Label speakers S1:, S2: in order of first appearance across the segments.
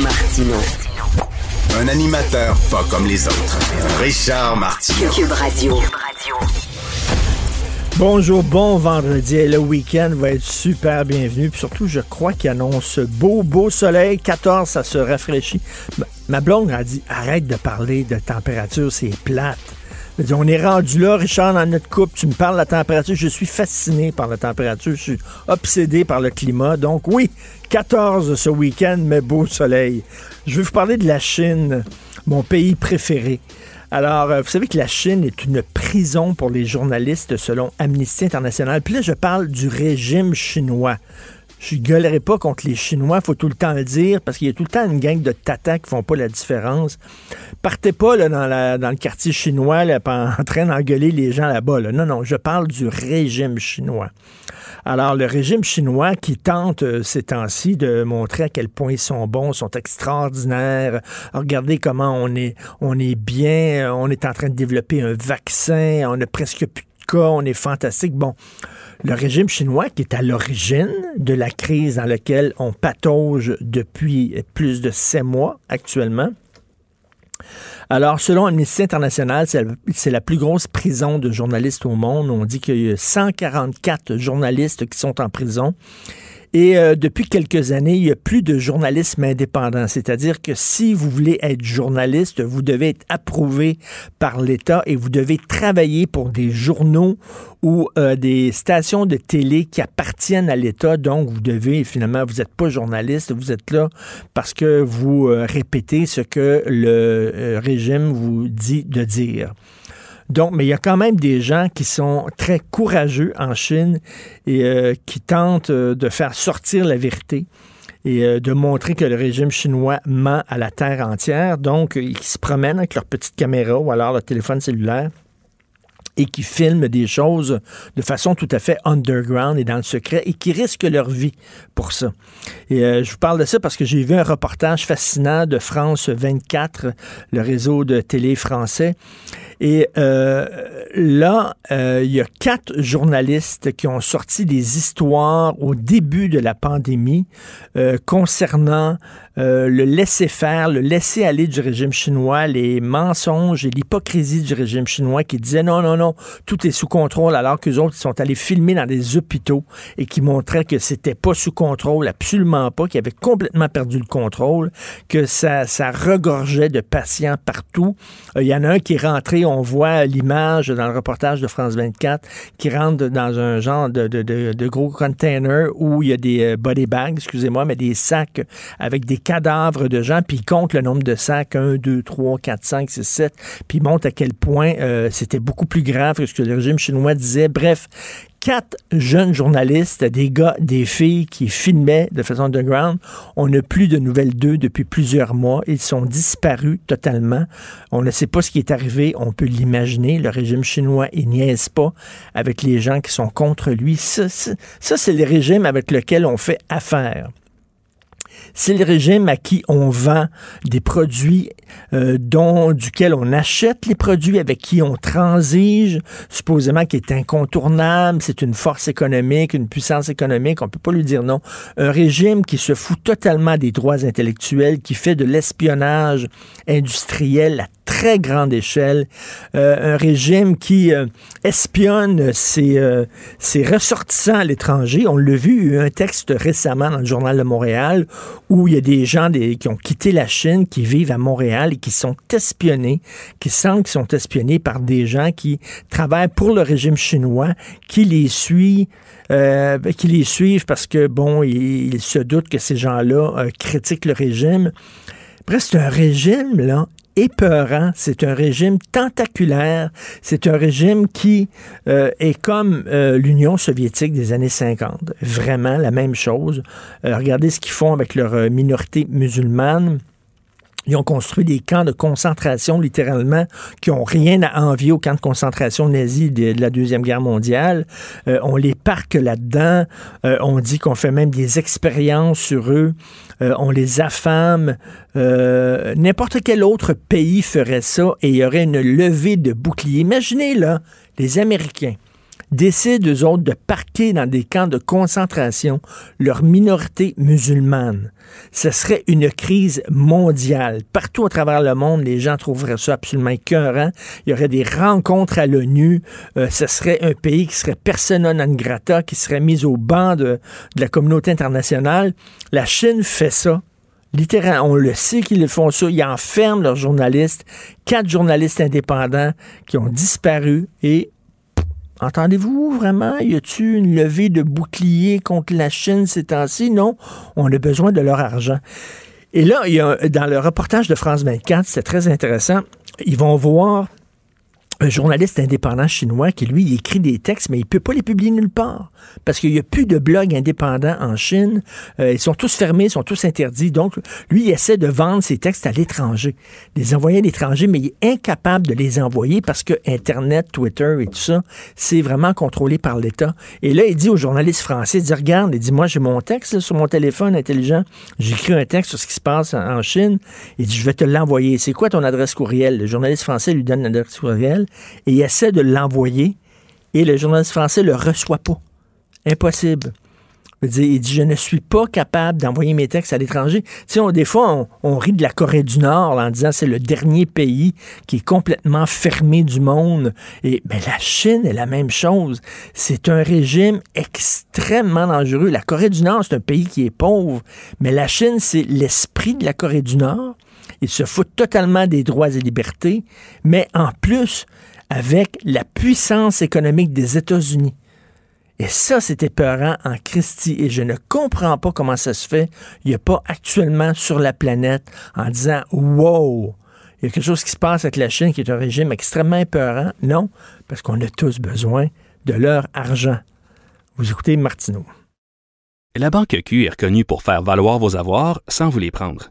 S1: Martino.
S2: Un animateur pas comme les autres. Richard Martineau.
S1: Cube Radio.
S3: Bonjour, bon vendredi. Le week-end va être super bienvenu. Puis surtout, je crois qu'il annonce beau, beau soleil. 14, ça se rafraîchit. Ma- Ma blonde a dit arrête de parler de température, c'est plate. On est rendu là, Richard, dans notre couple. Tu me parles de la température. Je suis fasciné par la température. Je suis obsédé par le climat. Donc, oui, 14 ce week-end, mais beau soleil. Je vais vous parler de la Chine, mon pays préféré. Alors, euh, vous savez que la Chine est une prison pour les journalistes selon Amnesty International. Puis là, je parle du régime chinois. Je gueulerai pas contre les Chinois, faut tout le temps le dire, parce qu'il y a tout le temps une gang de tatas qui font pas la différence. Partez pas là, dans, la- dans le quartier chinois là, en train d'engueuler les gens là-bas. là. Non, non, je parle du régime chinois. Alors, le régime chinois qui tente euh, ces temps-ci de montrer à quel point ils sont bons, sont extraordinaires. Regardez comment on est, on est bien, euh, on est en train de développer un vaccin, on a presque plus on est fantastique. Bon, le régime chinois qui est à l'origine de la crise dans laquelle on patauge depuis plus de sept mois actuellement. Alors, selon Amnesty International, c'est la plus grosse prison de journalistes au monde. On dit qu'il y a 144 journalistes qui sont en prison. Et euh, depuis quelques années, il y a plus de journalisme indépendant. C'est-à-dire que si vous voulez être journaliste, vous devez être approuvé par l'État et vous devez travailler pour des journaux ou euh, des stations de télé qui appartiennent à l'État. Donc, vous devez, finalement, vous n'êtes pas journaliste, vous êtes là parce que vous euh, répétez ce que le euh, régime vous dit de dire. Donc, mais il y a quand même des gens qui sont très courageux en Chine et euh, qui tentent euh, de faire sortir la vérité et euh, de montrer que le régime chinois ment à la terre entière. Donc, ils se promènent avec leur petite caméra ou alors leur téléphone cellulaire et qui filment des choses de façon tout à fait underground et dans le secret et qui risquent leur vie pour ça. Et je vous parle de ça parce que j'ai vu un reportage fascinant de France 24, le réseau de télé français. Et euh, là, euh, il y a quatre journalistes qui ont sorti des histoires au début de la pandémie euh, concernant le laisser-faire, le laisser-aller du régime chinois, les mensonges et l'hypocrisie du régime chinois qui disait non, non, non, tout est sous contrôle, alors qu'eux autres sont allés filmer dans des hôpitaux et qui montraient que c'était pas sous contrôle, absolument pas, qu'ils avaient complètement perdu le contrôle, que ça, ça regorgeait de patients partout. Il y en a un qui est rentré, voit l'image dans le reportage de France 24, qui rentre dans un genre de, de, de, de gros container où il y a des euh, body bags, excusez-moi, mais des sacs avec des cadavres de gens, puis il compte le nombre de sacs, 1, 2, 3, 4, 5, 6, 7, puis il montre à quel point euh, c'était beaucoup plus grave que ce que le régime chinois disait. Bref, quatre jeunes journalistes, des gars, des filles qui filmaient de façon underground. On n'a plus de nouvelles d'eux depuis plusieurs mois. Ils sont disparus totalement. On ne sait pas ce qui est arrivé. On peut l'imaginer. Le régime chinois, il niaise pas avec les gens qui sont contre lui. Ça, ça, c'est le régime avec lequel on fait affaire c'est le régime à qui on vend des produits euh, dont duquel on achète les produits, avec qui on transige, supposément qui est incontournable, c'est une force économique, une puissance économique, on peut pas lui dire non. Un régime qui se fout totalement des droits intellectuels, qui fait de l'espionnage industriel à très grande échelle, euh, un régime qui euh, espionne ses, euh, ses ressortissants à l'étranger. On l'a vu, il y a eu un texte récemment dans le journal de Montréal où il y a des gens qui ont quitté la Chine, qui vivent à Montréal et qui sont espionnés, qui sentent qu'ils sont espionnés par des gens qui travaillent pour le régime chinois, qui les suivent, euh, qui les suivent parce que, bon, ils, se doutent que ces gens-là euh, critiquent le régime. Bref, c'est un régime, là, C'est un régime tentaculaire. C'est un régime qui euh, est comme euh, l'Union soviétique des années 50. Vraiment la même chose. Euh, regardez ce qu'ils font avec leur minorité musulmane. Ils ont construit des camps de concentration, littéralement, qui ont rien à envier aux camps de concentration nazis de, la Deuxième Guerre mondiale. Euh, on les parque là-dedans. Euh, on dit qu'on fait même des expériences sur eux. Euh, on les affame. N'importe quel autre pays ferait ça et il y aurait une levée de boucliers. Imaginez, là, les Américains décident, eux autres, de parquer dans des camps de concentration leur minorité musulmane. Ce serait une crise mondiale. Partout à travers le monde, les gens trouveraient ça absolument écœurant. Il y aurait des rencontres à l'ONU. Euh, ce serait un pays qui serait persona non grata, qui serait mis au banc de, de la communauté internationale. La Chine fait ça littéralement, on le sait qu'ils font ça. Ils enferment leurs journalistes, quatre journalistes indépendants qui ont disparu et Entendez-vous vraiment? Y a-t-il une levée de bouclier contre la Chine ces temps-ci? Non, on a besoin de leur argent. Et là, y a, dans le reportage de France 24, c'est très intéressant, ils vont voir un journaliste indépendant chinois qui, lui, écrit des textes, mais il peut pas les publier nulle part. Parce qu'il n'y a plus de blogs indépendants en Chine. Euh, ils sont tous fermés, ils sont tous interdits. Donc, lui, il essaie de vendre ses textes à l'étranger, les envoyer à l'étranger, mais il est incapable de les envoyer parce que Internet, Twitter et tout ça, c'est vraiment contrôlé par l'État. Et là, il dit aux journalistes français, il dit, regarde, il dit, moi, j'ai mon texte sur mon téléphone intelligent. J'écris un texte sur ce qui se passe en Chine. Il dit, je vais te l'envoyer. C'est quoi ton adresse courriel? Le journaliste français lui donne l'adresse courriel et il essaie de l'envoyer et le journaliste français le reçoit pas. Impossible. Il dit, je ne suis pas capable d'envoyer mes textes à l'étranger. Tu des fois, on, rit de la Corée du Nord en disant c'est le dernier pays qui est complètement fermé du monde. Et mais la Chine est la même chose. C'est un régime extrêmement dangereux. La Corée du Nord, c'est un pays qui est pauvre, mais la Chine, c'est l'esprit de la Corée du Nord. Ils se foutent totalement des droits et libertés, mais en plus, avec la puissance économique des États-Unis. Et ça, c'était épeurant en Christie. Et je ne comprends pas comment ça se fait. Il n'y a pas actuellement sur la planète en disant Wow, il y a quelque chose qui se passe avec la Chine qui est un régime extrêmement épeurant. Non, parce qu'on a tous besoin de leur argent. Vous écoutez Martineau.
S4: La Banque Q est reconnue pour faire valoir vos avoirs sans vous les prendre.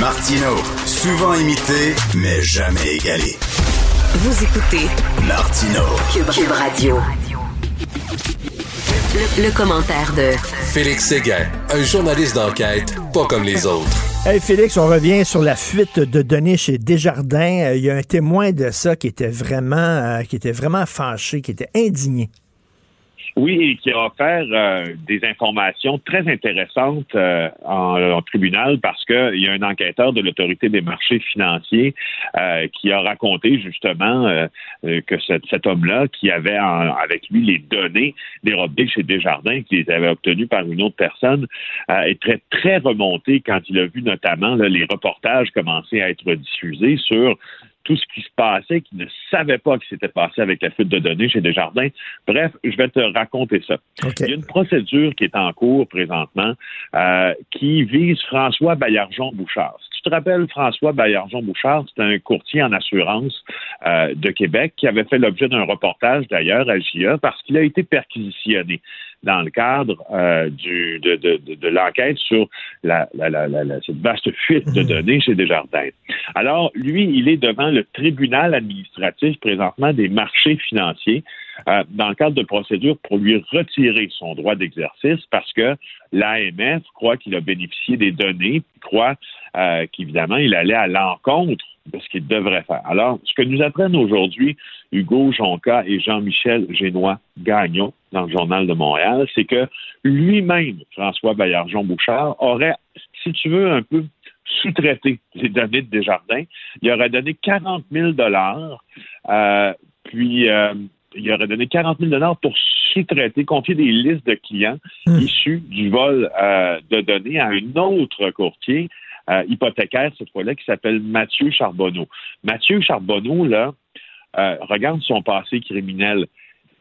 S2: Martino, souvent imité, mais jamais égalé.
S1: Vous écoutez
S2: Martino,
S1: Cube, Radio. Le, commentaire de
S5: Félix Séguin, un journaliste d'enquête pas comme les autres.
S3: Hey Félix, on revient sur la fuite de données chez Desjardins. Euh, il y a un témoin de ça qui était vraiment, euh, qui était vraiment fâché, qui était indigné.
S6: Oui, et qui a offert euh, des informations très intéressantes euh, en, tribunal parce qu'il y a un enquêteur de l'autorité des marchés financiers euh, qui a raconté justement que cet homme-là, qui avait avec lui les données dérobées chez Desjardins, qui les avait obtenues par une autre personne, est très très remonté quand il a vu notamment les reportages commencer à être diffusés sur tout ce qui se passait, qui ne savait pas ce qui s'était passé avec la fuite de données chez Desjardins. Bref, je vais te raconter ça. Il y a une procédure qui est en cours présentement euh, qui vise François Baillargeon-Bouchard. Si tu te rappelles, François Baillargeon-Bouchard, c'est un courtier en assurance euh, de Québec qui avait fait l'objet d'un reportage d'ailleurs à JA parce qu'il a été perquisitionné dans le cadre euh, du, de, de, de, l'enquête sur la, la, la, cette vaste fuite de mhm. données chez Desjardins. Alors, lui, il est devant le tribunal administratif présentement des marchés financiers euh, dans le cadre de procédure pour lui retirer son droit d'exercice parce que l'AMF croit qu'il a bénéficié des données, croit euh, qu'évidemment, il allait à l'encontre de ce qu'il devrait faire. Alors, ce que nous apprennent aujourd'hui Hugo Jonca et Jean-Michel Génois Gagnon dans le Journal de Montréal, c'est que lui-même, François Baillargeon-Bouchard, aurait, si tu veux, un peu sous-traité les données de Desjardins. Il aurait donné 40 000 dollars, euh, puis euh, il aurait donné 40 000 dollars pour sous-traiter, confier des listes de clients
S3: Hmm.
S6: issus du vol euh, de données à un autre courtier euh, hypothécaire, cette fois-là, qui s'appelle Mathieu Charbonneau. Mathieu Charbonneau, là, euh, regarde son passé criminel.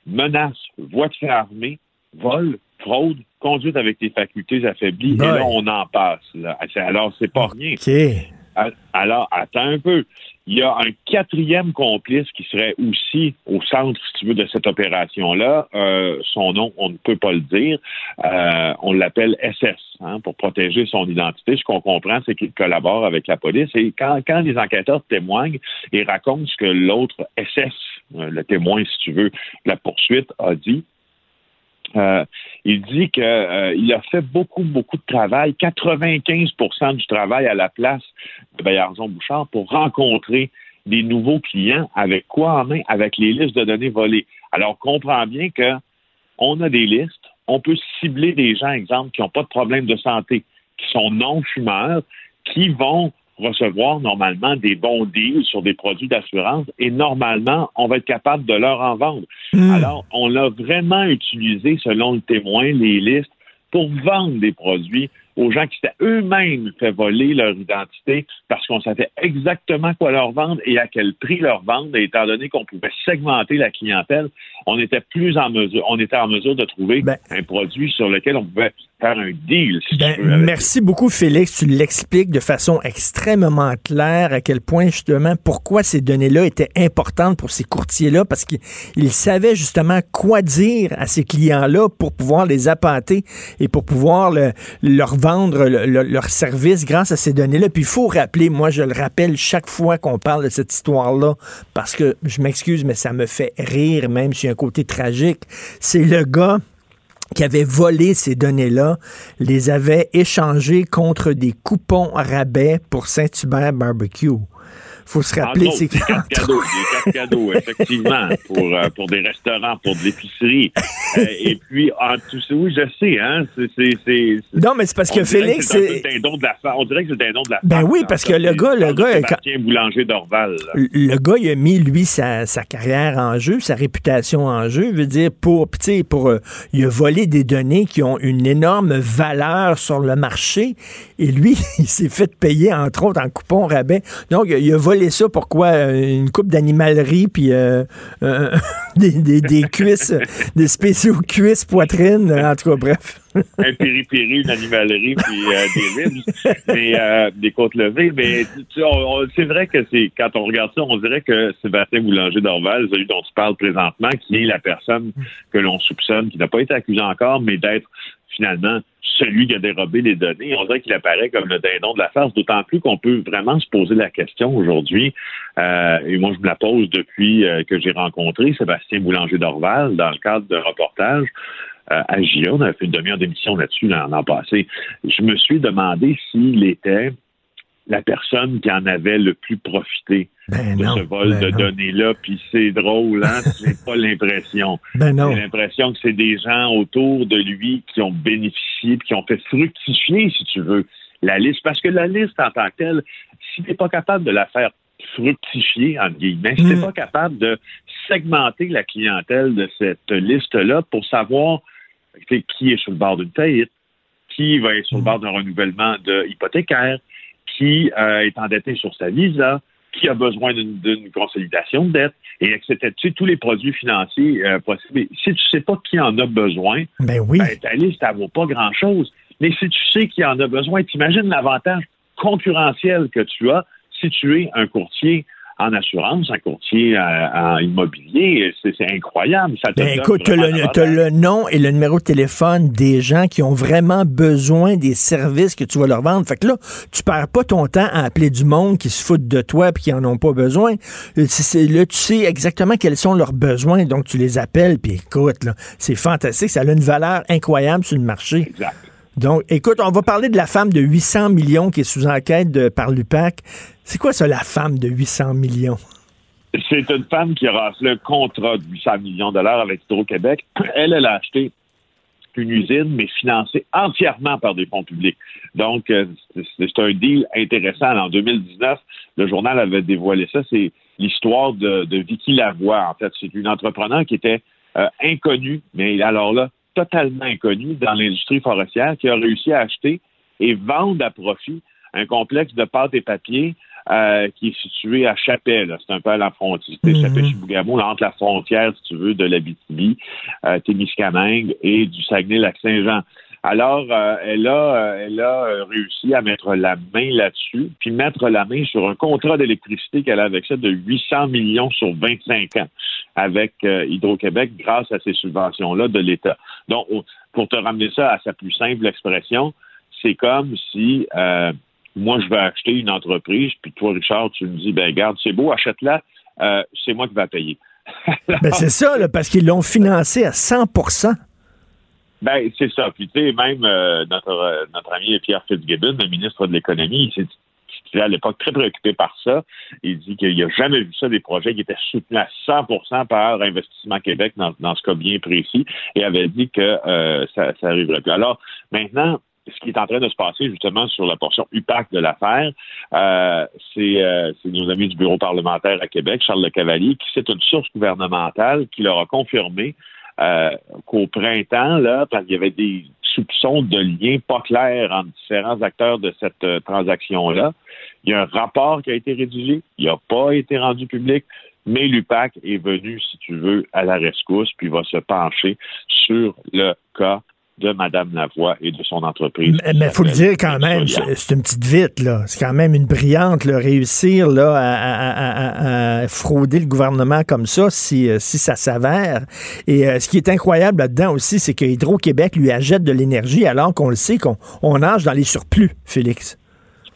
S6: Menace, voie de fait armée, vol, fraude, conduite avec des facultés affaiblies, et là, on en passe. Là. Alors, c'est pas rien. A- Alors, attends un peu. Il y a un quatrième complice qui serait aussi au centre, si tu veux, de cette opération-là. Euh, son nom, on ne peut pas le dire. Euh, on l'appelle SS hein, pour protéger son identité. Ce qu'on comprend, c'est qu'il collabore avec la police. Et quand, quand les enquêteurs témoignent et racontent ce que l'autre SS, euh, le témoin, si tu veux, la poursuite, a dit, euh, il dit qu'il a fait beaucoup, beaucoup de travail, 95% du travail à la place de Baillarson-Bouchard pour rencontrer des nouveaux clients avec quoi en main? Avec les listes de données volées. Alors, comprend bien que on a des listes, on peut cibler des gens, exemple, qui n'ont pas de problème de santé, qui sont non-fumeurs, qui vont recevoir normalement des bons deals sur des produits d'assurance et normalement, on va être capable de leur en vendre.
S3: Hmm.
S6: Alors, on a vraiment utilisé, selon le témoin, les listes pour vendre des produits aux gens qui s'étaient eux-mêmes fait voler leur identité parce qu'on savait exactement quoi leur vendre et à quel prix leur vendre. Et étant donné qu'on pouvait segmenter la clientèle, on était plus en mesure, on était en mesure de trouver
S3: Ben-
S6: un produit sur lequel on pouvait faire un deal. Si
S3: Ben,
S6: tu veux, avec-
S3: merci beaucoup, Félix. Tu l'expliques de façon extrêmement claire à quel point, justement, pourquoi ces données-là étaient importantes pour ces courtiers-là, parce qu'ils ils savaient justement quoi dire à ces clients-là pour pouvoir les appâter et pour pouvoir le- leur vendre le- le- leur service grâce à ces données-là. Puis il faut rappeler, moi, je le rappelle chaque fois qu'on parle de cette histoire-là, parce que je m'excuse, mais ça me fait rire, même s'il y a un côté tragique. C'est le gars qui avait volé ces données-là, les avait échangées contre des coupons rabais pour Saint-Hubert Barbecue. Faut se rappeler, c'est
S6: autres, des cartes cadeaux, des cartes cadeaux, effectivement, pour, euh, pour des restaurants, pour de l'épicerie. Euh, et puis, en tout ça, oui, je sais, hein, c'est...
S3: Non, mais c'est parce que Félix,
S6: c'est un dindon de la farce. On dirait que c'est le dindon de la
S3: Ben
S6: farce,
S3: oui,
S6: en
S3: parce que le gars- le gars
S6: Sébastien Boulanger d'Orval.
S3: le gars, il a mis, lui, sa, sa carrière en jeu, sa réputation en jeu. veut dire, pour, tu pour, euh, il a volé des données qui ont une énorme valeur sur le marché. Et lui, il s'est fait payer, entre autres, en coupon rabais. Donc, il a volé ça pour quoi? Euh, Une coupe d'animalerie, puis euh, euh, des, cuisses, des spéciaux cuisses, poitrine, en tout cas, bref.
S6: un piri-piri, une animalerie, puis des ribs, mais des côtes levées. Mais c'est vrai que c'est quand on regarde ça, on dirait que Sébastien Boulanger d'Orval, celui dont tu parles présentement, qui est la personne que l'on soupçonne, qui n'a pas été accusé encore, mais d'être finalement celui qui a dérobé les données. On dirait qu'il apparaît comme le dindon de la farce, d'autant plus qu'on peut vraiment se poser la question aujourd'hui, euh, et moi je me la pose depuis euh, que j'ai rencontré Sébastien Boulanger d'Orval dans le cadre d'un reportage euh, à GIA. On avait fait une demi-heure d'émission là-dessus l'an passé. Je me suis demandé s'il était la personne qui en avait le plus profité
S3: Ben
S6: de
S3: non.
S6: ce vol
S3: ben
S6: de données-là. Puis c'est drôle, hein? J'ai pas l'impression.
S3: Ben non.
S6: J'ai l'impression que c'est des gens autour de lui qui ont bénéficié, puis qui ont fait fructifier, si tu veux, la liste. Parce que la liste en tant que telle, si tu n'es pas capable de la faire fructifier, entre guillemets, si tu n'es pas capable de segmenter la clientèle de cette liste-là pour savoir qui est sur le bord d'une faillite, qui va être sur le bord d'un renouvellement de hypothécaire, qui euh, est endetté sur sa visa, qui a besoin d'une consolidation de dette, et etc. Tu sais, tous les produits financiers euh, possibles. Si tu sais pas qui en a besoin,
S3: Ben oui.
S6: ben, ta liste, elle vaut pas grand-chose. Mais si tu sais qui en a besoin, t'imagines l'avantage concurrentiel que tu as si tu es un courtier en assurance, un courtier en, immobilier. C'est incroyable. Ça
S3: ben, écoute, tu as, le nom et le numéro de téléphone des gens qui ont vraiment besoin des services que tu vas leur vendre. Fait que là, tu perds pas ton temps à appeler du monde qui se foutent de toi et qui en ont pas besoin. Là, tu sais exactement quels sont leurs besoins, donc tu les appelles, puis écoute, c'est fantastique. Ça a une valeur incroyable sur le marché.
S6: Exact.
S3: Donc, écoute, on va parler de la femme de 800 millions qui est sous enquête de, par l'UPAC. C'est quoi ça, la femme de 800 millions?
S6: C'est une femme qui aura fait le contrat de 800 millions de dollars avec Hydro-Québec. Elle, elle a acheté une usine, mais financée entièrement par des fonds publics. Donc, euh, c'est un deal intéressant. En 2019, le journal avait dévoilé ça. C'est l'histoire de, Vicky Lavoie. En fait, c'est une entrepreneur qui était euh, inconnue, mais alors là, totalement inconnu dans l'industrie forestière qui a réussi à acheter et vendre à profit un complexe de pâtes et papier euh, qui est situé à Chapelle. C'est un peu à la frontière. Mm Chapelle-Chibougamau, entre la frontière, si tu veux, de l'Abitibi, euh, Témiscamingue et du Saguenay-Lac-Saint-Jean. Alors, euh, elle a, euh, euh, réussi à mettre la main là-dessus, puis mettre la main sur un contrat d'électricité qu'elle a avec ça de 800 millions sur 25 ans avec Hydro-Québec grâce à ces subventions-là de l'État. Donc, pour te ramener ça à sa plus simple expression, c'est comme si moi, je vais acheter une entreprise, puis toi, Richard, tu me dis, ben garde, c'est beau, achète-la, c'est moi qui vais payer.
S3: ben, c'est ça, parce qu'ils l'ont financé à 100
S6: ben, c'est ça. Puis, tu sais, même euh, notre, euh, notre ami Pierre Fitzgibbon, le ministre de l'Économie, il s'était à l'époque très préoccupé par ça. Il dit qu'il n'a jamais vu ça, des projets qui étaient soutenus à 100 par Investissement Québec dans, ce cas bien précis et avait dit que euh, ça, ça arriverait plus. Alors, maintenant, ce qui est en train de se passer justement sur la portion UPAC de l'affaire, c'est nos amis du bureau parlementaire à Québec, Charles Le Cavalier, qui c'est une source gouvernementale qui leur a confirmé euh, qu'au printemps, là, parce qu'il y avait des soupçons de liens pas clairs entre différents acteurs de cette euh, transaction-là, il y a un rapport qui a été rédigé, il n'a pas été rendu public, mais l'UPAC est venu, si tu veux, à la rescousse, puis va se pencher sur le cas de Mme Lavoie et de son entreprise.
S3: Mais il faut le dire quand même, c'est une petite vite, là. C'est quand même une brillante, là, réussir là, à, frauder le gouvernement comme ça, si, euh, si ça s'avère. Et euh, ce qui est incroyable là-dedans aussi, c'est que Hydro-Québec lui achète de l'énergie alors qu'on le sait qu'on on nage dans les surplus, Félix.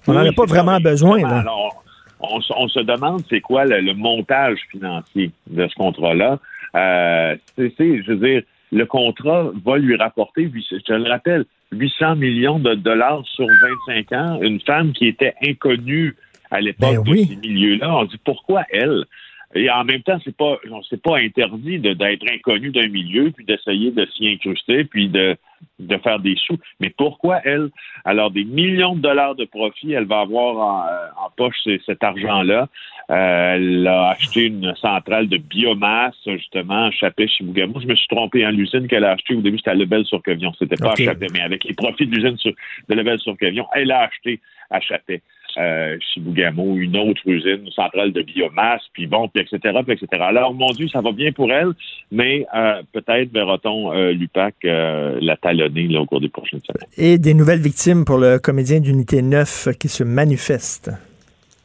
S3: On n'en a pas vraiment besoin. Là.
S6: Alors, on, se demande c'est quoi le, montage financier de ce contrat-là. Euh, c'est, je veux dire, le contrat va lui rapporter, je le rappelle, 800 millions de dollars sur 25 ans. Une femme qui était inconnue à l'époque ben de ces milieux-là. On dit pourquoi elle? Et en même temps, c'est pas, c'est pas interdit d'être inconnu d'un milieu, puis d'essayer de s'y incruster, puis de, de faire des sous. Mais pourquoi elle? Alors, des millions de dollars de profit, elle va avoir en, euh, poche cet argent-là. Euh, elle a acheté une centrale de biomasse, justement, à Chapet, chez Bougamou. Je me suis trompé. en hein, L'usine qu'elle a achetée au début, c'était à Lebel-sur-Quevion. C'était pas à Chapet, mais avec les profits de l'usine de Lebel-sur-Quevion, elle a acheté à Chapet euh, Chibougamau, une autre usine, une centrale de biomasse, puis bon, puis etc., puis etc. Alors, mon Dieu, ça va bien pour elle, mais euh, peut-être verra-t-on euh, l'UPAC euh, la talonner là, au cours des prochaines semaines.
S3: Et des nouvelles victimes pour le comédien d'unité 9 qui se manifeste.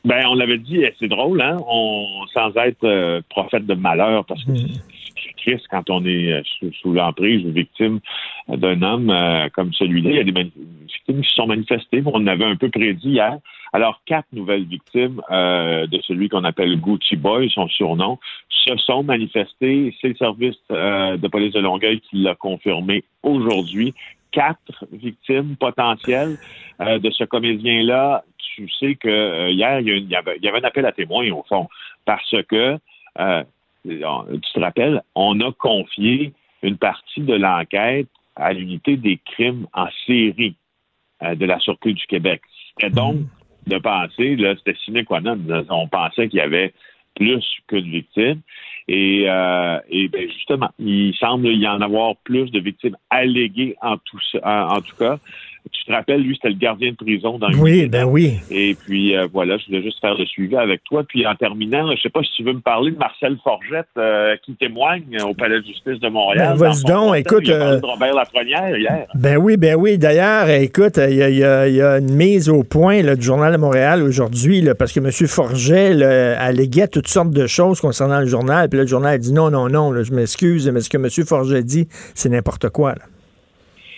S6: Ben, on l'avait dit, c'est drôle, hein? On, sans être prophète de malheur, parce que quand on est euh, sous, l'emprise ou victime d'un homme euh, comme celui-là. Il y a des victimes qui se sont manifestées. On avait un peu prédit hier. Alors, quatre nouvelles victimes euh, de celui qu'on appelle Gucci Boy, son surnom, se sont manifestées. C'est le service de police de Longueuil qui l'a confirmé aujourd'hui. Quatre victimes potentielles de ce comédien-là. Tu sais que hier, il y, avait, un appel à témoins, au fond, parce que tu te rappelles, on a confié une partie de l'enquête à l'unité des crimes en série euh, de la Sûreté du Québec. C'était donc hmm. de penser, là, c'était sine qua non, on pensait qu'il y avait plus qu'une victime. Et, euh, et ben justement, il semble y en avoir plus de victimes alléguées en tout, en, tout cas. Tu te rappelles, lui, c'était le gardien de prison dans
S3: Oui, ben oui.
S6: Et puis euh, voilà, je voulais juste faire le suivi avec toi. Puis en terminant, je sais pas si tu veux me parler de Marcel Forgette euh, qui témoigne au Palais de justice de Montréal.
S3: Ben, vas-y donc, écoute,
S6: il
S3: euh,
S6: de Robert Lafrenière hier.
S3: Ben oui, ben oui. D'ailleurs, écoute, il y, a- y y une mise au point là, du Journal de Montréal aujourd'hui, là, parce que M. Forget là, alléguait toutes sortes de choses concernant le journal. Puis là, le journal a dit non, non, non, je m'excuse, mais ce que M. Forget dit, c'est n'importe quoi. là.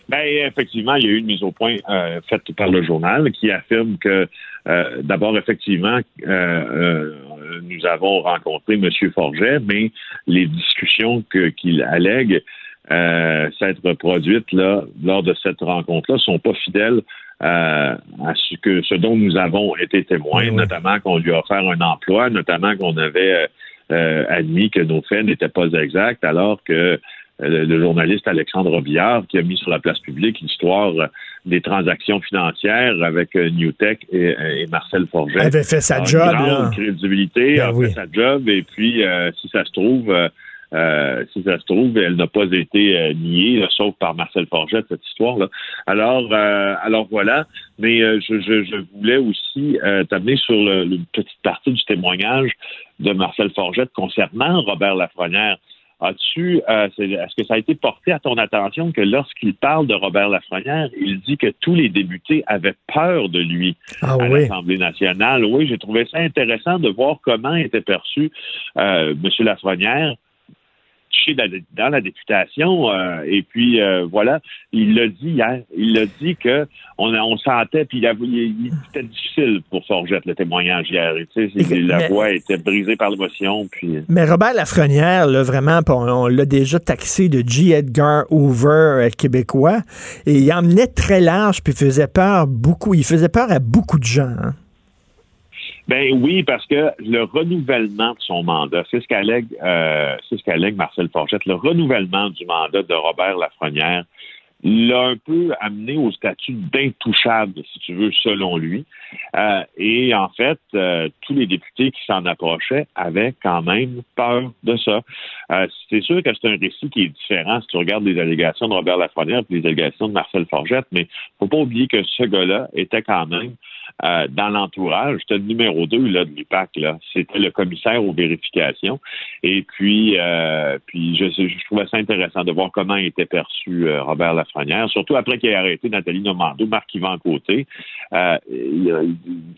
S6: Ben, effectivement, il y a eu une mise au point euh, faite par le journal qui affirme que, euh, d'abord, effectivement, euh, euh, nous avons rencontré M. Forget, mais les discussions que- qu'il allègue euh, s'être produites là, lors de cette rencontre-là sont pas fidèles euh, à ce, que, ce dont nous avons été témoins,
S3: Oui, oui.
S6: notamment qu'on lui a offert un emploi, notamment qu'on avait euh, euh, admis que nos faits n'étaient pas exacts, alors que le, le journaliste Alexandre Robillard, qui a mis sur la place publique l'histoire euh, des transactions financières avec euh, Newtech et, et Marcel Forget.
S3: Elle avait fait sa
S6: a une
S3: job.
S6: grande crédibilité,
S3: Ben
S6: a
S3: oui.
S6: fait sa job, et puis euh, si ça se trouve, euh, euh, si ça se trouve, elle n'a pas été euh, niée, là, sauf par Marcel Forget, cette histoire-là. Alors, euh, alors voilà. Mais euh, je, je, je voulais aussi euh, t'amener sur le- une petite partie du témoignage de Marcel Forget concernant Robert Lafrenière. As-tu, euh, est-ce que ça a été porté à ton attention que lorsqu'il parle de Robert Lafrenière, il dit que tous les députés avaient peur de lui
S3: Ah
S6: à
S3: oui.
S6: l'Assemblée nationale? Oui, j'ai trouvé ça intéressant de voir comment était perçu euh, M. Lafrenière dans la députation. euh, et puis, euh, voilà, il l'a dit hier. Il l'a dit que on, on sentait, puis c'était difficile pour Forgette, le témoignage hier. Tu sais, la voix était brisée par l'émotion. Puis, euh,
S3: Mais Robert Lafrenière, là, vraiment, on, on l'a déjà taxé de G. Edgar Hoover québécois, et il emmenait très large, puis faisait peur beaucoup. Il faisait peur à beaucoup de gens. hein.
S6: Ben oui, parce que le renouvellement de son mandat, c'est ce qu'allègue, euh, c'est ce Marcel Forgette, le renouvellement du mandat de Robert Lafrenière l'a un peu amené au statut d'intouchable, si tu veux, selon lui. Euh, et en fait, euh, tous les députés qui s'en approchaient avaient quand même peur de ça. Euh, c'est sûr que c'est un récit qui est différent si tu regardes les allégations de Robert Lafrenière et les allégations de Marcel Forgette, mais faut pas oublier que ce gars-là était quand même euh, dans l'entourage. C'était le numéro 2 là, de l'UPAC. Là. C'était le commissaire aux vérifications. Et puis, euh, puis je, je trouvais ça intéressant de voir comment était perçu euh, Robert Lafrenière, surtout après qu'il ait arrêté Nathalie Normando, Marc-Yvan Côté. Euh,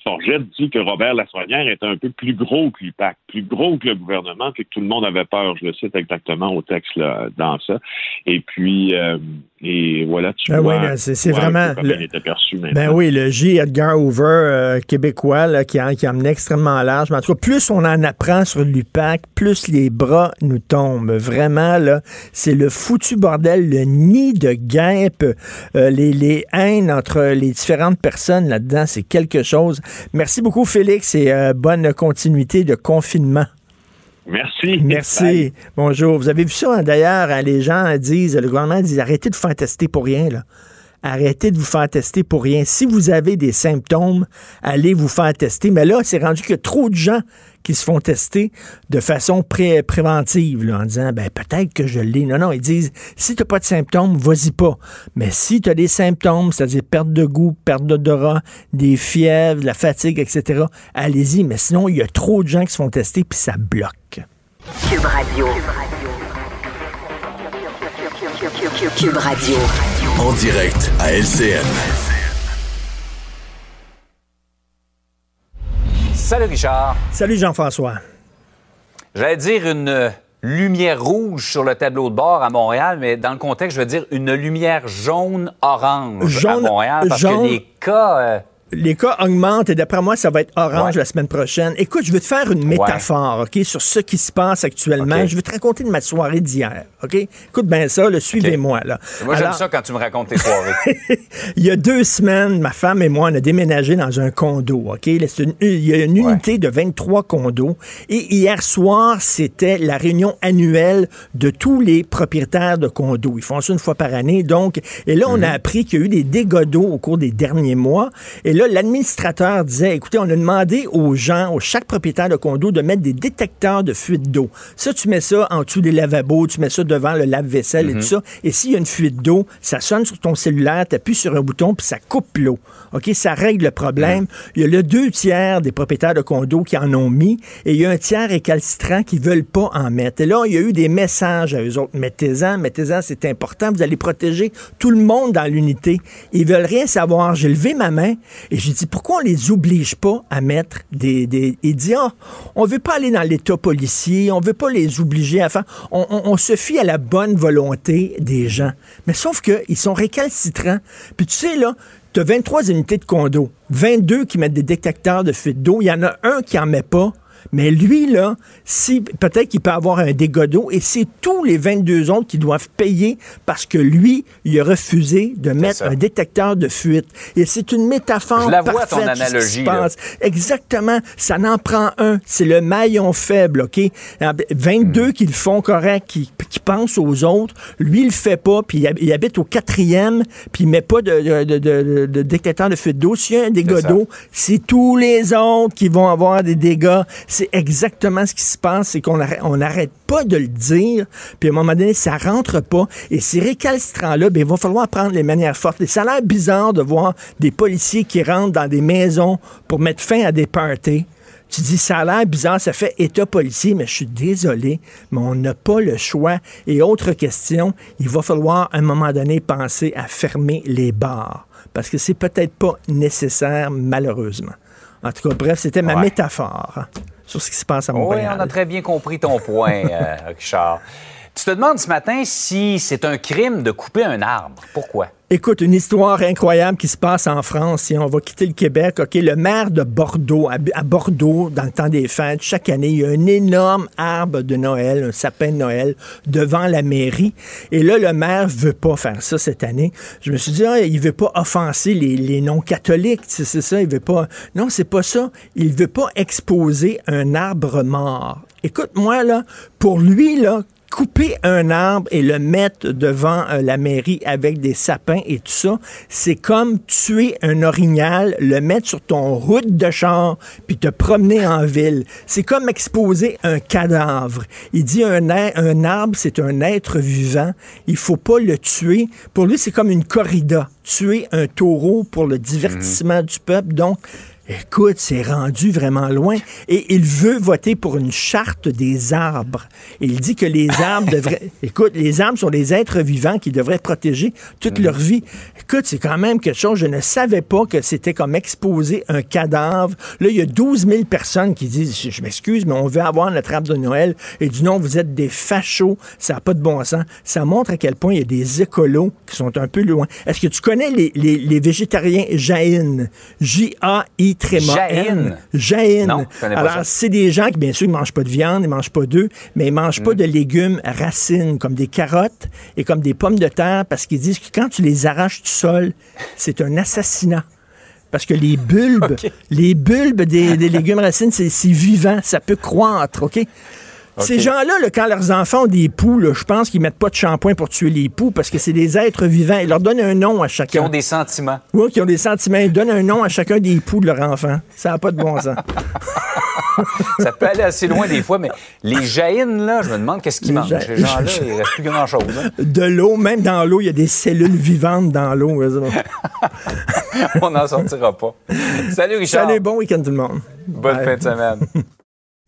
S6: Forgette dit que Robert Lafrenière est un peu plus gros que l'UPAC, plus gros que le gouvernement, puis que tout le monde avait peur. Je le cite exactement au texte là, dans ça. Et puis, euh, et voilà, tu
S3: Ah
S6: vois,
S3: oui, c'est- vraiment
S6: comment
S3: le-
S6: il était perçu maintenant.
S3: Ben oui, le J. Edgar Hoover euh, québécois là, qui, a, qui amené extrêmement large. Mais en tout cas, plus on en apprend sur l'UPAC, plus les bras nous tombent. Vraiment, là, c'est le foutu bordel, le nid de guêpe, euh, les, les haines entre les différentes personnes là-dedans, c'est quelque chose. Merci beaucoup, Félix, et euh, bonne continuité de confinement.
S6: Merci. Bye.
S3: Merci. Bonjour. Vous avez vu ça, hein, d'ailleurs, hein, les gens disent, le gouvernement dit, arrêtez de vous faire tester pour rien, là. Arrêtez de vous faire tester pour rien. Si vous avez des symptômes, allez vous faire tester. Mais là, c'est rendu a trop de gens qui se font tester de façon pré- préventive, là, en disant, ben, peut-être que je l'ai. Non, non, ils disent, si tu n'as pas de symptômes, vas-y pas. Mais si tu as des symptômes, c'est-à-dire perte de goût, perte d'odorat, des fièvres, de la fatigue, etc., allez-y. Mais sinon, il y a trop de gens qui se font tester, puis ça bloque.
S1: Cube Radio. Cube Radio.
S5: En direct à LCN.
S7: Salut Richard.
S3: Salut Jean-François.
S7: J'allais dire une lumière rouge sur le tableau de bord à Montréal, mais dans le contexte, je veux dire une lumière jaune-orange
S3: Jaune-
S7: à Montréal parce
S3: jaune-
S7: que les cas... euh,
S3: Les cas augmentent et d'après moi, ça va être orange
S7: Ouais.
S3: la semaine prochaine. Écoute, je veux te faire une métaphore, OK, sur ce qui se passe actuellement. Je veux te raconter de ma soirée d'hier, OK? Écoute bien ça, là, suivez-moi, là.
S7: moi, j'aime ça quand tu me racontes tes soirées.
S3: il y a deux semaines, ma femme et moi, on a déménagé dans un condo, OK? Une- il y a une
S7: Ouais.
S3: unité de 23 condos. Et hier soir, c'était la réunion annuelle de tous les propriétaires de condos. Ils font ça une fois par année. Donc, et là, on a appris qu'il y a eu des dégâts d'eau au cours des derniers mois. Et là, là, l'administrateur disait, écoutez, on a demandé aux gens, aux chaque propriétaire de condo, de mettre des détecteurs de fuite d'eau. Ça, tu mets ça en dessous des lavabos, tu mets ça devant le lave-vaisselle et tout ça. Et s'il y a une fuite d'eau, ça sonne sur ton cellulaire, tu appuies sur un bouton, puis ça coupe l'eau. OK, ça règle le problème. Il y a le deux tiers des propriétaires de condos qui en ont mis, et il y a un tiers récalcitrant qui veulent pas en mettre. Et là, il y a eu des messages à eux autres. Mettez-en, mettez-en, c'est important. Vous allez protéger tout le monde dans l'unité. Ils veulent rien savoir. J'ai levé ma main et j'ai dit, pourquoi on les oblige pas à mettre des... des... Il dit, ah, on veut pas aller dans l'état policier, on veut pas les obliger à faire... On, se fie à la bonne volonté des gens. Mais sauf qu'ils sont récalcitrants. Puis tu sais, là, tu as 23 unités de condo, 22 qui mettent des détecteurs de fuite d'eau. Il y en a un qui en met pas. Mais lui, là, si, peut-être qu'il peut avoir un dégât d'eau et c'est tous les 22 autres qui doivent payer parce que lui, il a refusé de mettre un détecteur de fuite. Et c'est une métaphore
S7: Je la vois, ton
S3: parfaite de ce qui se
S7: analogie, là.
S3: passe. Exactement. Ça n'en prend un. C'est le maillon faible, OK? 22
S7: Hmm.
S3: qui le font correct, qui, qui pensent aux autres. Lui, il le fait pas, puis il, hab- il habite au quatrième, puis il met pas de, de, de- de- de détecteur de fuite d'eau. S'il y a un dégât d'eau, c'est tous les autres qui vont avoir des dégâts. C'est exactement ce qui se passe, c'est qu'on arrête, on n'arrête pas de le dire, puis à un moment donné, ça rentre pas. Et ces récalcitrants-là, ben, il va falloir prendre les manières fortes. Et ça a l'air bizarre de voir des policiers qui rentrent dans des maisons pour mettre fin à des parties. Tu dis, ça a l'air bizarre, ça fait état policier, mais je suis désolé, mais on n'a pas le choix. Et autre question, il va falloir à un moment donné penser à fermer les bars. Parce que c'est peut-être pas nécessaire, malheureusement. En tout cas, bref, c'était ma
S7: Ouais.
S3: métaphore sur ce qui se passe à
S7: Oui,
S3: Montréal.
S7: on a très bien compris ton point, euh, Richard. Tu te demandes ce matin si c'est un crime de couper un arbre. Pourquoi?
S3: Écoute, une histoire incroyable qui se passe en France. Si on va quitter le Québec, OK, le maire de Bordeaux, à, Bordeaux, dans le temps des fêtes, chaque année, il y a un énorme arbre de Noël, un sapin de Noël, devant la mairie. Et là, le maire veut pas faire ça cette année. Je me suis dit, ah, il veut pas offenser les, les non-catholiques, c'est c'est ça, il veut pas... Non, c'est pas ça. Il veut pas exposer un arbre mort. Écoute, moi, là, pour lui, là, couper un arbre et le mettre devant euh, la mairie avec des sapins et tout ça, c'est comme tuer un orignal, le mettre sur ton route de char, puis te promener en ville. C'est comme exposer un cadavre. Il dit un, arbre, c'est un être vivant. Il faut pas le tuer. Pour lui, c'est comme une corrida. Tuer un taureau pour le divertissement du peuple. Donc, Écoute, c'est rendu vraiment loin. Et il veut voter pour une charte des arbres. Il dit que les arbres devraient... Écoute, les arbres sont des êtres vivants qui devraient être protégés toute leur vie. Écoute, c'est quand même quelque chose. Je ne savais pas que c'était comme exposer un cadavre. Là, il y a 12 000 personnes qui disent, je, je m'excuse, mais on veut avoir notre arbre de Noël. Et du non, vous êtes des fachos. Ça n'a pas de bon sens. Ça montre à quel point il y a des écolos qui sont un peu loin. Est-ce que tu connais les, les, les végétariens jaïnes? J-A-I tréma
S7: connais pas
S3: Alors, c'est des gens qui, bien sûr, ne mangent pas de viande, ils ne mangent pas d'œufs, mais ils ne mangent
S7: Mm.
S3: pas de légumes racines, comme des carottes et comme des pommes de terre, parce qu'ils disent que quand tu les arraches du sol, c'est un assassinat. Parce que les bulbes, les bulbes des, des légumes racines, c'est c'est vivant, ça peut croître, OK? Ces gens-là, là, quand leurs enfants ont des poux, je pense qu'ils mettent pas de shampoing pour tuer les poux parce que c'est des êtres vivants. Ils leur donnent un nom à
S7: Qui
S3: chacun.
S7: ont des sentiments.
S3: Oui, qui ont des sentiments. Ils donnent un nom à chacun des poux de leur enfant. Ça n'a pas de bon sens.
S7: Ça peut aller assez loin des fois, mais les jaïnes, là, je me demande qu'est-ce qu'ils mangent.
S3: ja-
S7: Ces gens-là, il reste plus grand-chose. hein.
S3: De l'eau, même dans l'eau, il y a des cellules vivantes dans l'eau.
S7: On n'en sortira pas. Salut, Richard.
S3: Salut, bon week-end tout le monde.
S7: Bonne
S3: Bye.
S7: fin de semaine.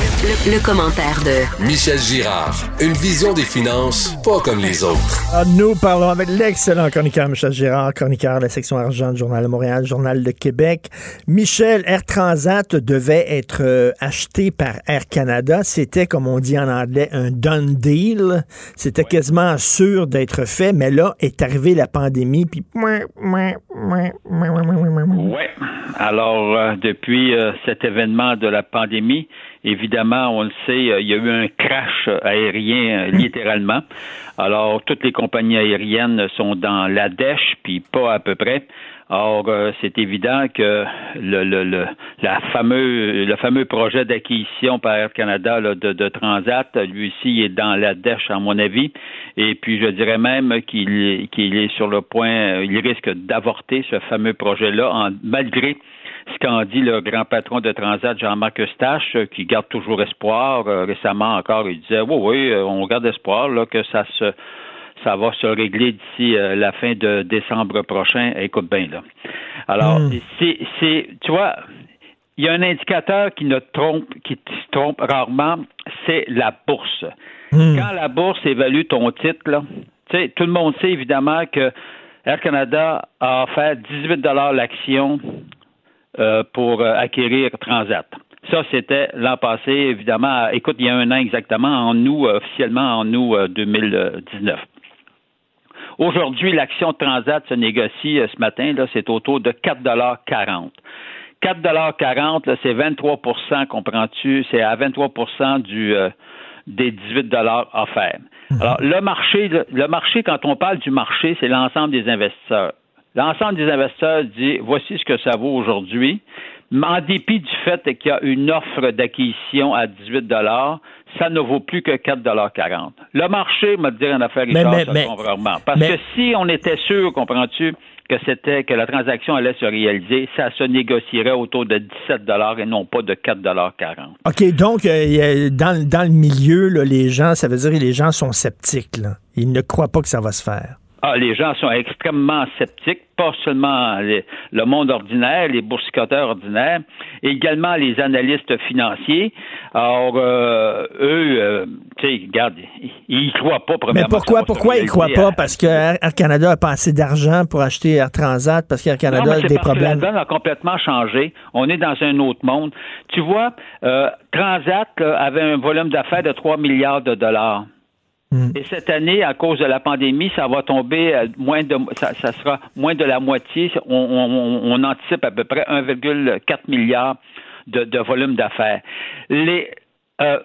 S1: Le, le commentaire de
S5: Michel Girard. Une vision des finances pas comme les autres.
S3: Ah, nous parlons avec l'excellent chroniqueur Michel Girard, chroniqueur de la section argent du Journal de Montréal, Journal de Québec. Michel, Air Transat devait être euh, acheté par Air Canada. C'était, comme on dit en anglais, un done deal. C'était quasiment sûr d'être fait, mais là est arrivée la pandémie, puis...
S8: Oui. Alors, euh, depuis euh, cet événement de la pandémie, évidemment, on le sait, euh, il y a eu un crash aérien, euh, littéralement. Alors, toutes les compagnies aériennes sont dans la dèche, puis pas à peu près. Or, euh, c'est évident que le, le, le, la fameux, le fameux projet d'acquisition par Air Canada là, de, de, Transat, lui aussi, est dans la dèche, à mon avis. Et puis, je dirais même qu'il qu'il est sur le point, il risque d'avorter ce fameux projet-là, malgré ce qu'en dit le grand patron de Transat, Jean-Marc Eustache, qui garde toujours espoir. Euh, récemment encore, il disait, oui, oui, on garde espoir là, que ça se ça va se régler d'ici euh, la fin de décembre prochain. Écoute bien, là. Alors,
S3: Hmm.
S8: c'est, c'est, tu vois, il y a un indicateur qui ne trompe, qui se trompe rarement, c'est la bourse.
S3: Hmm.
S8: Quand la bourse évalue ton titre, là, tu sais, tout le monde sait évidemment que Air Canada a offert 18 l'action euh, pour euh, acquérir Transat. Ça, c'était l'an passé, évidemment. Écoute, il y a un an exactement, en août, euh, officiellement en août euh, 2019. Aujourd'hui, l'action Transat se négocie ce matin, là, c'est autour de 4,40 4,40 là, c'est 23% comprends-tu? C'est à 23 du, euh, des 18 offerts. Alors, le marché, le marché, quand on parle du marché, c'est l'ensemble des investisseurs. L'ensemble des investisseurs dit voici ce que ça vaut aujourd'hui. Mais en dépit du fait qu'il y a une offre d'acquisition à 18 ça ne vaut plus que 4,40 Le marché, m'a dire en affaires
S3: Mais-
S8: Richard,
S3: mais- mais-
S8: trompe rarement. Parce
S3: mais-
S8: que si on était sûr, comprends-tu, que c'était que la transaction allait se réaliser, ça se négocierait autour de 17 et non pas de 4,40
S3: OK, donc, euh, il dans, dans le milieu, là, les gens, ça veut dire que les gens sont sceptiques. Là. Ils ne croient pas que ça va se faire.
S8: Ah, les gens sont extrêmement sceptiques, pas seulement les- le monde ordinaire, les boursicoteurs ordinaires, également les analystes financiers. Alors, euh, eux, euh, tu sais, regarde, ils- ils y croient pas,
S3: Mais
S8: premièrement.
S3: pourquoi,
S8: va se
S3: pourquoi ils croient pas?
S8: à-
S3: Parce que Air Air Canada a pas assez d'argent pour acheter Air Transat, parce qu'Air
S8: Non,
S3: Canada
S8: mais
S3: a des
S8: parce que
S3: problèmes.
S8: la donne a complètement changé. On est dans un autre monde. Tu vois, euh, Transat là, avait un volume d'affaires de 3 milliards de dollars.
S3: Hmm.
S8: Et cette année, à cause de la pandémie, ça va tomber à moins de ça, ça sera moins de la moitié. On, on- on anticipe à peu près 1,4 milliard de, de volume d'affaires. Les euh,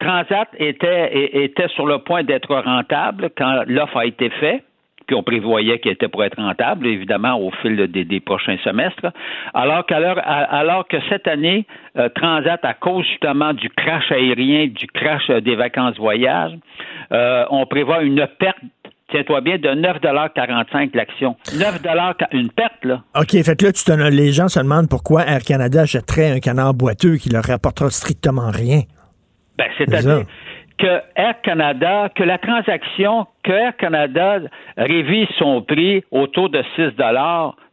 S8: Transat était, était sur le point d'être rentable quand l'offre a été faite puis on prévoyait qu'il était pour être rentable, évidemment, au fil des, des prochains semestres. Alors, que cette année, euh, Transat, à cause justement du crash aérien, du crash euh, des vacances voyage, euh, on prévoit une perte, tiens-toi bien, de 9,45 l'action. 9 une perte, là.
S3: OK, fait que là, tu te- les gens se demandent pourquoi Air Canada achèterait un canard boiteux qui leur rapportera strictement rien.
S8: Ben,
S3: C'est
S8: c'est-à-dire que Air Canada, que la transaction, que Air Canada révise son prix autour de 6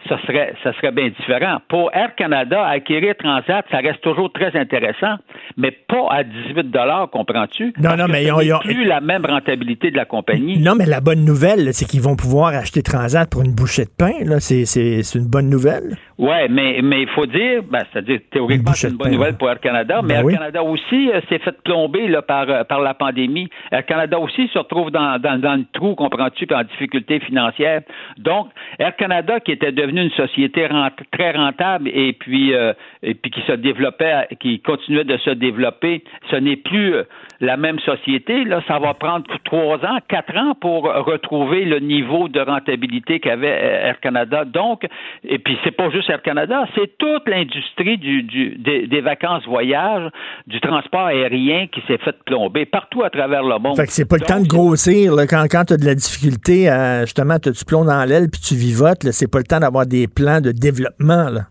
S8: ça serait, ça serait bien différent. Pour Air Canada, acquérir Transat, ça reste toujours très intéressant, mais pas à 18 comprends-tu?
S3: Non, non, mais ils ont-
S8: n'est
S3: ils ont-
S8: plus la même rentabilité de la compagnie.
S3: Non, mais la bonne nouvelle, c'est qu'ils vont pouvoir acheter Transat pour une bouchée de pain. Là. C'est, c'est, c'est une bonne nouvelle.
S8: Ouais, mais mais il faut dire, ben, c'est-à-dire théoriquement c'est une bonne
S3: pain,
S8: nouvelle
S3: ouais.
S8: pour Air Canada, mais
S3: Ben
S8: Air
S3: oui.
S8: Canada aussi euh, s'est fait plomber là, par euh, par la pandémie. Air Canada aussi se retrouve dans dans, dans le trou, comprends-tu, en difficulté financière. Donc Air Canada qui était devenu une société très rentable et puis euh, et puis qui se développait, qui continuait de se développer, ce n'est plus euh, la même société. Là, ça va prendre trois ans, quatre ans pour retrouver le niveau de rentabilité qu'avait euh, Air Canada. Donc, et puis c'est pas juste Air Canada, c'est toute l'industrie du, du- des, des vacances voyages, du transport aérien qui s'est fait plomber partout à travers le monde.
S3: Fait que c'est pas le temps de grossir. Là. Quand, quand tu as de la difficulté, à, justement, t'as du plomb dans l'aile puis tu vivotes, là, c'est pas le temps d'avoir des plans de développement. Là.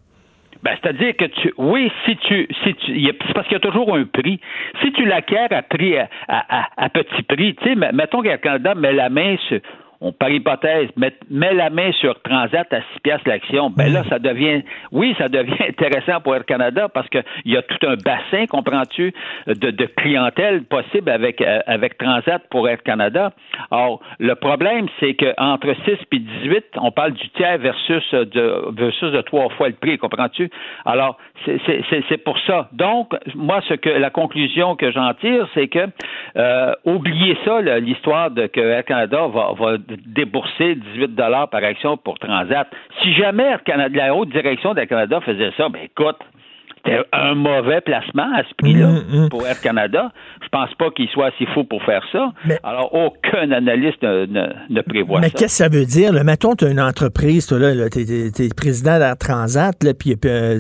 S8: Ben, c'est-à-dire que tu, oui, si tu, si tu, c'est parce qu'il y a toujours un prix. Si tu l'acquiers à prix, à, à- à- petit prix, tu sais, mettons qu'Air Canada met la main sur, on par hypothèse, met, met la main sur Transat à 6 piastres l'action, ben là, ça devient, oui, ça devient intéressant pour Air Canada parce qu'il y a tout un bassin, comprends-tu, de, de, clientèle possible avec, euh, avec Transat pour Air Canada. Or, le problème, c'est qu'entre 6 et 18, on parle du tiers versus de, versus de trois fois le prix, comprends-tu? Alors, c'est pour ça. Donc, moi, ce que la conclusion que j'en tire, c'est que euh, oubliez ça, l'histoire de que Air Canada va, va débourser 18 dollars par action pour Transat. Si jamais la haute direction d'Air Canada faisait ça, ben écoute, c'était un mauvais placement à ce prix-là mm, mm. pour Air Canada. Je pense pas qu'il soit assez fou pour faire ça. Alors, aucun analyste ne, prévoit
S3: ça.
S8: Mais
S3: qu'est-ce que ça veut dire? Là? Mettons, tu as une entreprise, toi, là, tu es, président d'Air Transat, là, puis euh,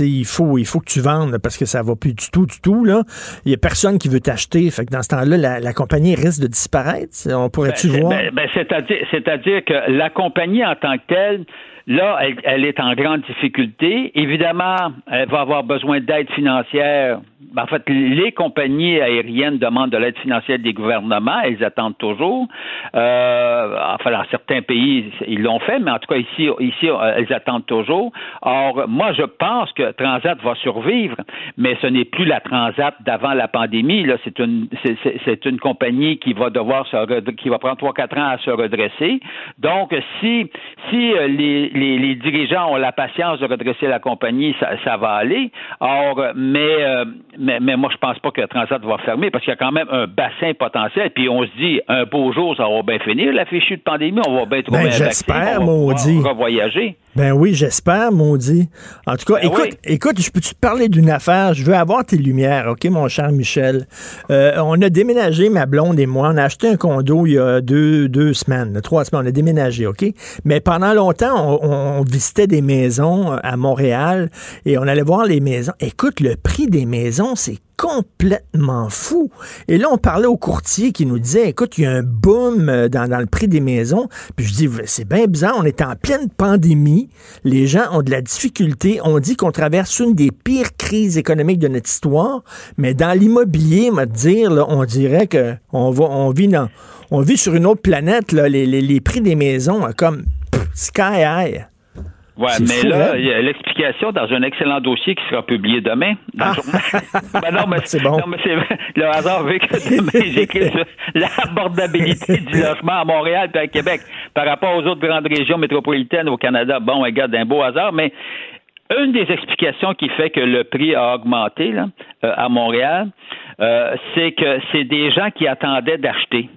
S3: il, faut, il faut que tu vendes parce que ça va plus du tout, du tout. Il n'y a personne qui veut t'acheter. Fait que dans ce temps-là, la, compagnie risque de disparaître. On pourrait-tu
S8: ben,
S3: voir?
S8: Ben, ben, c'est-à-dire que la compagnie en tant que telle, Là, elle, est en grande difficulté. Évidemment, elle va avoir besoin d'aide financière. Ben, en fait, les compagnies aériennes demandent de l'aide financière des gouvernements. Elles attendent toujours. Euh, enfin, dans certains pays, ils l'ont fait, mais en tout cas, ici, ici, elles attendent toujours. Or, moi, je pense que Transat va survivre, mais ce n'est plus la Transat d'avant la pandémie. Là, c'est une, c'est, une compagnie qui va devoir se, qui va prendre trois, quatre ans à se redresser. Donc, si, si euh, les, les, dirigeants ont la patience de redresser la compagnie, ça, va aller. Or, mais, euh, mais, mais, moi, je pense pas que Transat va fermer parce qu'il y a quand même un bassin potentiel. Puis on se dit, un beau jour, ça va bien finir, la fichue de pandémie, on va bien trouver ben, un
S3: vaccin, on va
S8: voyager.
S3: Ben oui, j'espère, maudit. En tout cas, ben écoute, écoute, je peux-tu te parler d'une affaire? Je veux avoir tes lumières, OK, mon cher Michel? Euh, on a déménagé, ma blonde et moi. On a acheté un condo il y a deux, deux semaines, trois semaines. On a déménagé, OK? Mais pendant longtemps, on, visitait des maisons à Montréal et on allait voir les maisons. Écoute, le prix des maisons, c'est complètement fou. Et là, on parlait au courtier qui nous disait, écoute, il y a un boom euh, dans, le prix des maisons. Puis je dis, c'est bien bizarre, on est en pleine pandémie, les gens ont de la difficulté, on dit qu'on traverse une des pires crises économiques de notre histoire, mais dans l'immobilier, dire, on dirait que on, on, vit vit sur une autre planète, là, les, prix des maisons, comme sky high.
S8: Ouais, mais là, il y a l'explication dans un excellent dossier qui sera publié demain. Dans ah. ben non, mais c'est bon. Non, mais c'est le hasard vu que demain j'écris sur l'abordabilité du logement à Montréal et à Québec par rapport aux autres grandes régions métropolitaines au Canada. Bon, regarde, un beau hasard, mais une des explications qui fait que le prix a augmenté là, euh, à Montréal, euh, c'est que c'est des gens qui attendaient d'acheter.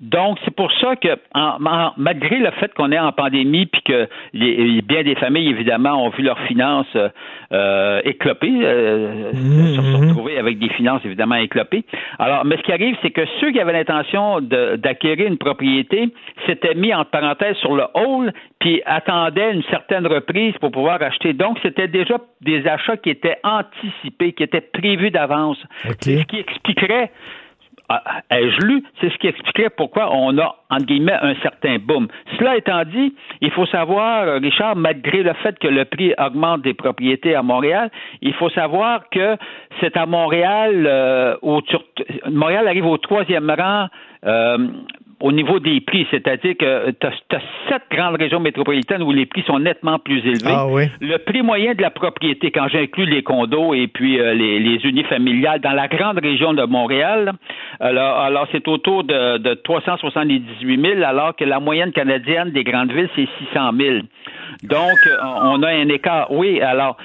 S8: Donc, c'est pour ça que, malgré le fait qu'on est en pandémie, puis que bien des familles, évidemment, ont vu leurs finances euh, éclopées, euh, se mhm. retrouver avec des finances, évidemment, éclopées. Alors, mais ce qui arrive, c'est que ceux qui avaient l'intention d'acquérir une propriété s'étaient mis en parenthèse sur le hall, puis attendaient une certaine reprise pour pouvoir acheter. Donc, c'était déjà des achats qui étaient anticipés, qui étaient prévus d'avance. Ce qui expliquerait ai-je lu, c'est ce qui expliquait pourquoi on a, entre guillemets, un certain boom. Cela étant dit, il faut savoir, Richard, malgré le fait que le prix augmente des propriétés à Montréal, il faut savoir que c'est à Montréal, euh, Montréal arrive au troisième rang euh, au niveau des prix, c'est-à-dire que tu as, sept grandes régions métropolitaines où les prix sont nettement plus élevés.
S3: Ah
S8: Le prix moyen de la propriété, quand j'inclus les condos et puis euh, les, les unifamiliales dans la grande région de Montréal, alors, alors c'est autour de, de 378 000, alors que la moyenne canadienne des grandes villes, c'est 600 000. Donc, on a un écart. Oui, alors,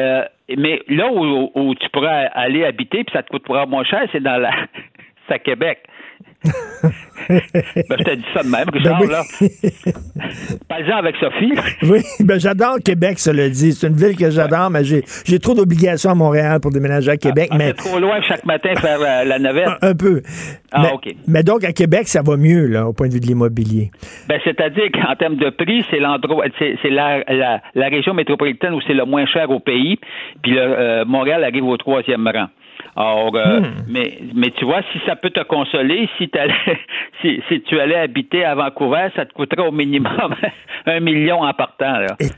S8: euh, mais là où, où, tu pourras aller habiter, puis ça te coûtera moins cher, c'est dans la... c'est à Québec. Ben, je t'ai dit ça de même, Richard, ben là. Parle-en avec Sophie.
S3: oui, ben j'adore Québec, ça le dit. C'est une ville que j'adore, mais j'ai trop d'obligations à Montréal pour déménager à Québec. Ah, mais
S8: trop loin chaque matin faire la, navette.
S3: Un, peu.
S8: Ah,
S3: mais,
S8: OK.
S3: Mais donc, à Québec, ça va mieux, là, au point de vue de l'immobilier.
S8: Ben, c'est-à-dire qu'en termes de prix, c'est l'endroit, c'est la, la, la, région métropolitaine où c'est le moins cher au pays, puis le, euh, Montréal arrive au troisième rang. Alors, euh, hmm. mais, mais tu vois, si ça peut te consoler, si, si, si, tu allais habiter à Vancouver, ça te coûterait au minimum un million en partant. Là.
S3: Et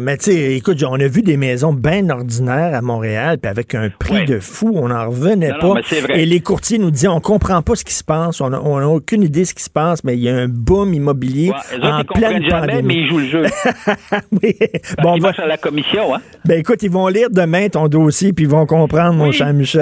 S3: mais tu sais, écoute, on a vu des maisons bien ordinaires à Montréal, puis avec un prix de fou, on n'en revenait pas. Et les courtiers nous disaient, on comprend pas ce qui se passe, on n'a aucune idée de ce qui se passe, mais il y a un boom immobilier en pleine
S8: jamais, mais ils jouent le jeu. oui. Bon, va... à la commission, hein?
S3: Ben écoute, ils vont lire demain ton dossier, puis ils vont comprendre, mon cher Michel.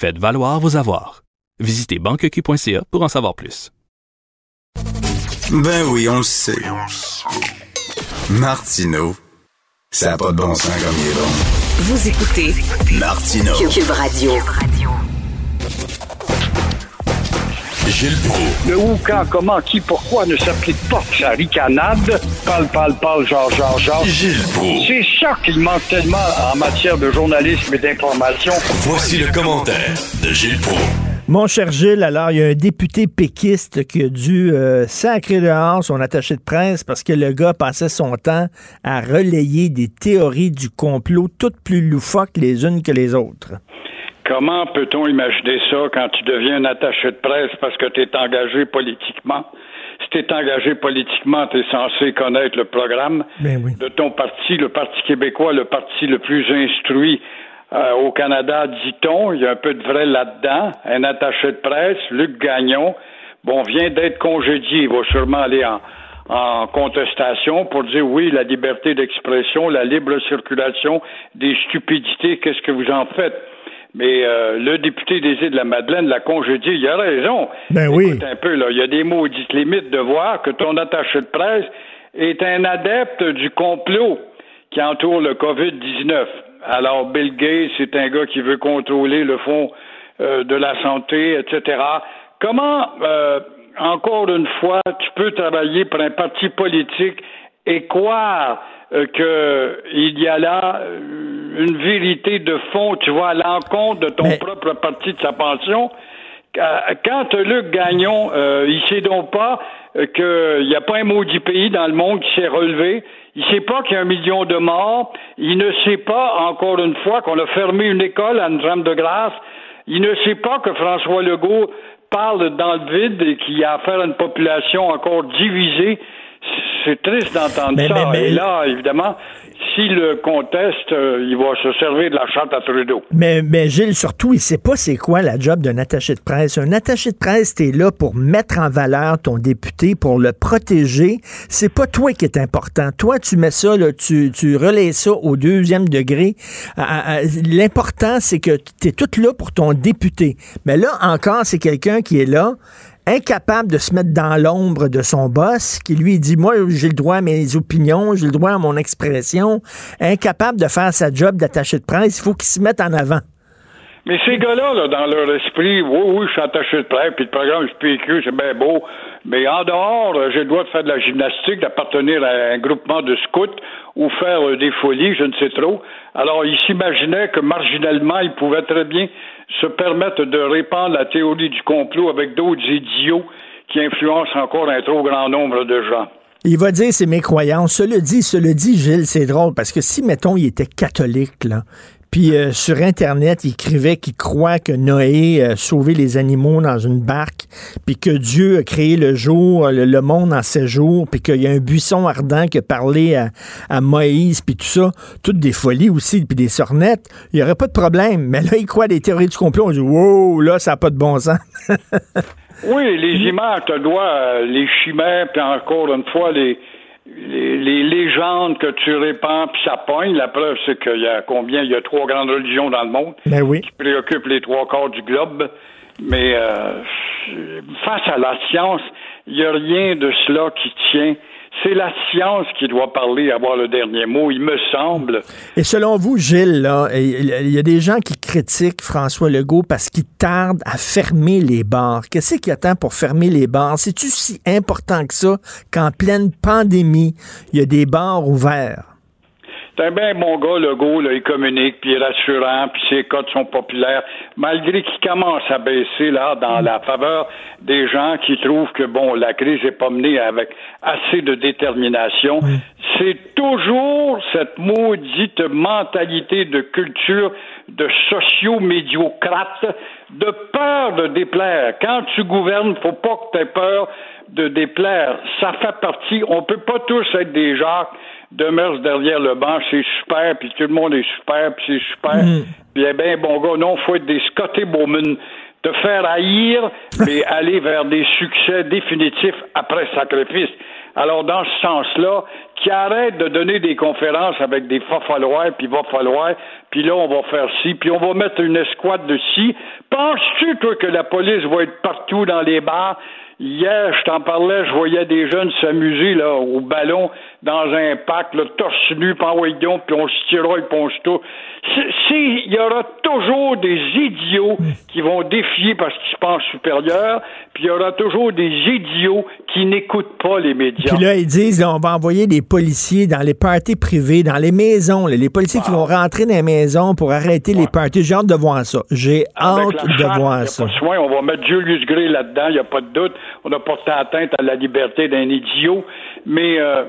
S4: Faites valoir vos avoirs. Visitez banqueq.ca pour en savoir plus.
S2: Ben oui, on le sait. Martino, ça n'a pas de bon sens comme il est bon.
S1: Vous écoutez
S2: Martino.
S1: Cube Radio.
S2: Gilles
S9: Le où, quand, comment, qui, pourquoi ne s'applique pas sa ricanade? Parle, parle, parle, genre, genre, genre.
S2: Gilles
S9: C'est ça qu'il manque tellement en matière de journalisme et d'information.
S2: Voici le commentaire de Gilles Proulx.
S3: Mon cher Gilles, alors, il y a un député péquiste qui a dû euh, sacrer dehors son attaché de presse parce que le gars passait son temps à relayer des théories du complot toutes plus loufoques les unes que les autres.
S9: Comment peut-on imaginer ça quand tu deviens un attaché de presse parce que tu es engagé politiquement? Si tu es engagé politiquement, tu es censé connaître le programme
S3: ben
S9: de ton parti, le Parti québécois, le parti le plus instruit euh, au Canada, dit-on. Il y a un peu de vrai là-dedans. Un attaché de presse, Luc Gagnon, bon, vient d'être congédié. Il va sûrement aller en, en contestation pour dire oui, la liberté d'expression, la libre circulation des stupidités, qu'est-ce que vous en faites? Mais euh, le député des îles de la Madeleine l'a congédié. Il a raison.
S3: Ben oui.
S9: un peu, là. Il y a des maudites limites de voir que ton attaché de presse est un adepte du complot qui entoure le COVID-19. Alors, Bill Gates, c'est un gars qui veut contrôler le fond euh, de la santé, etc. Comment, euh, encore une fois, tu peux travailler pour un parti politique et croire qu'il y a là euh, une vérité de fond, tu vois, à l'encontre de ton propre parti de sa pension. Quand Luc Gagnon, euh, il sait donc pas qu'il n'y a pas un maudit pays dans le monde qui s'est relevé. Il sait pas qu'il y a un million de morts. Il ne sait pas, encore une fois, qu'on a fermé une école à une trame de grâce. Il ne sait pas que François Legault parle dans le vide et qu'il y a affaire à une population encore divisée c'est triste d'entendre ça. Et là, évidemment, s'il le conteste, euh, il va se servir de la charte à Trudeau.
S3: Mais, mais Gilles, surtout, il sait pas c'est quoi la job d'un attaché de presse. Un attaché de presse, t'es là pour mettre en valeur ton député, pour le protéger. C'est pas toi qui est important. Toi, tu mets ça, là, tu, tu relais ça au deuxième degré. L'important, c'est que tu es tout là pour ton député. Mais là, encore, c'est quelqu'un qui est là incapable de se mettre dans l'ombre de son boss, qui lui dit, moi, j'ai le droit à mes opinions, j'ai le droit à mon expression, incapable de faire sa job d'attaché de presse, il faut qu'il se mette en avant.
S9: Mais ces gars-là, dans leur esprit, oui, oui, je suis attaché de presse, puis le programme je PQ, c'est bien beau, mais en dehors, j'ai le droit de faire de la gymnastique, d'appartenir à un groupement de scouts ou faire euh, des folies, je ne sais trop. Alors, ils s'imaginaient que marginalement, ils pouvaient très bien se permettre de répandre la théorie du complot avec d'autres idiots qui influencent encore un trop grand nombre de gens.
S3: Il va dire c'est mes croyances. Cela dit, cela dit, Gilles, c'est drôle parce que si, mettons, il était catholique, là, puis euh, sur Internet, il écrivait qu'il croit que Noé a sauvé les animaux dans une barque, puis que Dieu a créé le jour, le, monde en sept jours, puis qu'il y a un buisson ardent qui a parlé à, Moïse, puis tout ça. Toutes des folies aussi, puis des sornettes. Il n'y aurait pas de problème. Mais là, il croit des théories du complot. On dit, wow, là, ça n'a pas de bon sens.
S9: oui, les images, tu dois, les chimères, puis encore une fois, les les, légendes que tu répands, puis ça pogne. La preuve, c'est qu'il y a combien? Il y a trois grandes religions dans le monde
S3: ben
S9: qui préoccupent les trois quarts du globe. Mais euh, face à la science, il n'y a rien de cela qui tient. C'est la science qui doit parler, avoir le dernier mot, il me semble.
S3: Et selon vous, Gilles, là, il y a des gens qui critiquent François Legault parce qu'il tarde à fermer les bars. Qu'est-ce qu'il attend pour fermer les bars? C'est-tu si important que ça qu'en pleine pandémie, il y a des bars ouverts?
S9: C'est un bien bon gars, Legault, là, il communique, puis il est rassurant, puis ses codes sont populaires, malgré qu'il commence à baisser, là, dans la faveur des gens qui trouvent que, bon, la crise n'est pas menée avec assez de détermination. C'est toujours cette maudite mentalité de culture de sociaux-médiocrates, de peur de déplaire. Quand tu gouvernes, faut pas que tu aies peur de déplaire. Ça fait partie, on peut pas tous être des gens demeure derrière le banc, c'est super, puis tout le monde est super, puis c'est super. Mm. Puis eh bien, bon gars, non, faut être des Scotty Bowman, te faire haïr, mais aller vers des succès définitifs après sacrifice. Alors, dans ce sens-là, qui arrête de donner des conférences avec des va falloir, puis va falloir, puis là, on va faire ci, puis on va mettre une escouade de ci. Penses-tu, toi, que la police va être partout dans les bars? Hier, je t'en parlais, je voyais des jeunes s'amuser là au ballon dans un pack, le torse nu, puis puis on se puis on se tout. Il y aura toujours des idiots qui vont défier parce qu'ils se pensent supérieurs, puis il y aura toujours des idiots qui n'écoutent pas les médias.
S3: Puis là, ils disent, on va envoyer des policiers dans les parties privées, dans les maisons, les policiers qui vont rentrer dans les maisons pour arrêter les parties. J'ai hâte de voir ça. J'ai hâte de voir ça.
S9: on va mettre Julius Gray là-dedans, il n'y a pas de doute. On a porté atteinte à la liberté d'un idiot, mais... Euh,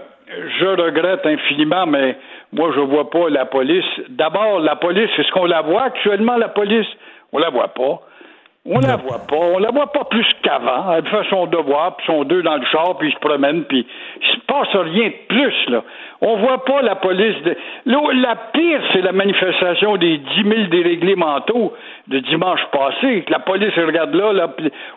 S9: je regrette infiniment, mais moi, je vois pas la police. D'abord, la police, est-ce qu'on la voit actuellement, la police? On la voit pas. On la voit pas. On la voit pas plus qu'avant. Elle fait son devoir, puis sont deux dans le char, puis ils se promènent, puis il se passe rien de plus, là. On voit pas la police. De... La pire, c'est la manifestation des 10 000 déréglés mentaux de dimanche passé. La police regarde là, là.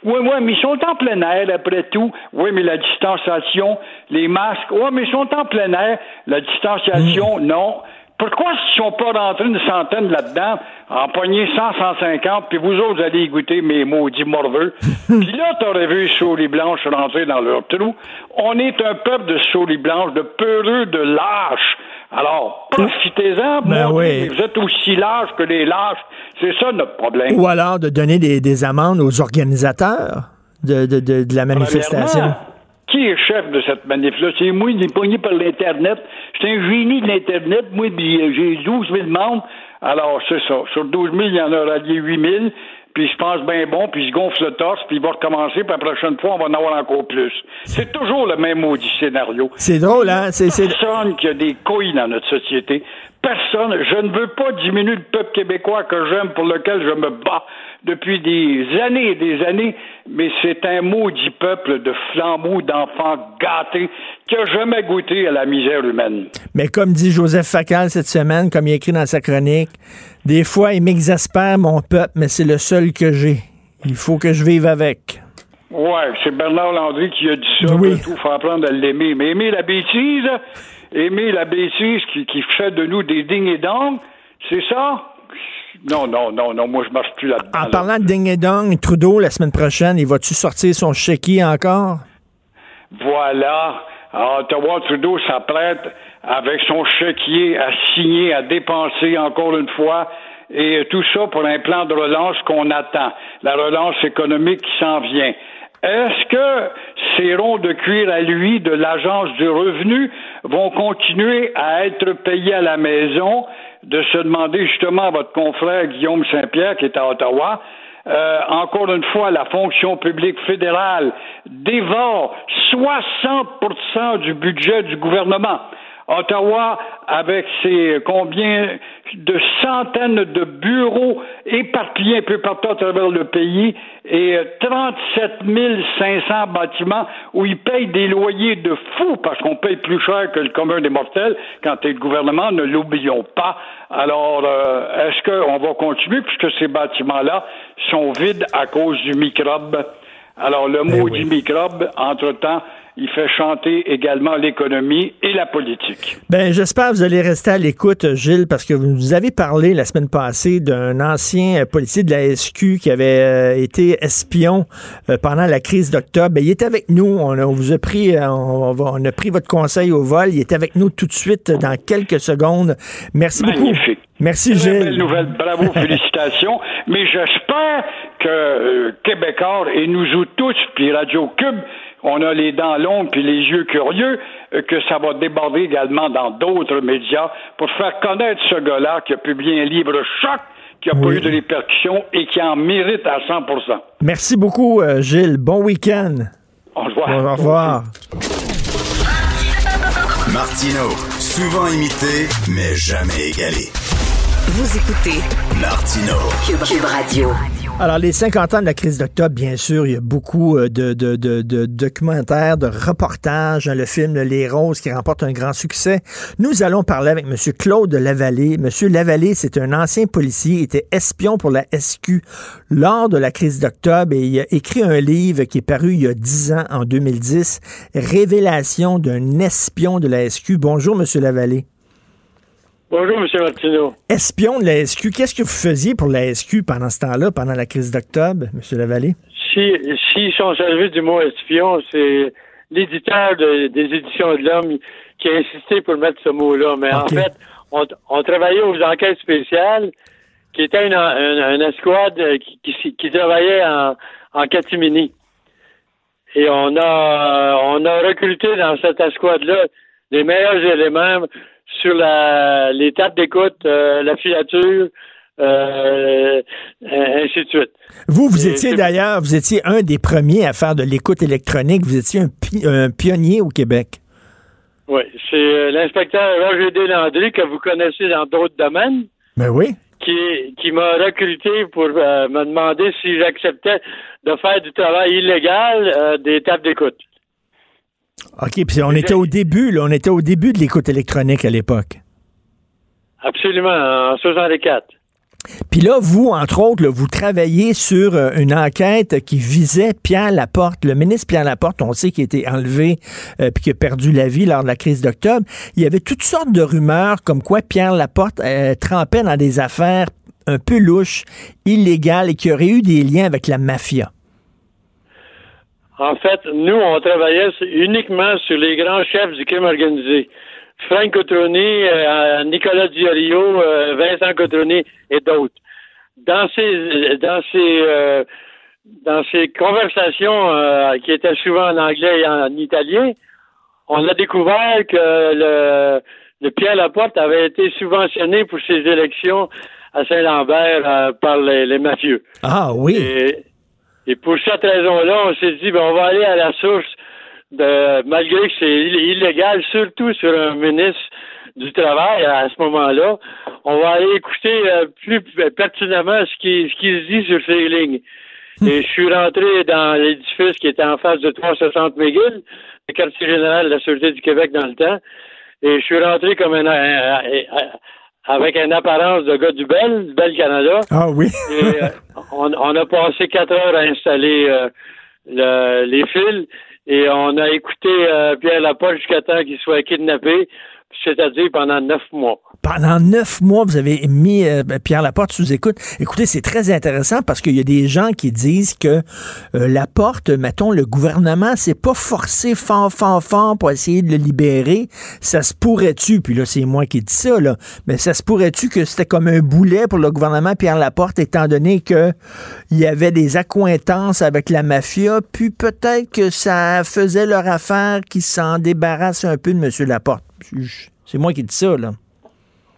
S9: Oui, oui, mais ils sont en plein air, après tout. Oui, mais la distanciation, les masques. Oui, mais ils sont en plein air. La distanciation, mm. non. Pourquoi ils ne sont pas rentrés une centaine là-dedans, en poignée 100, 150, puis vous autres, allez goûter mes maudits morveux? puis là, t'aurais vu les souris blanches rentrer dans leur trou. On est un peuple de souris blanches, de peureux, de lâches. Alors, profitez-en,
S3: ben
S9: vous êtes aussi lâches que les lâches. C'est ça notre problème.
S3: Ou alors de donner des, amendes aux organisateurs de, de, de la manifestation
S9: qui est chef de cette manif-là? C'est moi, il est pogné par l'Internet. C'est un génie de l'Internet. Moi, euh, j'ai 12 000 membres. Alors, c'est ça. Sur 12 000, il y en a rallié 8 000. Puis je pense bien bon, puis je gonfle le torse, puis il va recommencer, puis la prochaine fois, on va en avoir encore plus. C'est toujours le même maudit scénario.
S3: C'est drôle, hein? C'est
S9: personne qui a des couilles dans notre société. Personne. Je ne veux pas diminuer le peuple québécois que j'aime, pour lequel je me bats depuis des années et des années, mais c'est un maudit peuple de flambeaux d'enfants gâtés qui n'a jamais goûté à la misère humaine.
S3: Mais comme dit Joseph Facal cette semaine, comme il écrit dans sa chronique, des fois, il m'exaspère, mon peuple, mais c'est le seul que j'ai. Il faut que je vive avec.
S9: Ouais, c'est Bernard Landry qui a dit ça.
S3: Oui.
S9: Il faut apprendre à l'aimer. Mais aimer la bêtise, aimer la bêtise qui, qui fait de nous des dignes et dons, c'est ça? Non, non, non, non, moi je marche plus là-dedans.
S3: En parlant de ding et dong, Trudeau, la semaine prochaine, il va-tu sortir son chéquier encore?
S9: Voilà. À Ottawa, Trudeau s'apprête avec son chéquier à signer, à dépenser encore une fois, et tout ça pour un plan de relance qu'on attend. La relance économique qui s'en vient. Est-ce que ces ronds de cuir à lui de l'Agence du revenu vont continuer à être payés à la maison? De se demander justement à votre confrère Guillaume Saint-Pierre qui est à Ottawa, euh, encore une fois, la fonction publique fédérale dévore 60% du budget du gouvernement. Ottawa, avec ses combien de centaines de bureaux éparpillés un peu partout à travers le pays et 37 500 bâtiments où ils payent des loyers de fous parce qu'on paye plus cher que le commun des mortels quand tu es le gouvernement, ne l'oublions pas. Alors, euh, est-ce qu'on va continuer puisque ces bâtiments-là sont vides à cause du microbe? Alors, le mot du microbe, entre-temps, il fait chanter également l'économie et la politique.
S3: Ben, j'espère que vous allez rester à l'écoute, Gilles, parce que vous nous avez parlé la semaine passée d'un ancien policier de la SQ qui avait euh, été espion euh, pendant la crise d'octobre. Ben, il était avec nous. On, vous a pris, euh, on, a pris votre conseil au vol. Il était avec nous tout de suite dans quelques secondes. Merci beaucoup. Merci, Gilles.
S9: Belle nouvelle. Bravo, félicitations. Mais j'espère que Québécois et nous tous, puis Radio Cube, on a les dents longues puis les yeux curieux, euh, que ça va déborder également dans d'autres médias pour faire connaître ce gars-là qui a publié un livre choc qui n'a pas eu de répercussions et qui en mérite à 100%
S3: Merci beaucoup, euh, Gilles. Bon week-end.
S9: Au revoir.
S3: Au revoir.
S2: Martino, souvent imité, mais jamais égalé.
S1: Vous écoutez
S2: Martino,
S1: Cube Radio.
S3: Alors, les 50 ans de la crise d'octobre, bien sûr, il y a beaucoup euh, de, documentaires, de reportages. Hein, le film Les Roses qui remporte un grand succès. Nous allons parler avec M. Claude Lavallée. M. Lavallée, c'est un ancien policier, était espion pour la SQ lors de la crise d'octobre et il a écrit un livre qui est paru il y a 10 ans, en 2010, Révélation d'un espion de la SQ. Bonjour, M. Lavallée.
S10: Bonjour, M. Martineau.
S3: Espion de la SQ, qu'est-ce que vous faisiez pour la SQ pendant ce temps-là, pendant la crise d'octobre, M. Lavallée?
S10: Si, si sont servis du mot espion, c'est l'éditeur des éditions de l'Homme qui a insisté pour mettre ce mot-là. Mais en fait, on, travaillait aux enquêtes spéciales, qui était une, une, escouade qui, travaillait en, en catimini. Et on a, on a recruté dans cette escouade-là les meilleurs éléments sur la, les tables d'écoute, euh, la filature, euh, ainsi de suite.
S3: Vous, vous étiez d'ailleurs, vous étiez un des premiers à faire de l'écoute électronique. Vous étiez un, pionnier au Québec.
S10: Oui, c'est euh, l'inspecteur Roger Deslandry que vous connaissez dans d'autres domaines.
S3: Ben oui.
S10: Qui, qui m'a recruté pour me demander si j'acceptais de faire du travail illégal des tables d'écoute.
S3: OK, puis on était au début, là, on était au début de l'écoute électronique à l'époque.
S10: Absolument, en 64.
S3: Puis là, vous, entre autres, vous travaillez sur euh, une enquête qui visait Pierre Laporte, le ministre Pierre Laporte, on sait qu'il a été enlevé euh, puis qu'il a perdu la vie lors de la crise d'octobre. Il y avait toutes sortes de rumeurs comme quoi Pierre Laporte euh, trempait dans des affaires un peu louches, illégales et qui aurait eu des liens avec la mafia.
S10: En fait, nous, on travaillait uniquement sur les grands chefs du crime organisé. Frank Cotroni, euh, Nicolas Diorio, euh, Vincent Cotroni et d'autres. Dans ces dans ces euh, dans ces conversations qui étaient souvent en anglais et en italien, on a découvert que le, le Pierre Laporte avait été subventionné pour ses élections à Saint-Lambert par les, les, mafieux.
S3: Ah oui.
S10: Et pour cette raison-là, on s'est dit, ben, on va aller à la source de, malgré que c'est illégal, surtout sur un ministre du Travail à ce moment-là, on va aller écouter euh, plus pertinemment ce qui, ce qui se dit sur ces lignes. Hmm. Et je suis rentré dans l'édifice qui était en face de 360 McGill, le quartier général de la Sûreté du Québec dans le temps. Et je suis rentré comme un, avec une apparence de gars du Bel, du Bel Canada.
S3: Ah oui.
S10: et, euh, on, on, a passé quatre heures à installer euh, le, les fils et on a écouté euh, Pierre Laporte jusqu'à temps qu'il soit kidnappé c'est-à-dire pendant neuf mois.
S3: Pendant neuf mois, vous avez mis euh, Pierre Laporte sous écoute. Écoutez, c'est très intéressant parce qu'il y a des gens qui disent que euh, Laporte, mettons, le gouvernement, c'est pas forcé fort, fort, fort pour essayer de le libérer. Ça se pourrait-tu, puis là, c'est moi qui dis ça, là, mais ça se pourrait-tu que c'était comme un boulet pour le gouvernement Pierre Laporte, étant donné que il y avait des accointances avec la mafia, puis peut-être que ça faisait leur affaire qu'ils s'en débarrassent un peu de M. Laporte? C'est moi qui dis ça, là.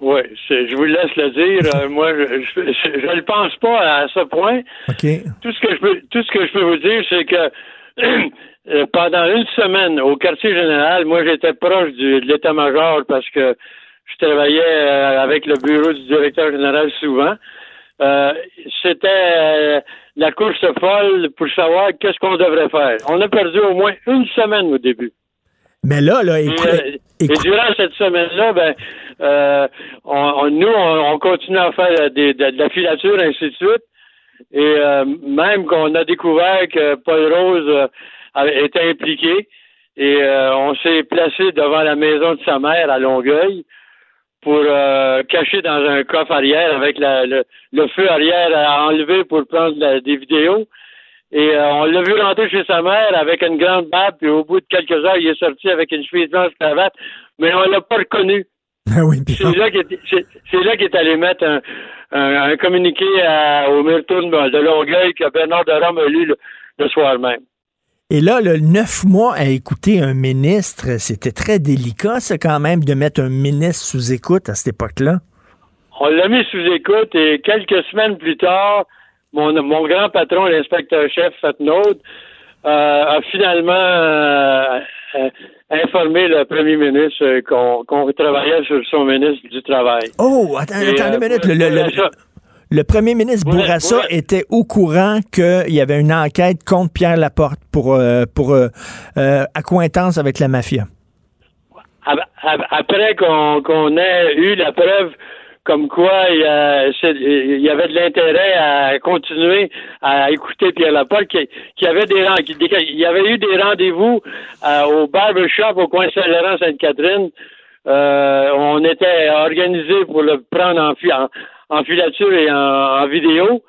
S10: Oui, je vous laisse le dire. Euh, moi, je ne le pense pas à ce point.
S3: OK.
S10: Tout ce que je peux, tout ce que je peux vous dire, c'est que euh, pendant une semaine au quartier général, moi, j'étais proche du, de l'état-major parce que je travaillais euh, avec le bureau du directeur général souvent. C'était la course folle pour savoir qu'est-ce qu'on devrait faire. On a perdu au moins une semaine au début.
S3: Mais là, là, écoute,
S10: et, durant cette semaine-là, ben, euh, on, nous, on, continue à faire des, de, la filature, ainsi de suite. Et euh, même qu'on a découvert que Paul Rose euh, était impliqué, Et on s'est placé devant la maison de sa mère à Longueuil pour cacher dans un coffre arrière avec le, feu arrière à enlever pour prendre des vidéos. Et euh, on l'a vu rentrer chez sa mère avec une grande barbe, puis au bout de quelques heures, il est sorti avec une chemise blanche cravate, mais on l'a pas reconnu.
S3: Ah oui,
S10: c'est là qu'il est, allé mettre un, communiqué au Milton de Longueuil que Bernard de Rome a lu le soir même.
S3: Et là, le neuf mois à écouter un ministre, c'était très délicat, c'est quand même de mettre un ministre sous écoute à cette époque-là.
S10: On l'a mis sous écoute et quelques semaines plus tard, mon, grand patron, l'inspecteur-chef Fatnaud, euh, a finalement euh, euh, informé le premier ministre qu'on travaillait sur son ministre du Travail.
S3: Oh, attends, une minute. Le, le premier ministre Bourassa était au courant qu'il y avait une enquête contre Pierre Laporte pour, euh, pour euh, euh, accointance avec la mafia.
S10: Après qu'on ait eu la preuve comme quoi il y, avait de l'intérêt à continuer à écouter Pierre Laporte, qu'il y avait des il y avait eu des rendez-vous au barbershop au coin Saint-Laurent-Sainte-Catherine. on était organisé pour le prendre en, en, en filature et en, vidéo.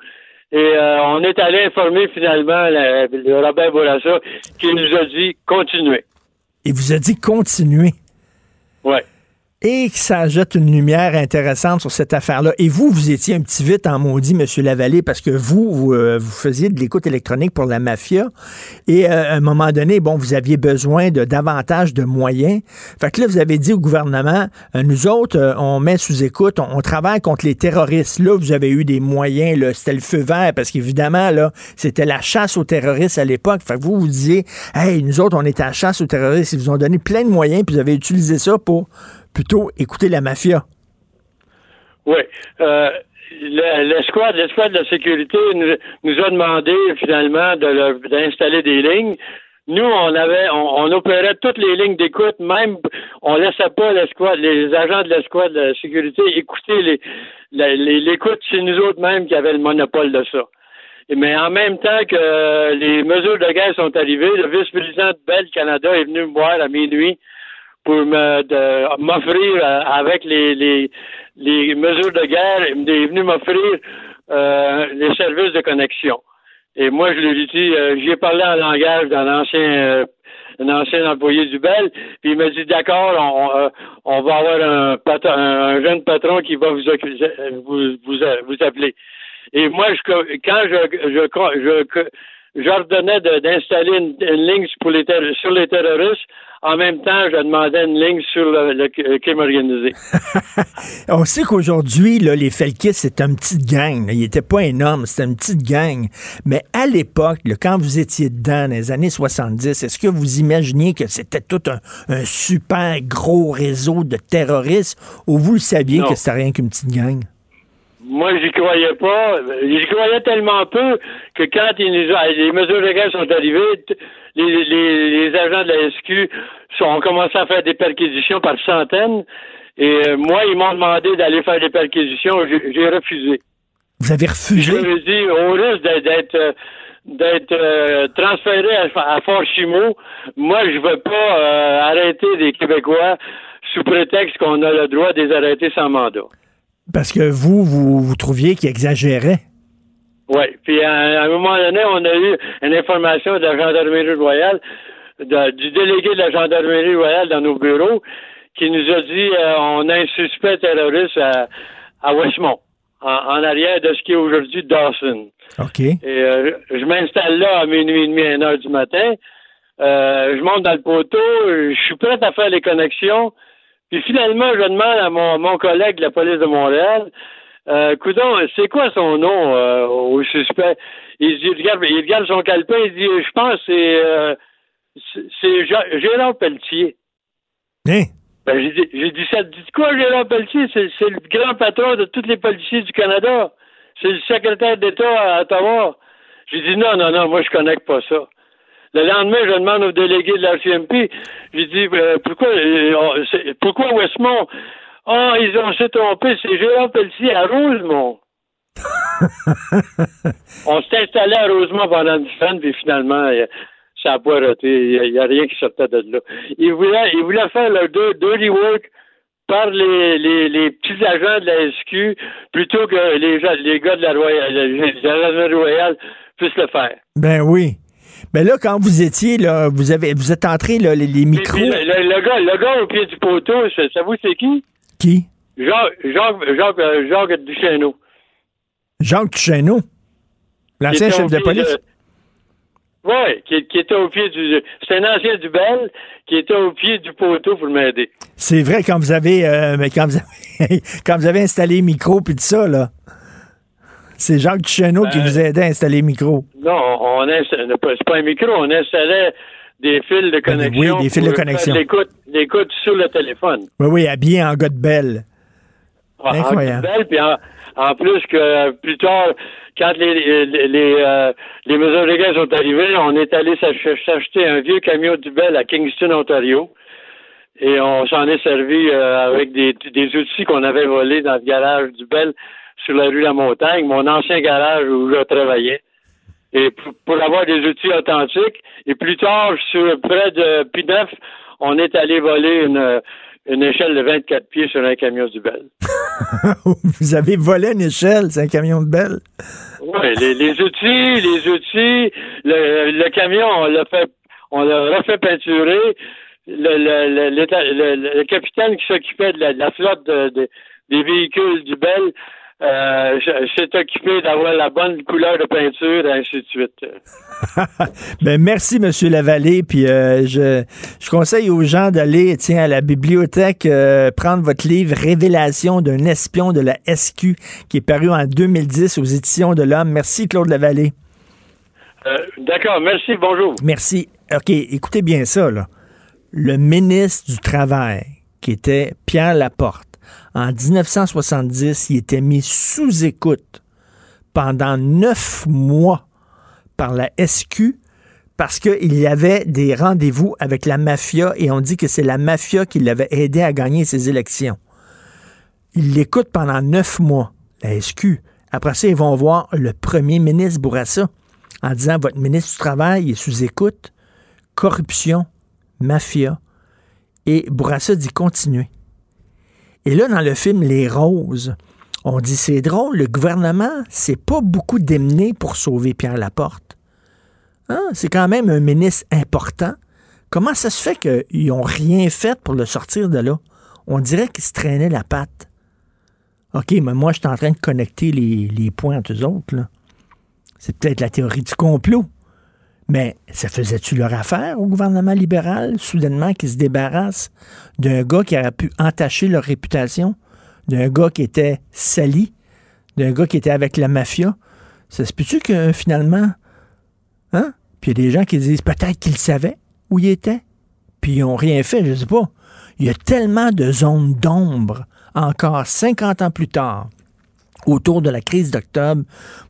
S10: Et euh, on est allé informer finalement le, Robert Bourassa qui nous a dit continuer.
S3: Il vous a dit continuer?
S10: Ouais
S3: et que ça jette une lumière intéressante sur cette affaire-là. Et vous, vous étiez un petit vite en maudit, M. Lavallée, parce que vous, vous, euh, faisiez de l'écoute électronique pour la mafia. Et euh, à un moment donné, bon, vous aviez besoin de davantage de moyens. Fait que là, vous avez dit au gouvernement, euh, nous autres, on met sous écoute, on, travaille contre les terroristes. Là, vous avez eu des moyens, là, c'était le feu vert, parce qu'évidemment, là, c'était la chasse aux terroristes à l'époque. Fait que vous, vous disiez, hey, nous autres, on était à la chasse aux terroristes. Ils vous ont donné plein de moyens, puis vous avez utilisé ça pour plutôt écouter la mafia.
S10: Oui. Euh, l'escouade, de la sécurité nous, a demandé finalement d'installer des lignes. Nous, on avait, on, opérait toutes les lignes d'écoute, même on laissait pas l'escouade, les agents de l'escouade de la sécurité écouter les, l'écoute, c'est nous autres mêmes qui avaient le monopole de ça. Mais en même temps que les mesures de guerre sont arrivées, le vice-président de Bell Canada est venu me voir à minuit pour m'offrir euh, avec les, les, les, mesures de guerre, il est venu m'offrir euh, les services de connexion. Et moi, je lui ai dit, euh, j'y ai parlé en langage d'un ancien un ancien employé du Bel, puis il m'a dit d'accord, on, on, va avoir un, patron, un, jeune patron qui va vous, vous, vous, vous appeler. Et moi, je, quand je, je, je, j'ordonnais d'installer une, ligne pour les sur les terroristes. En même temps, je demandais une ligne sur le, crime organisé.
S3: On sait qu'aujourd'hui, les Felkis, c'est une petite gang. Il n'était pas énorme, c'était une petite gang. Mais à l'époque, quand vous étiez dedans, dans les années 70, est-ce que vous imaginiez que c'était tout un, super gros réseau de terroristes ou vous le saviez que c'était rien qu'une petite gang?
S10: Moi, j'y croyais pas. J'y croyais tellement peu que quand les mesures légales sont arrivées, les, agents de la SQ ont commencé à faire des perquisitions par centaines. Et euh, moi, ils m'ont demandé d'aller faire des perquisitions. J'ai refusé.
S3: Vous avez refusé?
S10: Je dit, au risque d'être d'être euh, transféré à, Fort Chimo, moi, je veux pas euh, arrêter des Québécois sous prétexte qu'on a le droit de les arrêter sans mandat.
S3: Parce que vous, vous, trouviez qu'il exagérait.
S10: Oui. Puis à, un moment donné, on a eu une information de la gendarmerie royale, du délégué de la gendarmerie royale dans nos bureaux, qui nous a dit euh, on a un suspect terroriste à, à Westmont, en, arrière de ce qui est aujourd'hui Dawson.
S3: OK.
S10: Et euh, je m'installe là à minuit et demi, à une heure du matin. Euh, je monte dans le poteau, je suis prêt à faire les connexions. Puis finalement, je demande à mon, mon collègue de la police de Montréal, euh, Coudon, c'est quoi son nom euh, au suspect? Il dit, regarde, il regarde son calepin, il dit, je pense c'est euh, c'est Gérard Pelletier.
S3: Hein?
S10: Ben, j'ai dit, j'ai dit ça, dit quoi Gérard Pelletier? C'est, c'est le grand patron de tous les policiers du Canada. C'est le secrétaire d'État à Ottawa. J'ai dit non, non, non, moi je connecte pas ça. Le lendemain, je demande au délégué de la CMP, je dis euh, pourquoi euh, oh, pourquoi Westmont? Ah, oh, ils ont s'est trompé, c'est Gérard Pelletier à Rosemont. on s'est installé à Rosemont pendant une semaine, puis finalement, euh, ça pas raté. Il n'y a, rien qui sortait de là. Il voulait, il voulait faire le dirty work par les, les, les, petits agents de la SQ plutôt que les, les gars de la Royale, les Royale puissent le faire.
S3: Ben oui. Mais ben là, quand vous étiez, là, vous avez vous êtes entré là, les, micros.
S10: le, gars, le gars au pied du poteau, ça, vous c'est qui?
S3: Qui?
S10: Jacques, Jacques, Jacques, euh, Jacques Duchesneau.
S3: Jacques Duchesneau? L'ancien chef de police?
S10: Oui, qui, qui, était au pied du. C'est un ancien du Bel qui était au pied du poteau pour m'aider.
S3: C'est vrai, quand vous avez. Euh, mais quand vous avez, quand vous avez installé le micro puis tout ça, là. C'est Jacques qui ben, vous aidait à installer le micro.
S10: Non, on c'est pas un micro, on installait des fils de ben, connexion.
S3: Oui, des fils de connexion.
S10: L'écoute sur le téléphone.
S3: Oui, oui, habillé en gars de belle.
S10: Ah, Incroyable. En, belle, en, plus que plus tard, quand les, les, euh, les, mesures légales sont arrivées, on est allé s'acheter un vieux camion du Bell à Kingston, Ontario. Et on s'en est servi euh, avec des, des outils qu'on avait volés dans le garage du Bell sur la rue La Montagne, mon ancien garage où je travaillais. Et pour, avoir des outils authentiques. Et plus tard, sur près de P9, on est allé voler une, une échelle de 24 pieds sur un camion du Bell.
S3: Vous avez volé une échelle, c'est un camion de Bell?
S10: Oui, les, outils, les outils, le, camion, on l'a fait, on l'a refait peinturer. Le, le, capitaine qui s'occupait de la, flotte des véhicules du Bell euh, s'est occupé d'avoir la bonne couleur de peinture, et ainsi de suite.
S3: ben, merci, M. Lavallée. Puis euh, je, je conseille aux gens d'aller tiens, à la bibliothèque euh, prendre votre livre Révélation d'un espion de la SQ qui est paru en 2010 aux éditions de l'Homme. Merci, Claude Lavallée.
S10: D'accord, merci, bonjour.
S3: Merci. OK, écoutez bien ça, là. Le ministre du Travail, qui était Pierre Laporte, en 1970, il était mis sous écoute pendant neuf mois par la SQ parce qu'il y avait des rendez-vous avec la mafia et on dit que c'est la mafia qui l'avait aidé à gagner ses élections. Il l'écoute pendant neuf mois, la SQ. Après ça, ils vont voir le premier ministre Bourassa en disant Votre ministre du Travail est sous écoute, corruption, mafia. Et Bourassa dit Continuez. Et là, dans le film Les Roses, on dit c'est drôle, le gouvernement, c'est pas beaucoup démené pour sauver Pierre Laporte. Hein? C'est quand même un ministre important. Comment ça se fait qu'ils n'ont rien fait pour le sortir de là? On dirait qu'ils se traînaient la patte. OK, mais moi, je suis en train de connecter les, points entre eux autres. C'est peut-être la théorie du complot. Mais ça faisait-tu leur affaire au gouvernement libéral, soudainement, qui se débarrasse d'un gars qui aurait pu entacher leur réputation, d'un gars qui était sali, d'un gars qui était avec la mafia? Ça se peut-tu que finalement, hein? Puis il y a des gens qui disent peut-être qu'ils savaient où il était, puis ils n'ont rien fait, je ne sais pas. Il y a tellement de zones d'ombre encore 50 ans plus tard autour de la crise d'octobre.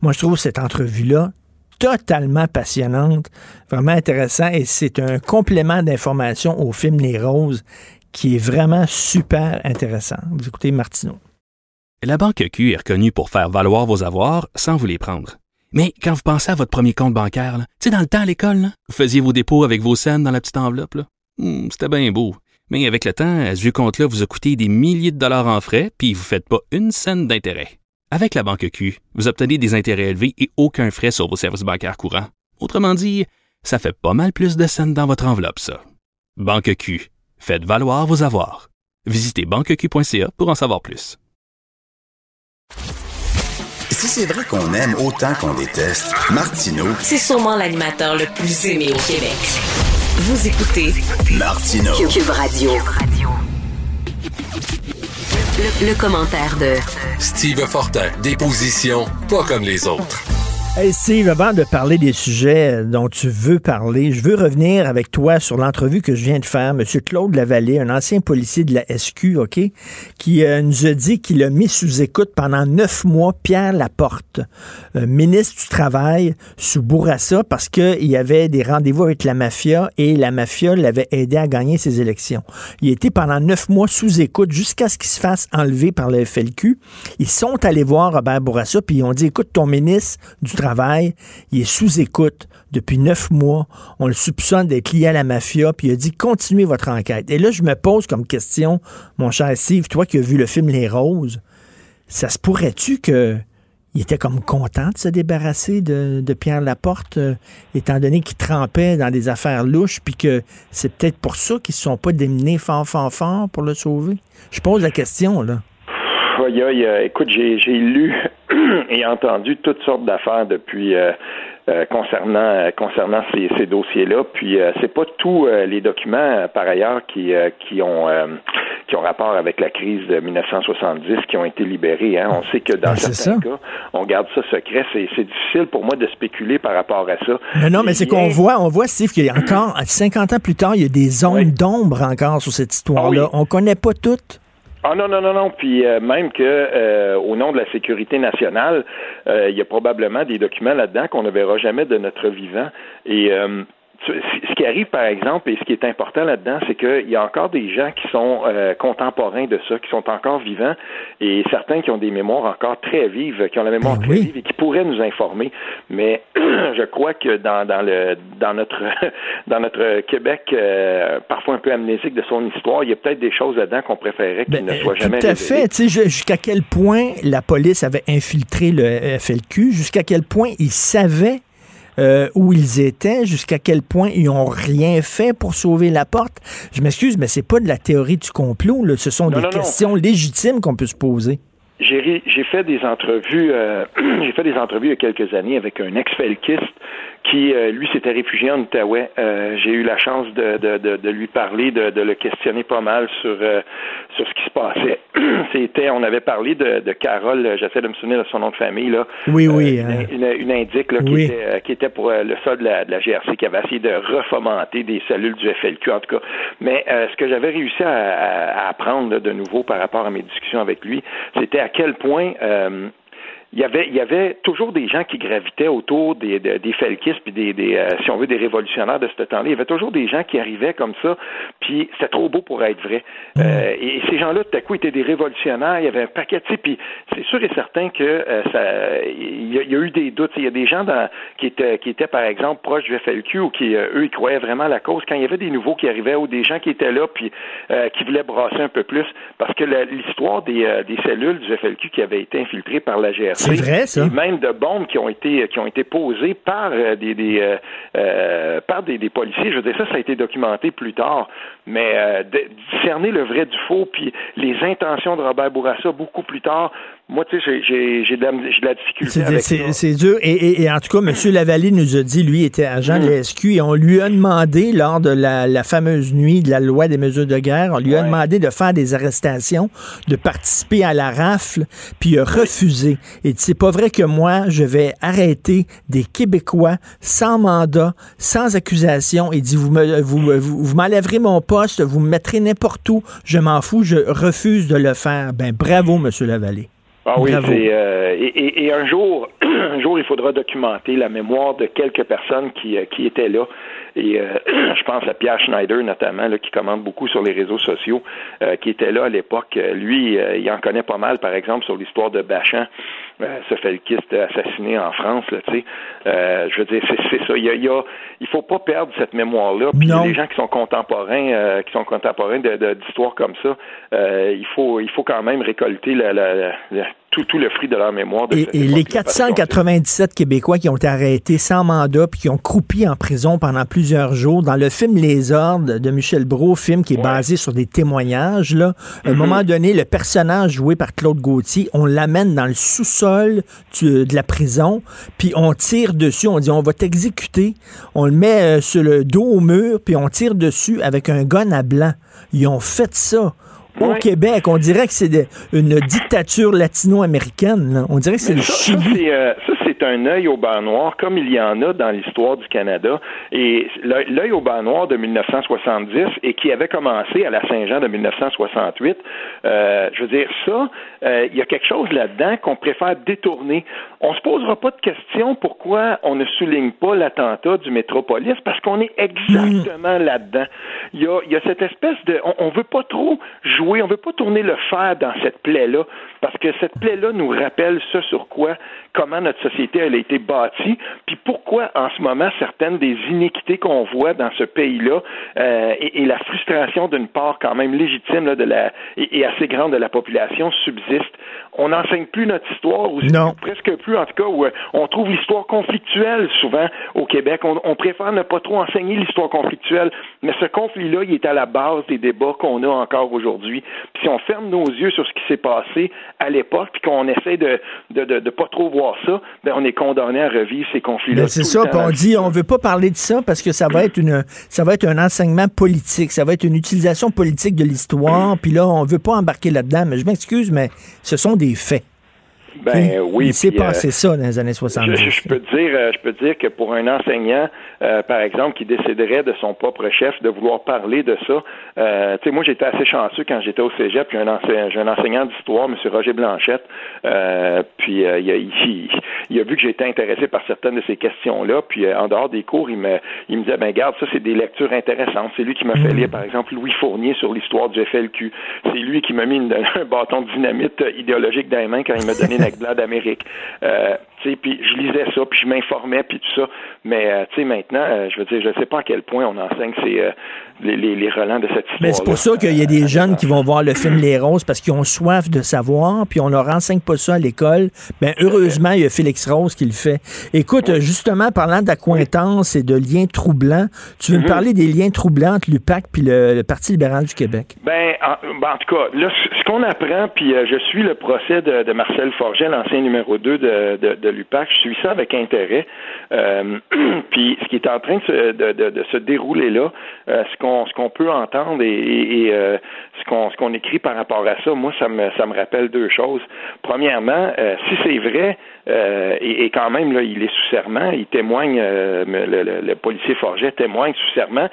S3: Moi, je trouve cette entrevue-là totalement passionnante, vraiment intéressant et c'est un complément d'information au film Les Roses qui est vraiment super intéressant. Vous écoutez Martineau.
S4: La Banque Q est reconnue pour faire valoir vos avoirs sans vous les prendre. Mais quand vous pensez à votre premier compte bancaire, tu sais, dans le temps à l'école, vous faisiez vos dépôts avec vos scènes dans la petite enveloppe. Hmm, c'était bien beau. Mais avec le temps, à ce compte-là vous a coûté des milliers de dollars en frais, puis vous ne faites pas une scène d'intérêt. Avec la banque Q, vous obtenez des intérêts élevés et aucun frais sur vos services bancaires courants. Autrement dit, ça fait pas mal plus de scènes dans votre enveloppe, ça. Banque Q, faites valoir vos avoirs. Visitez banqueq.ca pour en savoir plus.
S2: Si c'est vrai qu'on aime autant qu'on déteste, Martineau,
S1: c'est sûrement l'animateur le plus aimé au Québec. Vous écoutez
S2: Martineau.
S1: Cube Radio. Le, commentaire de
S5: Steve Fortin, des positions pas comme les autres.
S3: Hey Steve, avant de parler des sujets dont tu veux parler, je veux revenir avec toi sur l'entrevue que je viens de faire. Monsieur Claude Lavallée, un ancien policier de la SQ, OK, qui euh, nous a dit qu'il a mis sous écoute pendant neuf mois Pierre Laporte, euh, ministre du Travail sous Bourassa, parce qu'il y avait des rendez-vous avec la mafia et la mafia l'avait aidé à gagner ses élections. Il été pendant neuf mois sous écoute jusqu'à ce qu'il se fasse enlever par le FLQ. Ils sont allés voir Robert Bourassa puis ils ont dit, écoute, ton ministre du Travail Il est sous écoute depuis neuf mois. On le soupçonne d'être lié à la mafia, puis il a dit continuez votre enquête. Et là, je me pose comme question, mon cher Steve, toi qui as vu le film Les Roses, ça se pourrait-tu que il était comme content de se débarrasser de, Pierre Laporte, euh, étant donné qu'il trempait dans des affaires louches, puis que c'est peut-être pour ça qu'ils ne se sont pas démenés fort, fort, fort pour le sauver? Je pose la question, là.
S11: écoute, j'ai lu et entendu toutes sortes d'affaires depuis euh, euh, concernant euh, concernant ces, ces dossiers-là. Puis c'est pas tous les documents par ailleurs qui qui ont qui ont rapport avec la crise de 1970 qui ont été libérés. Hein. On sait que dans ben, certains cas, on garde ça secret. C'est, c'est difficile pour moi de spéculer par rapport à ça.
S3: Mais non, mais c'est qu'on voit, on voit, Steve, qu'il y a encore, 50 ans plus tard, il y a des zones d'ombre encore sur cette histoire-là. Ah on connaît pas toutes.
S11: Ah non, non, non, non. Puis euh, même que euh, au nom de la sécurité nationale, euh, il y a probablement des documents là-dedans qu'on ne verra jamais de notre vivant. Et ce qui arrive, par exemple, et ce qui est important là-dedans, c'est qu'il y a encore des gens qui sont euh, contemporains de ça, qui sont encore vivants, et certains qui ont des mémoires encore très vives, qui ont la mémoire ben très vive et qui pourraient nous informer. Mais je crois que dans, dans le dans notre dans notre Québec, euh, parfois un peu amnésique de son histoire, il y a peut-être des choses là-dedans qu'on préférerait qu'il ben, ne soient jamais
S3: Tout à fait. Jusqu'à quel point la police avait infiltré le FLQ, jusqu'à quel point ils savaient euh, où ils étaient, jusqu'à quel point ils ont rien fait pour sauver la porte. Je m'excuse, mais c'est pas de la théorie du complot. Là. Ce sont des questions légitimes qu'on peut se poser.
S11: J'ai fait des entrevues, euh, j'ai fait des entrevues il y a quelques années avec un ex-felkiste qui, euh, lui, s'était réfugié en Outaouais. Euh, j'ai eu la chance de, de, de, de lui parler, de, de, le questionner pas mal sur, euh, sur ce qui se passait. C'était, on avait parlé de, de Carole, j'essaie de me souvenir de son nom de famille, là.
S3: Oui, oui.
S11: Hein. Une, une, indique là, qui, était, qui était pour le sol de la, de la GRC, qui avait essayé de refomenter des cellules du FLQ, en tout cas. Mais ce que j'avais réussi à, à, apprendre de nouveau par rapport à mes discussions avec lui, c'était à quel point il y avait il y avait toujours des gens qui gravitaient autour des des, des felkistes puis des, des euh, si on veut des révolutionnaires de ce temps-là. Il y avait toujours des gens qui arrivaient comme ça, puis c'était trop beau pour être vrai. Mm. Euh, et, ces gens-là, tout à coup, étaient des révolutionnaires. Il y avait un paquet, tu sais, puis c'est sûr et certain que euh, ça, il y, a, eu des doutes. Il y a des gens dans, qui étaient qui étaient par exemple proches du FLQ ou qui eux ils croyaient vraiment à la cause. Quand il y avait des nouveaux qui arrivaient ou des gens qui étaient là puis qui voulaient brasser un peu plus, parce que l'histoire des des cellules du FLQ qui avaient été infiltrées par la GRC
S3: c'est vrai, ça.
S11: Et même de bombes qui ont été qui ont été posées par euh, des, des euh, euh, par des, des, policiers. Je veux dire, ça, ça a été documenté plus tard. Mais discerner le vrai du faux, puis les intentions de Robert Bourassa beaucoup plus tard, moi, tu sais, j'ai de, la difficulté avec ça.
S3: C'est dur. Et, et, en tout cas, M. Lavallée nous a dit, lui, était agent de mm. l'ESQ, et on lui a demandé, lors de la, la, fameuse nuit de la loi des mesures de guerre, on lui a demandé de faire des arrestations, de participer à la rafle, puis il a refusé. Et c'est pas vrai que moi, je vais arrêter des Québécois sans mandat, sans accusation. Il dit, vous me, vous, vous, vous m'enlèverez mon poste, vous me mettrez n'importe où, je m'en fous, je refuse de le faire. Ben, bravo, M. Lavallée.
S11: Ah oui, c'est euh, et, et, un jour, un jour, il faudra documenter la mémoire de quelques personnes qui, euh, qui étaient là. Et euh, je pense à Pierre Schneider notamment, là, qui commande beaucoup sur les réseaux sociaux, qui était là à l'époque. Lui, il en connaît pas mal, par exemple, sur l'histoire de Bachan, ce felkiste assassiné en France. Là, tu sais. je veux dire, c'est ça. Il y, a, il, y a, il faut pas perdre cette mémoire-là. Puis les gens qui sont contemporains, qui sont contemporains d'histoires comme ça, il faut, il faut quand même récolter la, la, la tout, tout, le fruit de leur mémoire.
S3: et, les 497 Québécois qui ont été arrêtés sans mandat puis qui ont croupi en prison pendant plusieurs jours, dans le film Les Ordres de Michel Brault, film qui est basé sur des témoignages, là, à un mhm. moment donné, le personnage joué par Claude Gauthier, on l'amène dans le sous-sol de la prison, puis on tire dessus, on dit on va t'exécuter, on le met euh, sur le dos au mur, puis on tire dessus avec un gun à blanc. Ils ont fait ça au Québec. On dirait que c'est une dictature latino-américaine. On dirait que c'est le Chili.
S11: Euh, ça, c'est un œil au bas noir, comme il y en a dans l'histoire du Canada. Et l'œil au bas noir de 1970 et qui avait commencé à la Saint-Jean de 1968, euh, je veux dire, ça, euh, il y a quelque chose là-dedans qu'on préfère détourner. On se posera pas de question pourquoi on ne souligne pas l'attentat du Métropolis, parce qu'on est exactement là-dedans. Il y a, y a cette espèce de... On, on veut pas trop jouer, on veut pas tourner le fer dans cette plaie-là, parce que cette plaie-là nous rappelle ce sur quoi, comment notre société elle a été bâtie, puis pourquoi en ce moment certaines des inéquités qu'on voit dans ce pays-là euh, et, la frustration d'une part quand même légitime de la et, assez grande de la population subsiste. On n'enseigne plus notre histoire, ou presque plus en tout cas, où euh, on trouve l'histoire conflictuelle souvent au Québec. On, on préfère ne pas trop enseigner l'histoire conflictuelle, mais ce conflit-là, il est à la base des débats qu'on a encore aujourd'hui. Puis si on ferme nos yeux sur ce qui s'est passé à l'époque, puis qu'on essaie de de, de, de, pas trop voir ça, ben on est condamné à revivre ces conflits-là.
S3: Ben, c'est ça, puis on dit on veut pas parler de ça parce que ça va être une ça va être un enseignement politique, ça va être une utilisation politique de l'histoire, puis là on veut pas embarquer là-dedans, mais je m'excuse mais ce sont des faits.
S11: Ben oui.
S3: Il s'est passé euh, ça dans les années 70.
S11: Je, peux dire, euh, je peux dire que pour un enseignant, euh, par exemple, qui déciderait de son propre chef de vouloir parler de ça, euh, tu sais, moi j'étais assez chanceux quand j'étais au Cégep, puis un, un enseignant d'histoire, M. Roger Blanchette, puis il a, il, a vu que j'étais intéressé par certaines de ces questions-là, puis en dehors des cours, il me, il me disait, ben garde, ça c'est des lectures intéressantes. C'est lui qui m'a fait lire, par exemple, Louis Fournier sur l'histoire du FLQ. C'est lui qui m'a mis un bâton de dynamite idéologique dans les mains quand il m'a donné d'Amérique. Euh, puis je lisais ça, puis je m'informais, puis tout ça. Mais euh, tu sais, maintenant, euh, je veux dire, je sais pas à quel point on enseigne ces, euh, les, les, relents de cette histoire.
S3: Mais c'est pour ça qu'il y a des jeunes qui vont voir le film Les Roses parce qu'ils ont soif de savoir, puis on leur enseigne pas ça à l'école. Ben heureusement, il y a Félix Rose qui le fait. Écoute, justement, parlant d'accointance et de liens troublants, tu veux me mhm. parler des liens troublants entre l'UPAC puis le, Parti libéral du Québec?
S11: Ben, ben, en, tout cas, là, ce qu'on apprend, puis je suis le procès de, Marcel Forget, l'ancien numéro 2 de, de, je suis ça avec intérêt. puis ce qui est en train de, de se dérouler là, ce qu'on ce qu'on peut entendre et, euh, ce qu'on ce qu'on écrit par rapport à ça, moi ça me ça me rappelle deux choses. Premièrement, euh, si c'est vrai euh, et, quand même là, il est sous serment, il témoigne, le, policier Forget témoigne sous serment.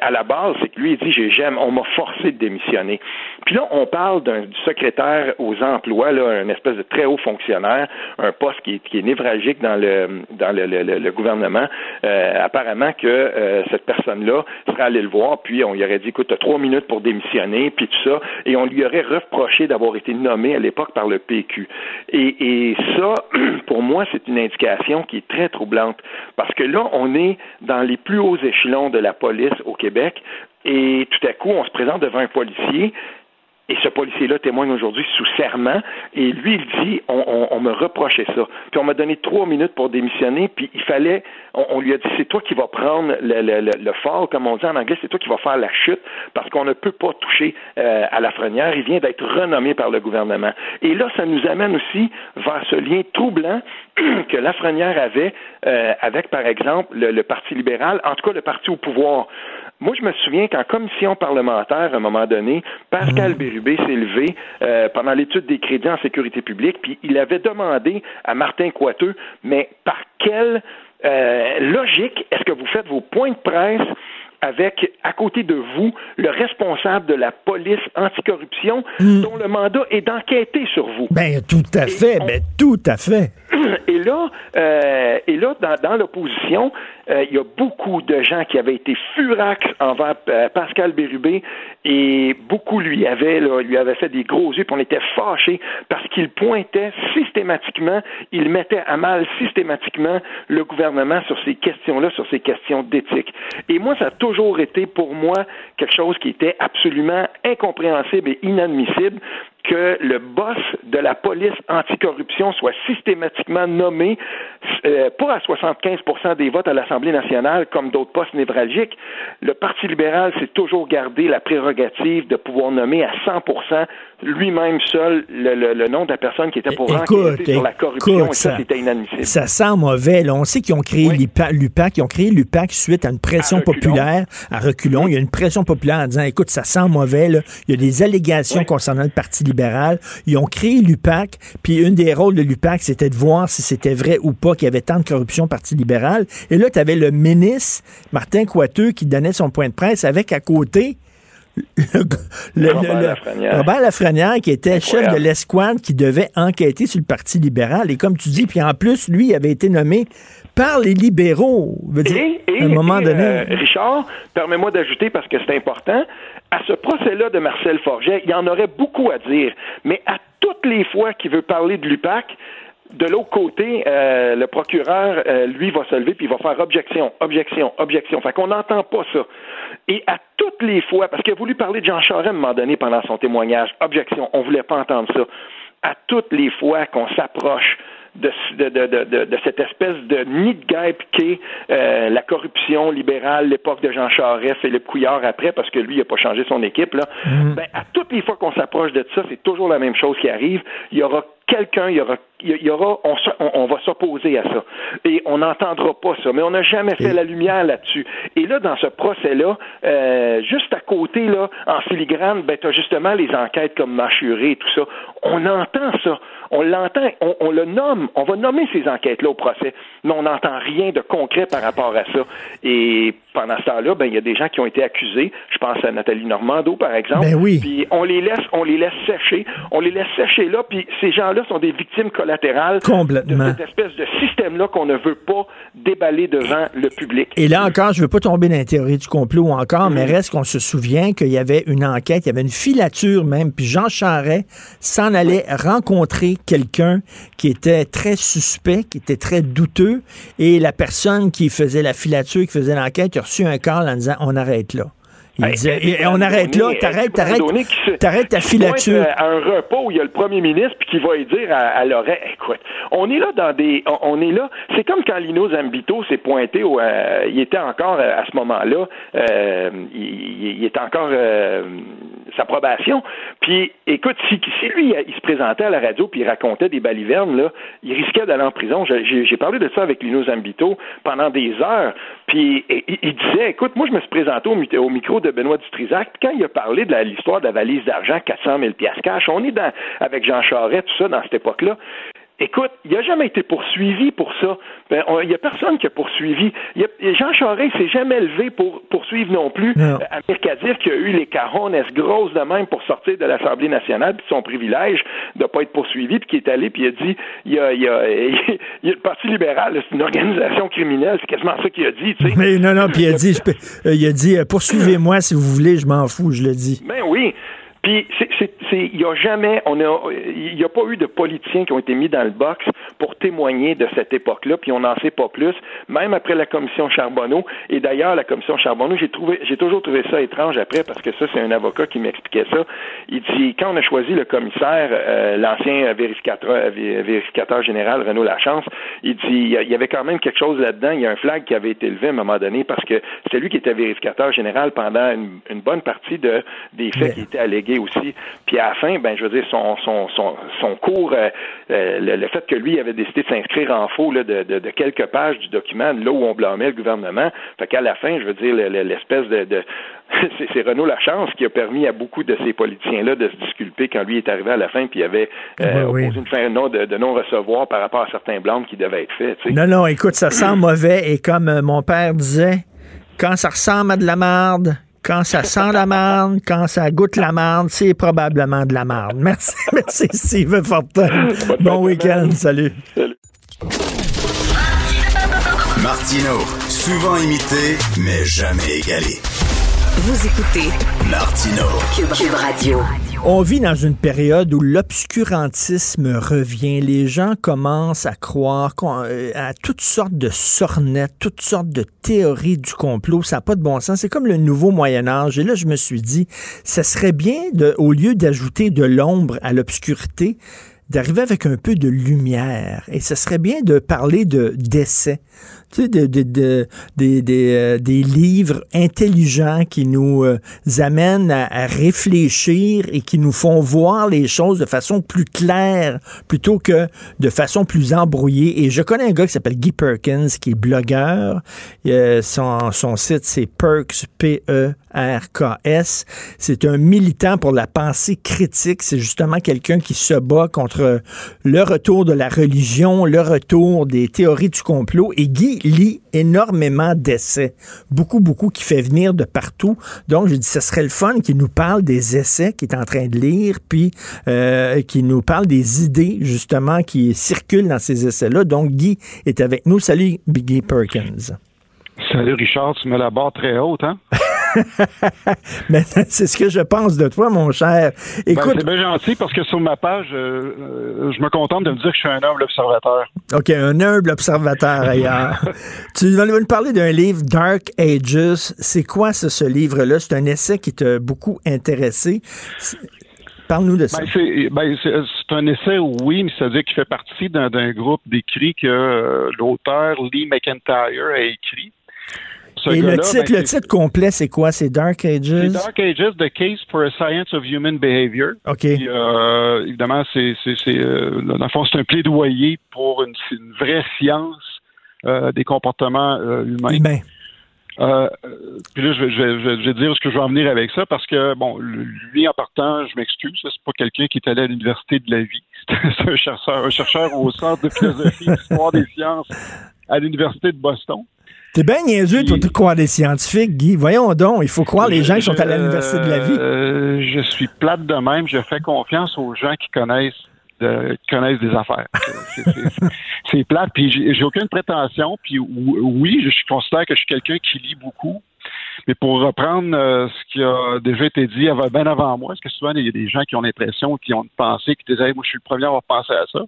S11: à la base, c'est que lui il dit j'ai j'aime, on m'a forcé de démissionner. Puis là, on parle d'un secrétaire aux emplois, là, un espèce de très haut fonctionnaire, un poste qui est, qui est névralgique dans le dans le, gouvernement. apparemment que cette personne-là serait allée le voir puis on lui aurait dit, écoute, tu as trois minutes pour démissionner, puis tout ça, et on lui aurait reproché d'avoir été nommé à l'époque par le PQ. Et, ça, pour moi, c'est une indication qui est très troublante, parce que là, on est dans les plus hauts échelons de la police au Québec, et tout à coup, on se présente devant un policier et ce policier-là témoigne aujourd'hui sous serment. Et lui, il dit, on, me reprochait ça. Puis on m'a donné trois minutes pour démissionner. Puis il fallait, on, lui a dit, c'est toi qui vas prendre le, le, le, fall, comme on dit en anglais, c'est toi qui vas faire la chute, parce qu'on ne peut pas toucher euh, à la frenière. Il vient d'être renommé par le gouvernement. Et là, ça nous amène aussi vers ce lien troublant que la frenière avait euh, avec, par exemple, le Parti libéral, en tout cas le parti au pouvoir. Moi, je me souviens qu'en commission parlementaire, à un moment donné, Pascal mmh. Bérubé s'est levé euh, pendant l'étude des crédits en sécurité publique, puis il avait demandé à Martin Coiteux, mais par quelle euh, logique est-ce que vous faites vos points de presse avec, à côté de vous, le responsable de la police anticorruption mmh. dont le mandat est d'enquêter sur vous.
S3: Ben, tout à fait, ben, tout à fait.
S11: Et là, euh, et là dans, dans l'opposition, euh, il y a beaucoup de gens qui avaient été furax envers euh, Pascal Bérubé et beaucoup lui avaient, là, lui avaient fait des gros yeux, puis on était fâchés parce qu'il pointait systématiquement, il mettait à mal systématiquement le gouvernement sur ces questions-là, sur ces questions d'éthique. Et moi, ça a toujours été pour moi quelque chose qui était absolument incompréhensible et inadmissible que le boss de la police anticorruption soit systématiquement nommé, euh, pas à 75% des votes à l'Assemblée nationale comme d'autres postes névralgiques. Le Parti libéral s'est toujours gardé la prérogative de pouvoir nommer à 100% lui-même seul le, nom de la personne qui était pour sur la corruption. et ça, c'était inadmissible.
S3: Ça sent mauvais. On sait qu'ils ont créé l'UPAC. Ils ont créé l'UPAC suite à une pression populaire à reculons. Il y a une pression populaire en disant, écoute, ça sent mauvais. Là. Il y a des allégations concernant le Parti libéral. Ils ont créé l'UPAC. Puis une des rôles de l'UPAC, c'était de voir si c'était vrai ou pas qu'il y avait tant de corruption au Parti libéral. Et là, tu avais le ministre, Martin Coiteux, qui donnait son point de presse avec à côté le, Robert, Lafrenière. qui était chef de l'escouade qui devait enquêter sur le Parti libéral. Et comme tu dis, puis en plus, lui avait été nommé par les libéraux.
S11: et, à un moment donné. Euh, Richard, permets-moi d'ajouter parce que c'est important. À ce procès-là de Marcel Forget, il y en aurait beaucoup à dire. Mais à toutes les fois qu'il veut parler de l'UPAC, de l'autre côté, euh, le procureur, euh, lui, va se lever puis il va faire objection, objection, objection. Fait qu'on n'entend pas ça. Et à toutes les fois, parce qu'il a voulu parler de Jean Charest à un moment donné pendant son témoignage, objection, on voulait pas entendre ça. À toutes les fois qu'on s'approche de, de, de, de, cette espèce de nid de guêpe qu'est euh, la corruption libérale, l'époque de Jean Charest, Philippe Couillard après, parce que lui, il n'a pas changé son équipe. Là. Mm. Ben, à toutes les fois qu'on s'approche de ça, c'est toujours la même chose qui arrive. Il y aura quelqu'un, il y aura, il y aura on, on, va s'opposer à ça. Et on n'entendra pas ça. Mais on n'a jamais fait la lumière là-dessus. Et là, dans ce procès-là, euh, juste à côté, là, en filigrane, ben, tu as justement les enquêtes comme Machuré et tout ça. On entend ça. On l'entend, on, on, le nomme, on va nommer ces enquêtes-là au procès, mais on n'entend rien de concret par rapport à ça. Et pendant ce temps-là, ben, il y a des gens qui ont été accusés. Je pense à Nathalie Normando, par exemple.
S3: Ben oui.
S11: Puis on les laisse, on les laisse sécher. On les laisse sécher là, puis ces gens-là sont des victimes collatérales
S3: Complètement.
S11: de cette espèce de système-là qu'on ne veut pas déballer devant le public.
S3: Et là encore, je ne veux pas tomber dans la théorie du complot encore, mais mm-hmm. reste qu'on se souvient qu'il y avait une enquête, il y avait une filature même, puis Jean Charret s'en allait rencontrer quelqu'un qui était très suspect, qui était très douteux, et la personne qui faisait la filature, qui faisait l'enquête, a reçu un call en disant on arrête là. Il on arrête là, t'arrêtes, t'arrêtes, t'arrêtes ta filature.
S11: À un repas où il y a le premier ministre puis qui va lui dire à, l'oreille, écoute, on est là dans des, on, est là, c'est comme quand Lino Zambito s'est pointé, au, euh, il était encore euh, à ce moment-là, euh, il, il, était encore sa probation. Puis, écoute, si, lui, il se présentait à la radio puis il racontait des balivernes, là, il risquait d'aller en prison. J'ai parlé de ça avec Lino Zambito pendant des heures. Puis, il, disait, écoute, moi, je me suis présenté au, micro de Benoît Dutrisac. Puis, quand il a parlé de l'histoire de la valise d'argent, 400 000 cash, on est dans, avec Jean Charest, tout ça, dans cette époque-là. Écoute, il n'a jamais été poursuivi pour ça. Ben, il n'y a personne qui a poursuivi. Jean Charest s'est jamais levé pour poursuivre non plus non. Euh, Amir Kadir qui a eu les carones grosses de même pour sortir de l'Assemblée nationale puis son privilège de ne pas être poursuivi puis qui est allé puis il a dit il y a, y a, le Parti libéral c'est une organisation criminelle c'est quasiment ça qu'il a dit.
S3: Mais non non puis il a dit euh, il a dit euh, poursuivez-moi si vous voulez je m'en fous je le dis.
S11: Ben oui puis, il n'y a jamais, on il n'y a pas eu de politiciens qui ont été mis dans le box pour témoigner de cette époque-là, puis on n'en sait pas plus, même après la commission Charbonneau. Et d'ailleurs, la commission Charbonneau, j'ai trouvé, j'ai toujours trouvé ça étrange après, parce que ça, c'est un avocat qui m'expliquait ça. Il dit, quand on a choisi le commissaire, euh, l'ancien vérificateur, euh, vérificateur général Renaud Lachance, il dit, il y avait quand même quelque chose là-dedans. Il y a un flag qui avait été levé à un moment donné parce que c'est lui qui était vérificateur général pendant une, bonne partie de, des faits qui étaient allégués aussi. Puis à la fin, ben je veux dire, son, son, son, son cours, euh, euh, le, fait que lui avait décidé de s'inscrire en faux là, de, de, de, quelques pages du document, là où on blâmait le gouvernement, fait qu'à la fin, je veux dire, l'espèce de, de c'est Renaud Lachance qui a permis à beaucoup de ces politiciens-là de se disculper quand lui est arrivé à la fin, puis il avait euh, opposé une fin de, de non-recevoir par rapport à certains blâmes qui devaient être faits.
S3: Non, non, écoute, ça sent mauvais, et comme mon père disait, quand ça ressemble à de la merde, quand ça sent la marde, quand ça goûte la marde, c'est probablement de la marde. Merci, merci Steve Fortin. Bon week-end, salut.
S2: Martino, souvent imité, mais jamais égalé.
S1: Vous écoutez
S2: Martino,
S1: Cube Radio.
S3: On vit dans une période où l'obscurantisme revient. Les gens commencent à croire euh, à toutes sortes de sornettes, toutes sortes de théories du complot. Ça n'a pas de bon sens. C'est comme le nouveau Moyen Âge. Et là, je me suis dit, ça serait bien, de, au lieu d'ajouter de l'ombre à l'obscurité, d'arriver avec un peu de lumière. Et ce serait bien de parler de d'essais tu sais, de, de, de, euh, des livres intelligents qui nous euh, amènent à, à, réfléchir et qui nous font voir les choses de façon plus claire plutôt que de façon plus embrouillée. Et je connais un gars qui s'appelle Guy Perkins, qui est blogueur. Euh, son, son site, c'est Perks, P-E-R-K-S. C'est un militant pour la pensée critique. C'est justement quelqu'un qui se bat contre le retour de la religion, le retour des théories du complot. Et Guy lit énormément d'essais, beaucoup, beaucoup, qui fait venir de partout. Donc, je dis, ce serait le fun qu'il nous parle des essais qu'il est en train de lire, puis euh, qu'il nous parle des idées, justement, qui circulent dans ces essais-là. Donc, Guy est avec nous. Salut, Guy Perkins.
S12: Salut, Richard. Tu mets la barre très haute, hein?
S3: Mais c'est ce que je pense de toi, mon cher.
S12: Ben, Écoute, c'est bien gentil parce que sur ma page, euh, euh, je me contente de me dire que je suis un humble observateur.
S3: OK, un humble observateur ailleurs. tu vas nous parler d'un livre, Dark Ages. C'est quoi ce, ce livre-là? C'est un essai qui t'a beaucoup intéressé. Parle-nous de ça.
S12: Ben, ben, c'est un essai, oui, mais c'est-à-dire qu'il fait partie d'un groupe d'écrits que euh, l'auteur Lee McIntyre a écrit.
S3: Et le titre, ben, le titre complet, c'est quoi? C'est Dark Ages?
S12: C'est Dark Ages, The Case for a Science of Human Behavior.
S3: OK.
S12: Euh, évidemment, c'est, euh, dans le fond, c'est un plaidoyer pour une, vraie science euh, des comportements humains.
S3: Humains.
S12: puis là, je vais, je, vais, dire ce que je vais en venir avec ça parce que, bon, lui, en partant, je m'excuse, c'est pas quelqu'un qui est allé à l'université de la vie. C'est un chercheur, un chercheur au centre de philosophie et d'histoire des sciences à l'université de Boston.
S3: T'es bien niaiseux, toi, de croire des scientifiques, Guy. Voyons donc, il faut croire les gens qui sont à l'université de la vie.
S12: Euh, je suis plate de même. Je fais confiance aux gens qui connaissent connaissent des affaires. C'est plate, puis j'ai aucune prétention. Puis oui, je considère que je suis quelqu'un qui lit beaucoup. Mais pour reprendre euh, ce qui a déjà été dit bien avant moi, parce que souvent, il y a des gens qui ont l'impression, qui ont pensé, qui disaient moi, je suis le premier à avoir pensé à ça.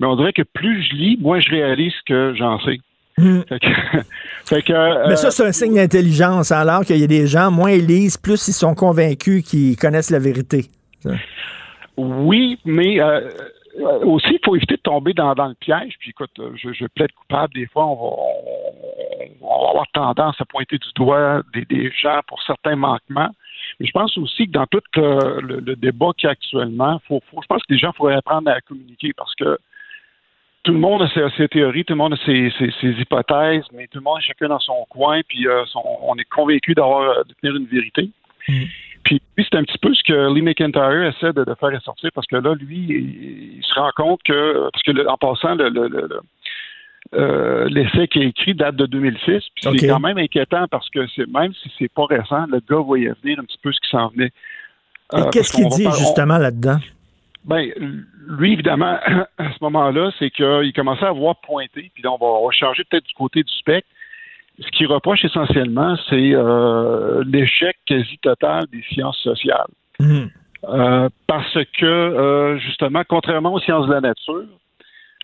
S12: Mais on dirait que plus je lis, moins je réalise que j'en sais.
S3: Mais ça, c'est un signe d'intelligence, alors qu'il y a des gens, moins ils lisent, plus ils sont convaincus qu'ils connaissent la vérité.
S12: Oui, mais euh, euh, aussi, il faut éviter de tomber dans, le piège. Puis écoute, je, je, plaide coupable. Des fois, on va, avoir tendance à pointer du doigt des, gens pour certains manquements. Mais je pense aussi que dans tout le, débat qu'il y a actuellement, faut, je pense que les gens pourraient apprendre à communiquer parce que tout le monde a ses, théories, tout le monde a ses, hypothèses, mais tout le monde est chacun dans son coin, puis euh, on est convaincu d'avoir euh, de tenir une vérité. Mm. Puis, c'est un petit peu ce que Lee McIntyre essaie de, faire ressortir, parce que là, lui, il, se rend compte que, parce que en passant, le, euh, l'essai qui est écrit date de 2006, puis c'est quand même inquiétant parce que c'est même si c'est pas récent, le gars voyait venir un petit peu ce qui s'en venait.
S3: Qu'est-ce qu'il dit justement là-dedans?
S12: Ben, lui, évidemment, à ce moment-là, c'est qu'il commençait à voir pointer, puis là, on va, changer peut-être du côté du spectre. Ce qu'il reproche essentiellement, c'est euh, l'échec quasi total des sciences sociales.
S3: Mmh.
S12: Euh, parce que, euh, justement, contrairement aux sciences de la nature,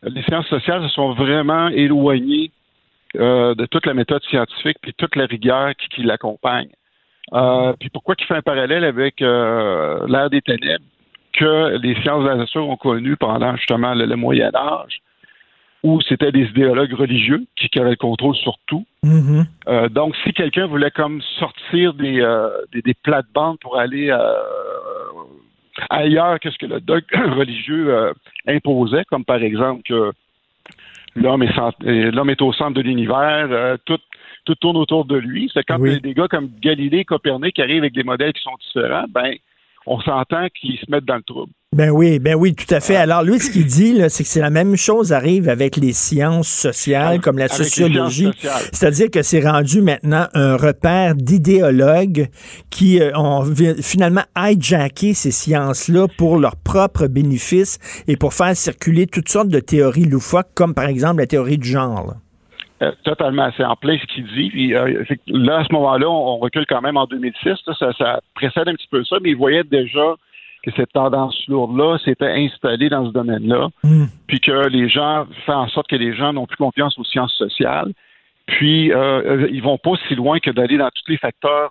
S12: les sciences sociales se sont vraiment éloignées de toute la méthode scientifique puis toute la rigueur qui, qui l'accompagne. puis pourquoi qu'il fait un parallèle avec l'ère des ténèbres? Que les sciences de la nature ont connu pendant justement le, Moyen Âge, où c'était des idéologues religieux qui, avaient le contrôle sur tout.
S3: Mm-hmm.
S12: Euh, donc, si quelqu'un voulait comme sortir des, euh, des, plates-bandes pour aller euh, ailleurs que ce que le dogme religieux imposait, comme par exemple que l'homme est, au centre de l'univers, tout, tout tourne autour de lui. C'est quand des gars comme Galilée et Copernic qui arrivent avec des modèles qui sont différents, ben on s'entend qu'ils se mettent dans le trouble.
S3: Ben oui, ben oui, tout à fait. Alors lui, ce qu'il dit, c'est que c'est la même chose arrive avec les sciences sociales, comme la sociologie. C'est-à-dire que c'est rendu maintenant un repère d'idéologues qui euh, ont finalement hijacké ces sciences-là pour leur propre bénéfice et pour faire circuler toutes sortes de théories loufoques, comme par exemple la théorie du genre.
S12: Euh, totalement, c'est en plein ce qu'il dit. Euh, là, à ce moment-là, on, recule quand même en 2006. ça, précède un petit peu ça, mais il voyait déjà que cette tendance lourde-là s'était installée dans ce domaine-là,
S3: hmm.
S12: puis que les gens font en sorte que les gens n'ont plus confiance aux sciences sociales. Puis, euh, ils vont pas si loin que d'aller dans tous les facteurs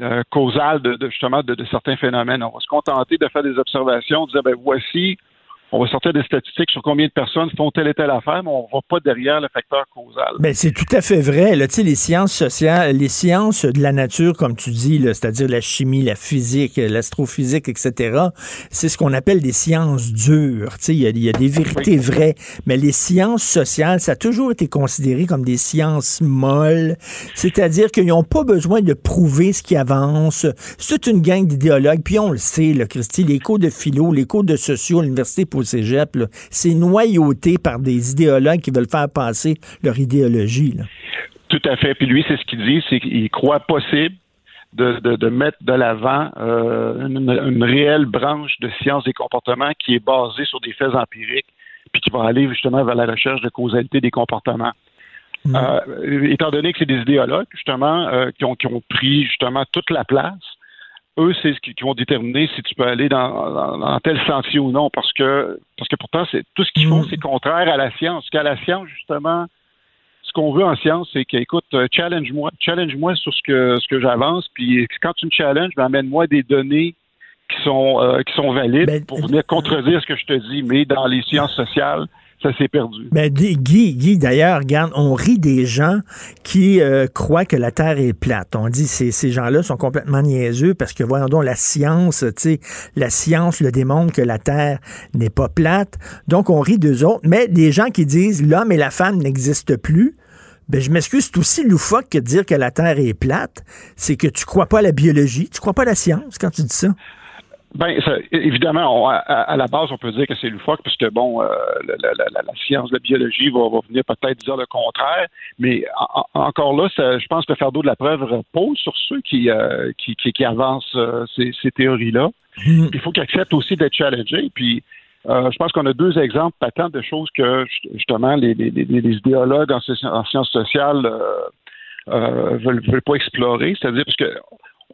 S12: euh, causals de, justement de, certains phénomènes. On va se contenter de faire des observations, de dire ben voici on va sortir des statistiques sur combien de personnes font telle et telle affaire, mais on ne va pas derrière le facteur causal.
S3: Ben, c'est tout à fait vrai. Là. Les sciences sociales, les sciences de la nature, comme tu dis, c'est-à-dire la chimie, la physique, l'astrophysique, etc., c'est ce qu'on appelle des sciences dures. Il y, a, y a des vérités vraies, mais les sciences sociales, ça a toujours été considéré comme des sciences molles, c'est-à-dire qu'ils n'ont pas besoin de prouver ce qui avance. C'est une gang d'idéologues, puis on le sait, là, Christy, les cours de philo, les cours de sociaux l'université pour cégep, c'est noyauté par des idéologues qui veulent faire passer leur idéologie.
S12: Tout à fait. Puis lui, c'est ce qu'il dit, c'est qu'il croit possible de, mettre de l'avant euh, une, réelle branche de sciences des comportements qui est basée sur des faits empiriques, puis qui va aller justement vers la recherche de causalité des comportements. Mm. Euh, étant donné que c'est des idéologues, justement, euh, qui, ont, qui ont pris justement toute la place, eux, c'est ce qui, vont déterminer si tu peux aller dans, tel sentier ou non, parce que parce que pourtant, c'est tout ce qu'ils font, mm. c'est contraire à la science. Qu'à la science, justement, ce qu'on veut en science, c'est qu'écoute, euh, challenge-moi, challenge-moi sur ce que ce que j'avance, puis quand tu me challenges, ben, amène-moi des données qui sont qui sont valides ben, pour venir contredire ce que je te dis. Mais dans les sciences sociales, ça s'est perdu.
S3: Ben, Guy, Guy d'ailleurs, regarde, on rit des gens qui euh, croient que la Terre est plate. On dit ces, ces gens-là sont complètement niaiseux parce que, voyons donc, la science, tu sais, la science le démontre que la Terre n'est pas plate. Donc, on rit d'eux autres. Mais des gens qui disent l'homme et la femme n'existent plus, ben, je m'excuse, c'est aussi loufoque que de dire que la Terre est plate. C'est que tu crois pas à la biologie, tu crois pas à la science quand tu dis ça.
S12: Ben, évidemment, à, la base, on peut dire que c'est loufoque, parce que, bon, euh, la, la, la, science, la biologie va, va venir peut-être dire le contraire, mais encore là, je pense que le fardeau de la preuve repose sur ceux qui, euh, qui, qui, avancent euh, ces, ces théories-là. Hmm. Il faut qu'ils acceptent aussi d'être challengés, puis je pense qu'on a deux exemples patents de choses que, justement, les, les, les idéologues en, en, sciences sociales euh, veulent, veulent pas explorer, c'est-à-dire parce que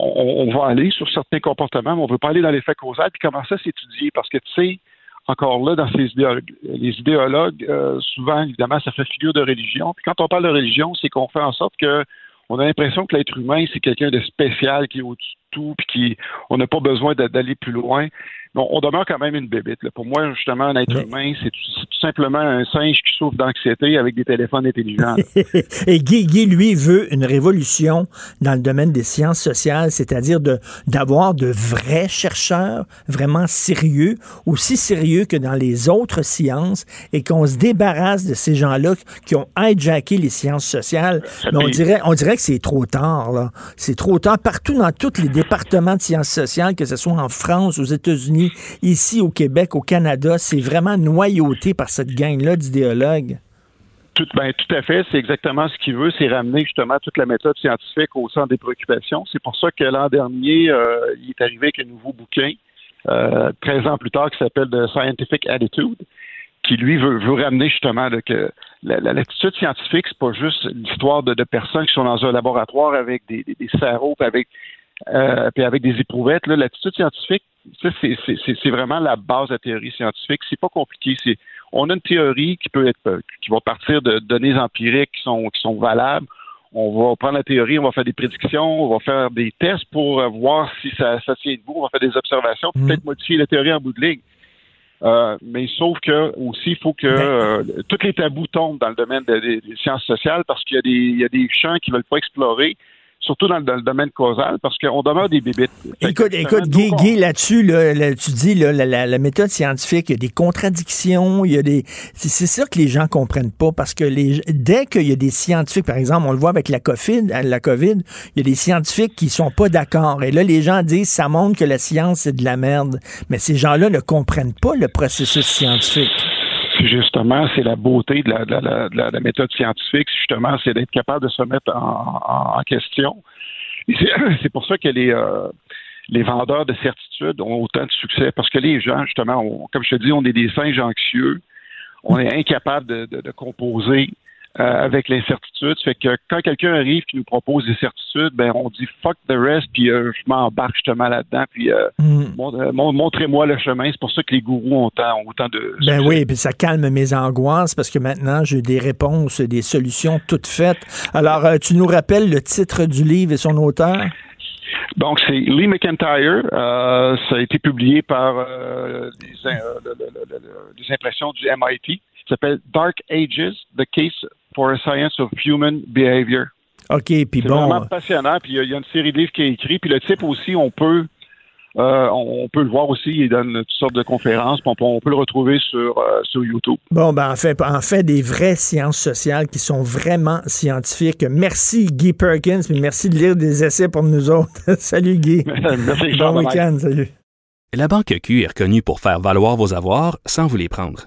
S12: on, va aller sur certains comportements, mais on ne veut pas aller dans l'effet causal, puis comment ça s'étudier, parce que tu sais, encore là, dans ces idéologues, les idéologues, euh, souvent, évidemment, ça fait figure de religion. Puis quand on parle de religion, c'est qu'on fait en sorte que on a l'impression que l'être humain, c'est quelqu'un de spécial qui est au-dessus de tout, puis qui on n'a pas besoin d'aller plus loin on demeure quand même une bébête. Pour moi, justement, un être humain, c'est tout, simplement un singe qui souffre d'anxiété avec des téléphones intelligents.
S3: Et Guy, Guy, lui, veut une révolution dans le domaine des sciences sociales, c'est-à-dire de d'avoir de vrais chercheurs vraiment sérieux, aussi sérieux que dans les autres sciences, et qu'on se débarrasse de ces gens-là qui ont hijacké les sciences sociales. Mais on dirait, on dirait que c'est trop tard, là. C'est trop tard. Partout dans tous les départements de sciences sociales, que ce soit en France, aux États-Unis, ici au Québec, au Canada, c'est vraiment noyauté par cette gang-là d'idéologues.
S12: Tout, ben, tout à fait. C'est exactement ce qu'il veut, c'est ramener justement toute la méthode scientifique au centre des préoccupations. C'est pour ça que l'an dernier, euh, il est arrivé avec un nouveau bouquin, euh, 13 ans plus tard, qui s'appelle The Scientific Attitude, qui lui veut, ramener justement que l'attitude scientifique, c'est pas juste l'histoire de, personnes qui sont dans un laboratoire avec des, des, des avec euh, puis avec des éprouvettes. L'attitude scientifique, c'est vraiment la base de la théorie scientifique. C'est pas compliqué. C'est on a une théorie qui peut être qui va partir de données empiriques qui sont qui sont valables. On va prendre la théorie, on va faire des prédictions, on va faire des tests pour voir si ça, ça tient debout, on va faire des observations, mmh. peut-être modifier la théorie en bout de ligne. Euh, mais sauf que aussi, il faut que ben euh, tous les tabous tombent dans le domaine des, sciences sociales parce qu'il y a des, il y a des champs qui veulent pas explorer surtout dans le, domaine causal, parce qu'on demeure des bébites.
S3: Écoute, écoute Guy, là-dessus, là, tu dis là, la, méthode scientifique, il y a des contradictions, il y a des. C'est ça que les gens comprennent pas, parce que les, dès qu'il y a des scientifiques, par exemple, on le voit avec la COVID, la COVID, il y a des scientifiques qui sont pas d'accord. Et là, les gens disent ça montre que la science, c'est de la merde. Mais ces gens-là ne comprennent pas le processus scientifique
S12: justement, c'est la beauté de la, méthode scientifique, justement, c'est d'être capable de se mettre en, question. c'est pour ça que les, euh, les vendeurs de certitude ont autant de succès, parce que les gens, justement, comme je te dis, on est des singes anxieux, on est incapable de composer avec l'incertitude. Fait que quand quelqu'un arrive qui nous propose des certitudes, ben on dit fuck the rest, puis euh, je m'embarque justement là-dedans, puis euh, mm. montrez-moi le chemin. C'est pour ça que les gourous ont autant, de.
S3: Ben oui, puis ça calme mes angoisses parce que maintenant j'ai des réponses, des solutions toutes faites. Alors, tu nous rappelles le titre du livre et son auteur?
S12: Donc, c'est Lee McIntyre. ça a été publié par des, impressions du MIT. Ça s'appelle Dark Ages, The Case for a Science of Human Behavior.
S3: OK, puis bon.
S12: C'est vraiment passionnant. Puis il y, a une série de livres qui est écrit. Puis le type aussi, on peut. Euh, on peut le voir aussi, il donne toutes sortes de conférences, on peut, on peut le retrouver sur, euh, sur YouTube.
S3: Bon, ben en fait, en fait, des vraies sciences sociales qui sont vraiment scientifiques. Merci Guy Perkins, mais merci de lire des essais pour nous autres. salut Guy.
S12: merci.
S3: Bon week-end, salut.
S4: La Banque Q est reconnue pour faire valoir vos avoirs sans vous les prendre.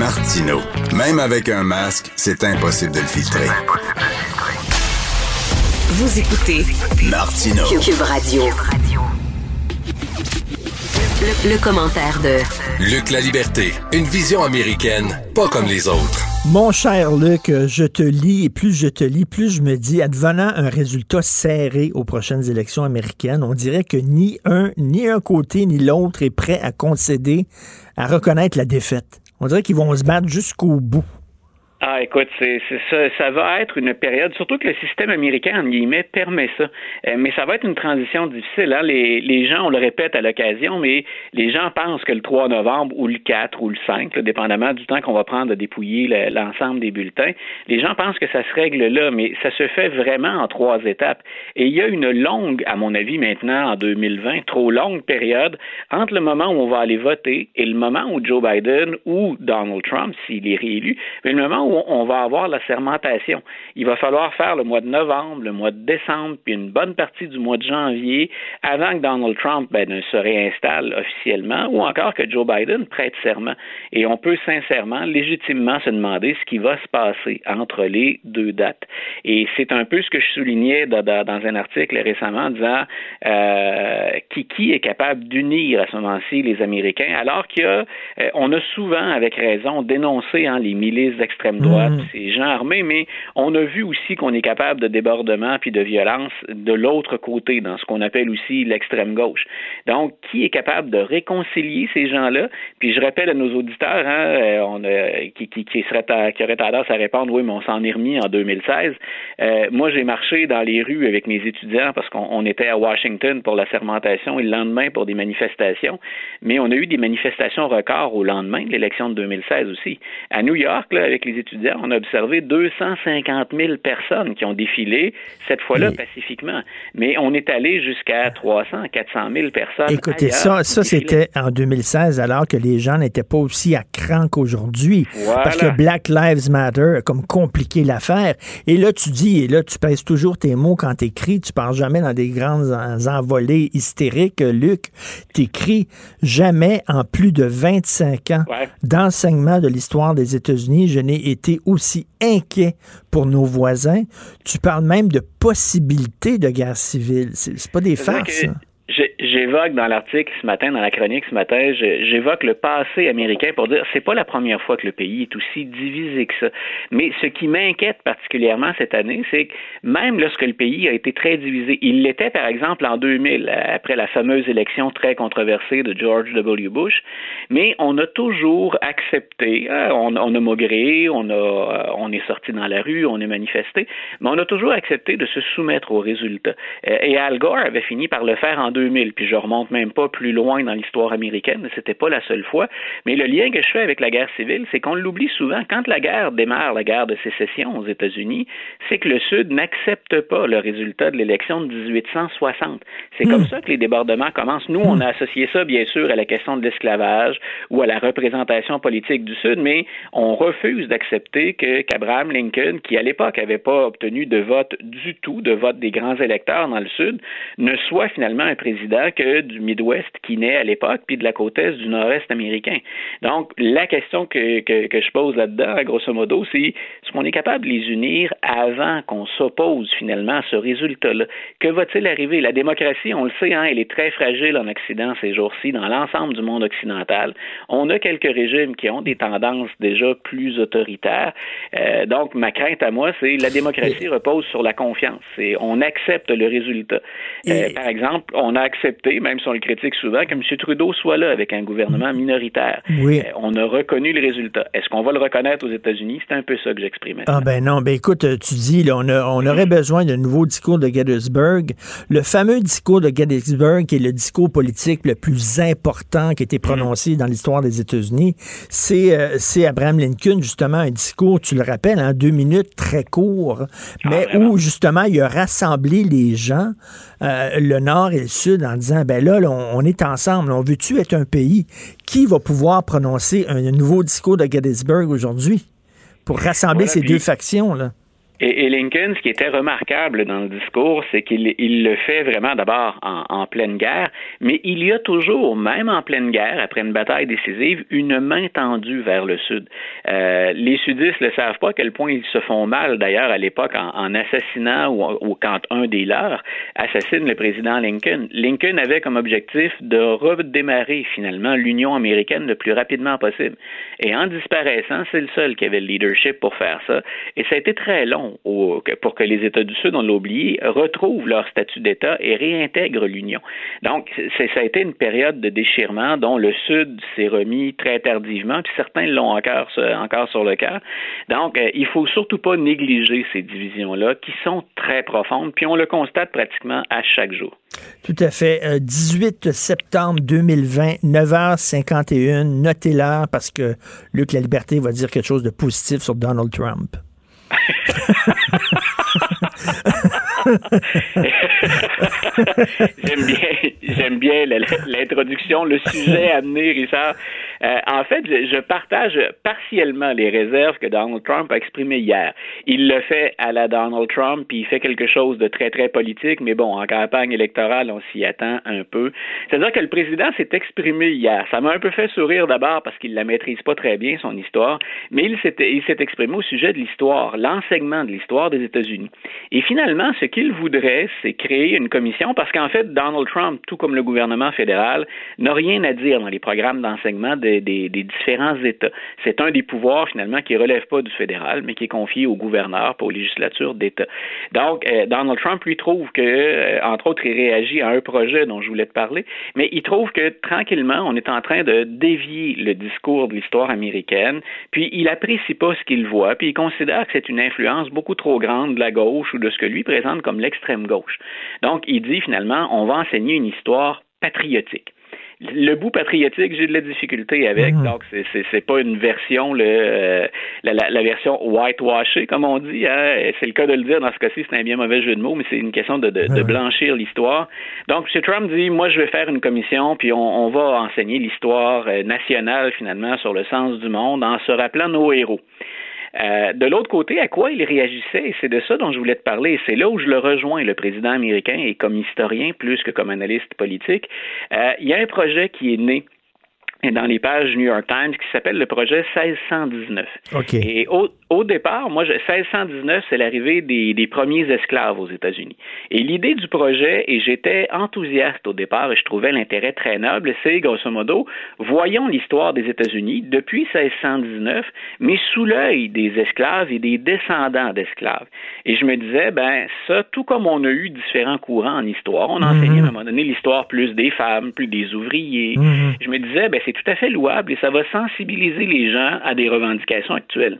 S2: Martino. Même avec un masque, c'est impossible de le filtrer.
S1: Vous écoutez
S2: Martino.
S1: Cube Radio. Le, le commentaire de
S5: Luc La Liberté, une vision américaine, pas comme les autres.
S3: Mon cher Luc, je te lis et plus je te lis, plus je me dis, advenant un résultat serré aux prochaines élections américaines, on dirait que ni un, ni un côté ni l'autre est prêt à concéder, à reconnaître la défaite. On dirait qu'ils vont se battre jusqu'au bout.
S13: Ah, écoute, c'est, ça, ça va être une période, surtout que le système américain, en guillemets, permet ça. Euh, mais ça va être une transition difficile. Hein? Les, les gens, on le répète à l'occasion, mais les gens pensent que le 3 novembre ou le 4 ou le 5, là, dépendamment du temps qu'on va prendre à dépouiller le- l'ensemble des bulletins, les gens pensent que ça se règle là, mais ça se fait vraiment en trois étapes. Et il y a une longue, à mon avis maintenant, en 2020, trop longue période entre le moment où on va aller voter et le moment où Joe Biden ou Donald Trump, s'il est réélu, mais le moment où on va avoir la sermentation. Il va falloir faire le mois de novembre, le mois de décembre, puis une bonne partie du mois de janvier avant que Donald Trump ben, ne se réinstalle officiellement ou encore que Joe Biden prête serment. Et on peut sincèrement, légitimement se demander ce qui va se passer entre les deux dates. Et c'est un peu ce que je soulignais dans, un article récemment en disant euh, qui, est capable d'unir à ce moment-ci les Américains, alors a, euh, a souvent, avec raison, dénoncé hein, les milices d'extrême droite,
S14: Mhm.
S13: ces gens armés, mais on a vu aussi qu'on est capable de débordement puis de violence de l'autre côté, dans ce qu'on appelle aussi l'extrême gauche. Donc, qui est capable de réconcilier ces gens-là? Puis je rappelle à nos auditeurs, hein, euh, on qui, qui, qui, serait à- qui auraient tendance à répondre, oui, mais on s'en est remis en 2016. Euh, moi, j'ai marché dans les rues avec mes étudiants parce qu'on on était à Washington pour la sermentation et le lendemain pour des manifestations. Mais on a eu des manifestations records au lendemain de l'élection de 2016 aussi. À New York, là, avec les étudiants, on a observé 250 000 personnes qui ont défilé, cette fois-là pacifiquement. Mais on est allé jusqu'à 300, 400 000 personnes.
S3: Écoutez, ça, ça c'était en 2016, alors que les gens n'étaient pas aussi à cran qu'aujourd'hui.
S13: Voilà.
S3: Parce que Black Lives Matter a comme compliqué l'affaire. Et là, tu dis, et là, tu pèses toujours tes mots quand tu écris. Tu pars jamais dans des grandes en- envolées hystériques, Luc. Tu écris jamais en plus de 25 ans
S13: Ouais.
S3: d'enseignement de l'histoire des États-Unis, je n'ai été aussi inquiet pour nos voisins. Tu parles même de possibilité de guerre civile. C'est pas des farces,
S13: J'évoque dans l'article ce matin, dans la chronique ce matin, j'évoque le passé américain pour dire c'est pas la première fois que le pays est aussi divisé que ça. Mais ce qui m'inquiète particulièrement cette année, c'est que même lorsque le pays a été très divisé, il l'était par exemple en 2000 après la fameuse élection très controversée de George W. Bush, mais on a toujours accepté, hein, on, on a maugré, on a, euh, on est sorti dans la rue, on est manifesté, mais on a toujours accepté de se soumettre aux résultats. Euh, Et Al Gore avait fini par le faire en 2000, puis je remonte même pas plus loin dans l'histoire américaine, c'était pas la seule fois. Mais le lien que je fais avec la guerre civile, c'est qu'on l'oublie souvent. Quand la guerre démarre, la guerre de sécession aux États-Unis, c'est que le Sud n'accepte pas le résultat de l'élection de 1860. C'est comme ça que les débordements commencent. Nous, on a associé ça, bien sûr, à la question de l'esclavage ou à la représentation politique du Sud, mais on refuse d'accepter que qu'Abraham Lincoln, qui à l'époque n'avait pas obtenu de vote du tout, de vote des grands électeurs dans le Sud, ne soit finalement un président que du Midwest qui naît à l'époque, puis de la côte est du Nord-Est américain. Donc, la question que, que, que je pose là-dedans, grosso modo, c'est est-ce qu'on est capable de les unir avant qu'on s'oppose finalement à ce résultat-là? Que va-t-il arriver? La démocratie, on le sait, hein, elle est très fragile en Occident ces jours-ci, dans l'ensemble du monde occidental. On a quelques régimes qui ont des tendances déjà plus autoritaires. Euh, donc, ma crainte à moi, c'est la démocratie repose sur la confiance. C'est on accepte le résultat. Euh, par exemple, on a accepté, même si on le critique souvent, que M. Trudeau soit là avec un gouvernement minoritaire.
S3: Oui.
S13: Euh, on a reconnu le résultat. Est-ce qu'on va le reconnaître aux États-Unis? C'est un peu ça que j'exprimais.
S3: Ah ben non, ben écoute, euh, tu dis, là, on, a- on aurait besoin d'un nouveau discours de Gettysburg. Le fameux discours de Gettysburg, qui est le discours politique le plus important qui a été prononcé dans l'histoire des États-Unis, c'est euh, c'est Abraham Lincoln, justement, un discours, tu le rappelles, en deux minutes, très court, mais où, justement, il a rassemblé les gens, euh, le Nord et le Sud, en disant, ben là, là, on, on est ensemble, on veut-tu être un pays? Qui va pouvoir prononcer un nouveau discours de Gettysburg aujourd'hui? pour rassembler
S13: Voilà,
S3: ces
S13: puis-
S3: deux factions, là?
S13: Et, Lincoln, ce qui était remarquable dans le discours, c'est qu'il il le fait vraiment d'abord en, pleine guerre, mais il y a toujours, même en pleine guerre, après une bataille décisive, une main tendue vers le Sud. Euh, les sudistes ne savent pas à quel point ils se font mal, d'ailleurs, à l'époque, en, assassinant ou, quand un des leurs assassine le président Lincoln. Lincoln avait comme objectif de redémarrer finalement l'Union américaine le plus rapidement possible. Et en disparaissant, c'est le seul qui avait le leadership pour faire ça. Et ça a été très long pour que les États du Sud, on l'a oublié, retrouvent leur statut d'État et réintègrent l'Union. Donc, ça a été une période de déchirement dont le Sud s'est remis très tardivement, puis certains l'ont encore, encore sur le cœur. Donc, euh, il faut surtout pas négliger ces divisions-là qui sont très profondes, puis on le constate pratiquement à chaque jour.
S3: Tout à fait. 18 euh, septembre 2020, 9h51. Notez l'heure parce que Luc La Liberté va dire quelque chose de positif sur Donald Trump.
S13: j'aime bien, j'aime bien l'introduction, le sujet amené, Richard. Euh, en fait, je, partage partiellement les réserves que Donald Trump a exprimées hier. Il le fait à la Donald Trump, puis il fait quelque chose de très, très politique, mais bon, en campagne électorale, on s'y attend un peu. C'est-à-dire que le président s'est exprimé hier. Ça m'a un peu fait sourire d'abord parce qu'il la maîtrise pas très bien, son histoire, mais il s'est, exprimé au sujet de l'histoire, l'enseignement de l'histoire des États-Unis. Et finalement, ce qu'il voudrait, c'est créer une commission parce qu'en fait, Donald Trump, tout comme le gouvernement fédéral, n'a rien à dire dans les programmes d'enseignement de des, différents États. C'est un des pouvoirs, finalement, qui ne relève pas du fédéral, mais qui est confié au gouverneur, pour aux législatures d'État. Donc, euh, Donald Trump, lui, trouve que, euh, entre autres, il réagit à un projet dont je voulais te parler, mais il trouve que, tranquillement, on est en train de dévier le discours de l'histoire américaine, puis il apprécie pas ce qu'il voit, puis il considère que c'est une influence beaucoup trop grande de la gauche ou de ce que lui présente comme l'extrême gauche. Donc, il dit, finalement, on va enseigner une histoire patriotique le bout patriotique, j'ai de la difficulté avec. Mhm. Donc, c'est, c'est, pas une version, le, euh, la, la, version whitewashée, comme on dit. Hein. C'est le cas de le dire. Dans ce cas-ci, c'est un bien mauvais jeu de mots, mais c'est une question de, de, blanchir l'histoire. Donc, M. Trump dit, moi, je vais faire une commission, puis on, on va enseigner l'histoire euh, nationale, finalement, sur le sens du monde, en se rappelant nos héros. Euh, de l'autre côté, à quoi il réagissait, c'est de ça dont je voulais te parler, c'est là où je le rejoins, le président américain, et comme historien plus que comme analyste politique, euh, il y a un projet qui est né dans les pages New York Times qui s'appelle le projet 1619. Et au, au départ, moi, 1619, c'est l'arrivée des, des, premiers esclaves aux États-Unis. Et l'idée du projet, et j'étais enthousiaste au départ, et je trouvais l'intérêt très noble, c'est, grosso modo, voyons l'histoire des États-Unis depuis 1619, mais sous l'œil des esclaves et des descendants d'esclaves. Et je me disais, ben, ça, tout comme on a eu différents courants en histoire, on enseignait à un moment donné l'histoire plus des femmes, plus des ouvriers. Mhm. Je me disais, ben, c'est tout à fait louable et ça va sensibiliser les gens à des revendications actuelles.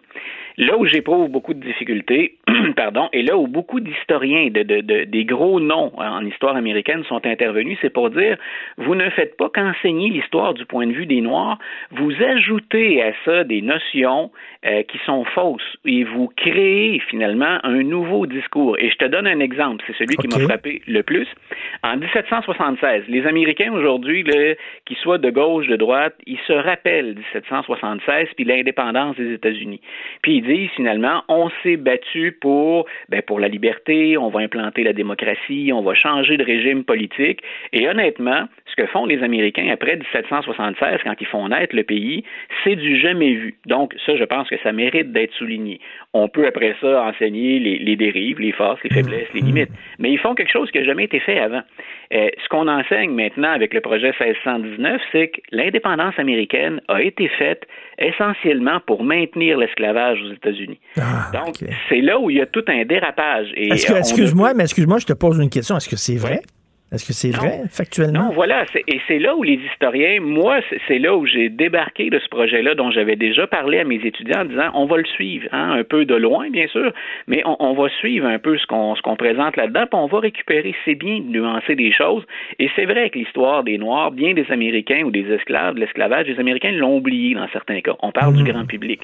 S13: Là où j'éprouve beaucoup de difficultés, pardon, et là où beaucoup d'historiens, de, de, des gros noms en histoire américaine sont intervenus, c'est pour dire, vous ne faites pas qu'enseigner l'histoire du point de vue des Noirs, vous ajoutez à ça des notions euh, qui sont fausses et vous créez finalement un nouveau discours. Et je te donne un exemple, c'est celui qui m'a frappé le plus. En 1776, les Américains aujourd'hui, qui soient de gauche, de droite, ils se rappellent 1776 puis l'indépendance des États-Unis. Puis ils disent finalement, on s'est battu pour, ben, pour la liberté, on va implanter la démocratie, on va changer de régime politique. Et honnêtement, ce que font les Américains après 1776, quand ils font naître le pays, c'est du jamais vu. Donc, ça, je pense que ça mérite d'être souligné. On peut après ça enseigner les, dérives, les forces, les faiblesses, les limites. Mais ils font quelque chose qui n'a jamais été fait avant. Euh, ce qu'on enseigne maintenant avec le projet 1619, c'est que l'indépendance américaine a été faite essentiellement pour maintenir l'esclavage aux États-Unis. Ah, Donc, c'est là où il y a tout un dérapage.
S3: Excuse-moi, mais excuse-moi, je te pose une question. Est-ce que c'est vrai? Est-ce que c'est vrai, factuellement?
S13: Non, voilà. Et c'est là où les historiens, moi, c'est là où j'ai débarqué de ce projet-là dont j'avais déjà parlé à mes étudiants en disant on va le suivre, hein, un peu de loin, bien sûr, mais on, va suivre un peu ce qu'on présente là-dedans, puis on va récupérer. C'est bien de nuancer des choses. Et c'est vrai que l'histoire des Noirs, bien des Américains ou des esclaves, de l'esclavage, les Américains l'ont oublié dans certains cas. On parle du mmh. grand public.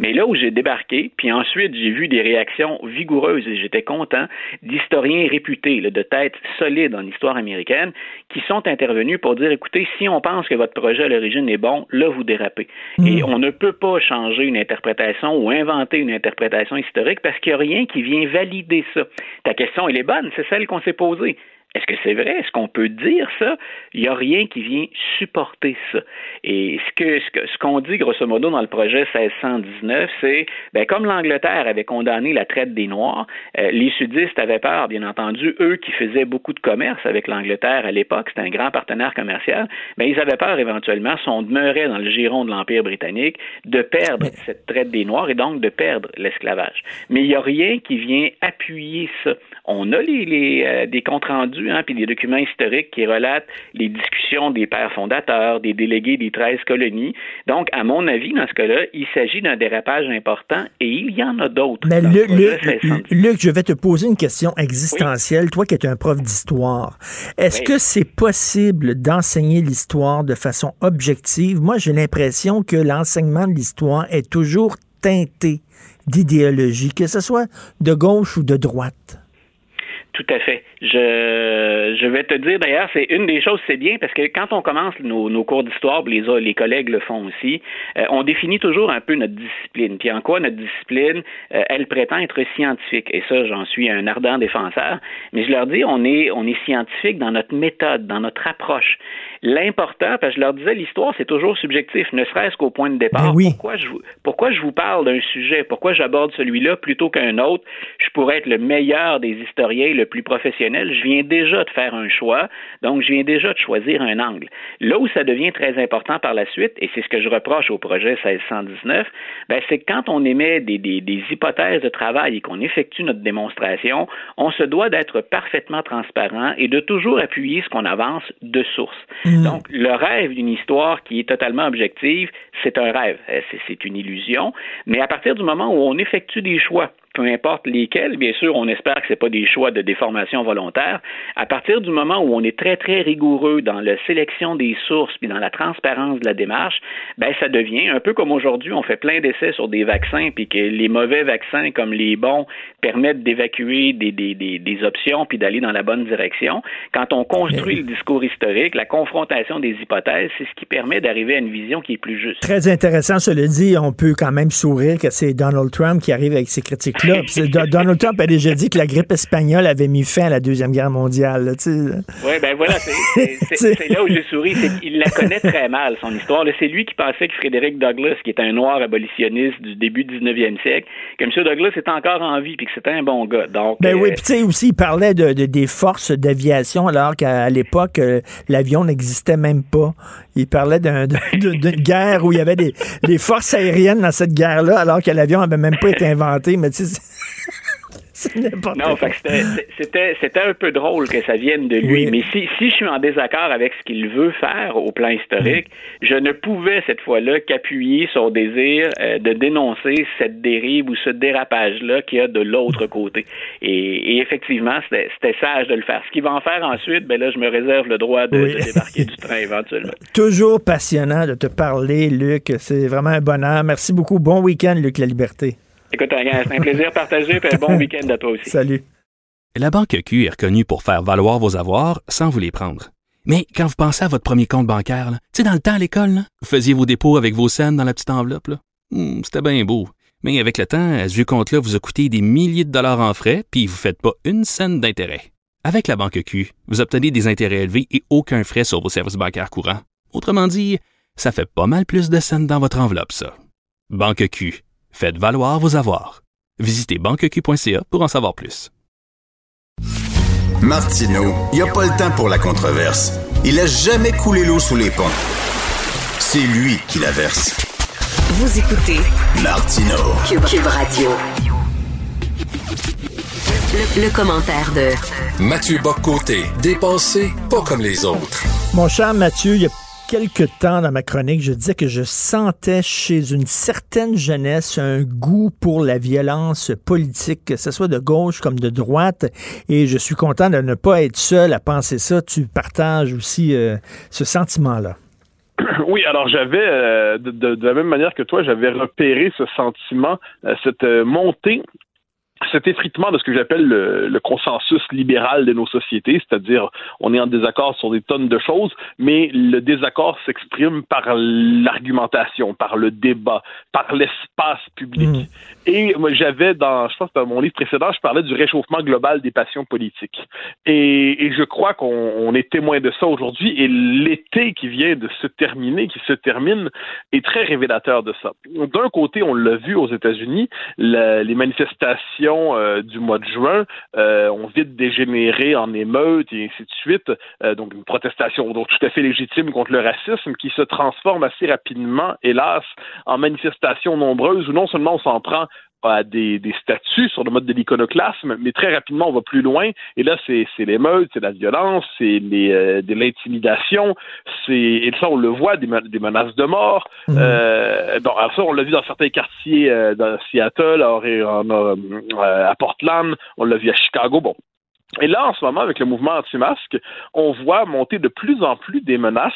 S13: Mais là où j'ai débarqué, puis ensuite j'ai vu des réactions vigoureuses et j'étais content d'historiens réputés, de têtes solides en histoire l'histoire américaine qui sont intervenus pour dire, écoutez, si on pense que votre projet à l'origine est bon, là, vous dérapez. Mm. Et on ne peut pas changer une interprétation ou inventer une interprétation historique parce qu'il n'y a rien qui vient valider ça. Ta question, elle est bonne, c'est celle qu'on s'est posée. Est-ce que c'est vrai? Est-ce qu'on peut dire ça? Il n'y a rien qui vient supporter ça. Et ce que ce qu'on dit grosso modo dans le projet 1619, c'est ben, comme l'Angleterre avait condamné la traite des Noirs, euh, les sudistes avaient peur, bien entendu, eux qui faisaient beaucoup de commerce avec l'Angleterre à l'époque, c'était un grand partenaire commercial, ben, ils avaient peur éventuellement, si on demeurait dans le giron de l'Empire britannique, de perdre cette traite des Noirs et donc de perdre l'esclavage. Mais il n'y a rien qui vient appuyer ça. On a les, les euh, des comptes rendus Hein, puis des documents historiques qui relatent les discussions des pères fondateurs, des délégués des 13 colonies. Donc, à mon avis, dans ce cas-là, il s'agit d'un dérapage important et il y en a d'autres.
S3: Mais Luc, je vais te poser une question existentielle. Toi qui es un prof d'histoire, est-ce que c'est possible d'enseigner l'histoire de façon objective? Moi, j'ai l'impression que l'enseignement de l'histoire est toujours teinté d'idéologie, que ce soit de gauche ou de droite.
S13: Tout à fait. Je, je vais te dire d'ailleurs, c'est une des choses, c'est bien parce que quand on commence nos, nos cours d'histoire, les, les collègues le font aussi, euh, on définit toujours un peu notre discipline. Puis en quoi notre discipline, euh, elle prétend être scientifique? Et ça, j'en suis un ardent défenseur. Mais je leur dis, on est, on est scientifique dans notre méthode, dans notre approche. L'important, parce que je leur disais, l'histoire, c'est toujours subjectif, ne serait-ce qu'au point de départ.
S3: Ben
S13: pourquoi, je, pourquoi je vous parle d'un sujet? Pourquoi j'aborde celui-là plutôt qu'un autre? Je pourrais être le meilleur des historiens, le plus professionnel. Je viens déjà de faire un choix, donc je viens déjà de choisir un angle. Là où ça devient très important par la suite, et c'est ce que je reproche au projet 1619, ben, c'est que quand on émet des, des, des hypothèses de travail et qu'on effectue notre démonstration, on se doit d'être parfaitement transparent et de toujours appuyer ce qu'on avance de source. Mm. Donc, le rêve d'une histoire qui est totalement objective, c'est un rêve, euh, c'est une illusion, mais à partir du moment où on effectue des choix, peu importe lesquels, bien sûr, on espère que ce pas des choix de déformation volontaire. À partir du moment où on est très, très rigoureux dans la sélection des sources puis dans la transparence de la démarche, ben ça devient un peu comme aujourd'hui, on fait plein d'essais sur des vaccins puis que les mauvais vaccins comme les bons permettent d'évacuer des, des, des, des, options puis d'aller dans la bonne direction. Quand on construit le discours historique, la confrontation des hypothèses, c'est ce qui permet d'arriver à une vision qui est plus juste.
S3: Très intéressant, cela dit, on peut quand même sourire que c'est Donald Trump qui arrive avec ses critiques Donald Trump a déjà dit que la grippe espagnole avait mis fin à la Deuxième Guerre mondiale.
S13: oui, ben voilà, c'est là où j'ai souri. Il la connaît très mal, son histoire. C'est lui qui pensait que Frédéric Douglass, qui est un noir abolitionniste du début du 19e siècle, que M. Douglass est encore en vie et que c'était un bon gars. Donc,
S3: ben oui, euh, puis tu sais aussi, il parlait de, des forces d'aviation alors qu'à l'époque, euh, l'avion n'existait même pas. Il parlait d'une guerre où il y avait des, forces aériennes dans cette guerre-là alors que l'avion n'avait même pas été inventé. Mais tu sais,
S13: non, c'était, c'était un peu drôle que ça vienne de lui. Mais si, si je suis en désaccord avec ce qu'il veut faire au plan historique, mm. je ne pouvais cette fois-là qu'appuyer son désir euh, de dénoncer cette dérive ou ce dérapage-là qu'il y a de l'autre côté. Et, effectivement, c'était, sage de le faire. Ce qu'il va en faire ensuite, ben là, je me réserve le droit de, de débarquer du train éventuellement.
S3: Toujours passionnant de te parler, Luc. C'est vraiment un bonheur. Merci beaucoup. Bon week-end, Luc La Liberté.
S13: Écoute, c'est un plaisir partagé, et un bon week-end à toi aussi.
S3: Salut.
S4: La Banque Q est reconnue pour faire valoir vos avoirs sans vous les prendre. Mais quand vous pensez à votre premier compte bancaire, tu sais, dans le temps à l'école, vous faisiez vos dépôts avec vos scènes dans la petite enveloppe. Hmm, c'était bien beau. Mais avec le temps, ce vieux compte-là vous a coûté des milliers de dollars en frais, puis vous ne faites pas une scène d'intérêt. Avec la Banque Q, vous obtenez des intérêts élevés et aucun frais sur vos services bancaires courants. Autrement dit, ça fait pas mal plus de scènes dans votre enveloppe, ça. Banque Q Faites valoir vos avoirs. Visitez banqueq.ca pour en savoir plus.
S2: Martino, il n'y a pas le temps pour la controverse. Il a jamais coulé l'eau sous les ponts. C'est lui qui la verse.
S1: Vous écoutez
S2: Martino
S1: Cube, Radio. Le, commentaire de
S5: Mathieu Boccoté, dépensé pas comme les autres.
S3: Mon cher Mathieu, il y a quelque temps dans ma chronique, je disais que je sentais chez une certaine jeunesse un goût pour la violence politique, que ce soit de gauche comme de droite. Et je suis content de ne pas être seul à penser ça. Tu partages aussi euh, ce sentiment-là.
S14: Oui, alors j'avais, euh, de, la même manière que toi, j'avais repéré ce sentiment, euh, cette montée cet effritement de ce que j'appelle le, consensus libéral de nos sociétés, c'est-à-dire on est en désaccord sur des tonnes de choses, mais le désaccord s'exprime par l'argumentation, par le débat, par l'espace public. Mmh. Et moi, j'avais dans, je pense dans mon livre précédent, je parlais du réchauffement global des passions politiques. Et, et je crois qu'on est témoin de ça aujourd'hui. Et l'été qui vient de se terminer, qui se termine, est très révélateur de ça. D'un côté, on l'a vu aux États-Unis, les manifestations euh, du mois de juin euh, ont vite dégénéré en émeutes et ainsi de suite. Euh, donc une protestation tout à fait légitime contre le racisme qui se transforme assez rapidement, hélas, en manifestations nombreuses où non seulement on s'en prend à des, des, statuts sur le mode de l'iconoclasme, mais très rapidement, on va plus loin. Et là, c'est l'émeute, c'est la violence, c'est euh, de l'intimidation, c'est et ça, on le voit, des, des menaces de mort. Mmh. Euh, donc, alors ça, on l'a vu dans certains quartiers, euh, dans Seattle, alors, euh, à Portland, on l'a vu à Chicago. Bon, et là, en ce moment, avec le mouvement anti-masque, on voit monter de plus en plus des menaces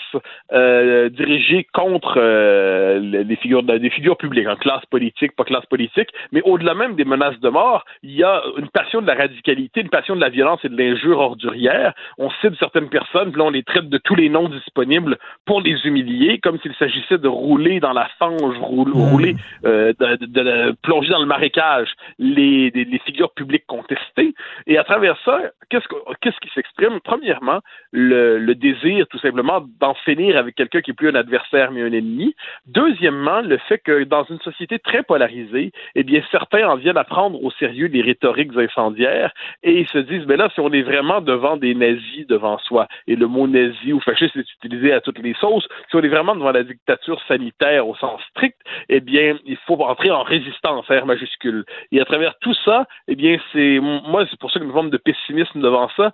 S14: euh, dirigées contre euh, les figures des figures publiques, en classe politique, pas classe politique, mais au-delà même des menaces de mort, il y a une passion de la radicalité, une passion de la violence et de l'injure ordurière. On cible certaines personnes, puis là, on les traite de tous les noms disponibles pour les humilier, comme s'il s'agissait de rouler dans la fange, rouler, euh, de, plonger dans le marécage les, les figures publiques contestées. Et à travers ça, qu'est-ce, qui s'exprime? Premièrement, le, désir tout simplement d'en finir avec quelqu'un qui est plus un adversaire mais un ennemi. Deuxièmement, le fait que dans une société très polarisée, eh bien, certains en viennent à prendre au sérieux les rhétoriques incendiaires et ils se disent, mais là, si on est vraiment devant des nazis devant soi, et le mot nazi ou fasciste est utilisé à toutes les sauces, si on est vraiment devant la dictature sanitaire au sens strict, eh bien, il faut entrer en résistance, R majuscule. Et à travers tout ça, eh bien, c'est, moi, c'est pour ça que une forme de pessimisme devant ça,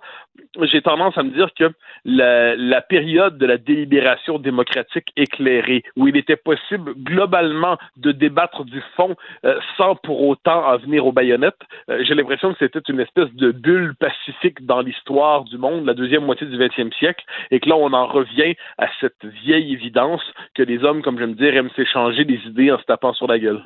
S14: j'ai tendance à me dire que la, période de la délibération démocratique éclairée, où il était possible globalement de débattre du fond euh, sans pour autant en venir aux baïonnettes, euh, j'ai l'impression que c'était une espèce de bulle pacifique dans l'histoire du monde, la deuxième moitié du 20e siècle, et que là, on en revient à cette vieille évidence que les hommes, comme je me dire, aiment s'échanger des idées en se tapant sur la gueule.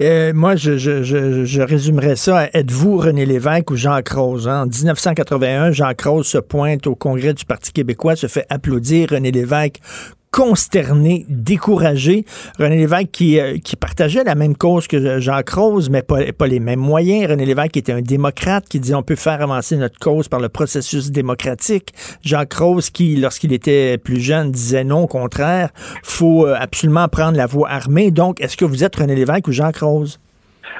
S3: Euh, moi, je, je, je, résumerais ça êtes-vous René Lévesque ou Jean Croze? Hein? En 1981, Jean Croze se pointe au congrès du Parti québécois, se fait applaudir. René Lévesque consterné, découragé. René Lévesque qui, euh, qui partageait la même cause que Jean Croze, mais pas, les mêmes moyens. René Lévesque était un démocrate qui disait on peut faire avancer notre cause par le processus démocratique. Jean Croze qui, lorsqu'il était plus jeune, disait non, au contraire, faut euh, absolument prendre la voie armée. Donc, est-ce que vous êtes René Lévesque ou Jean Croze?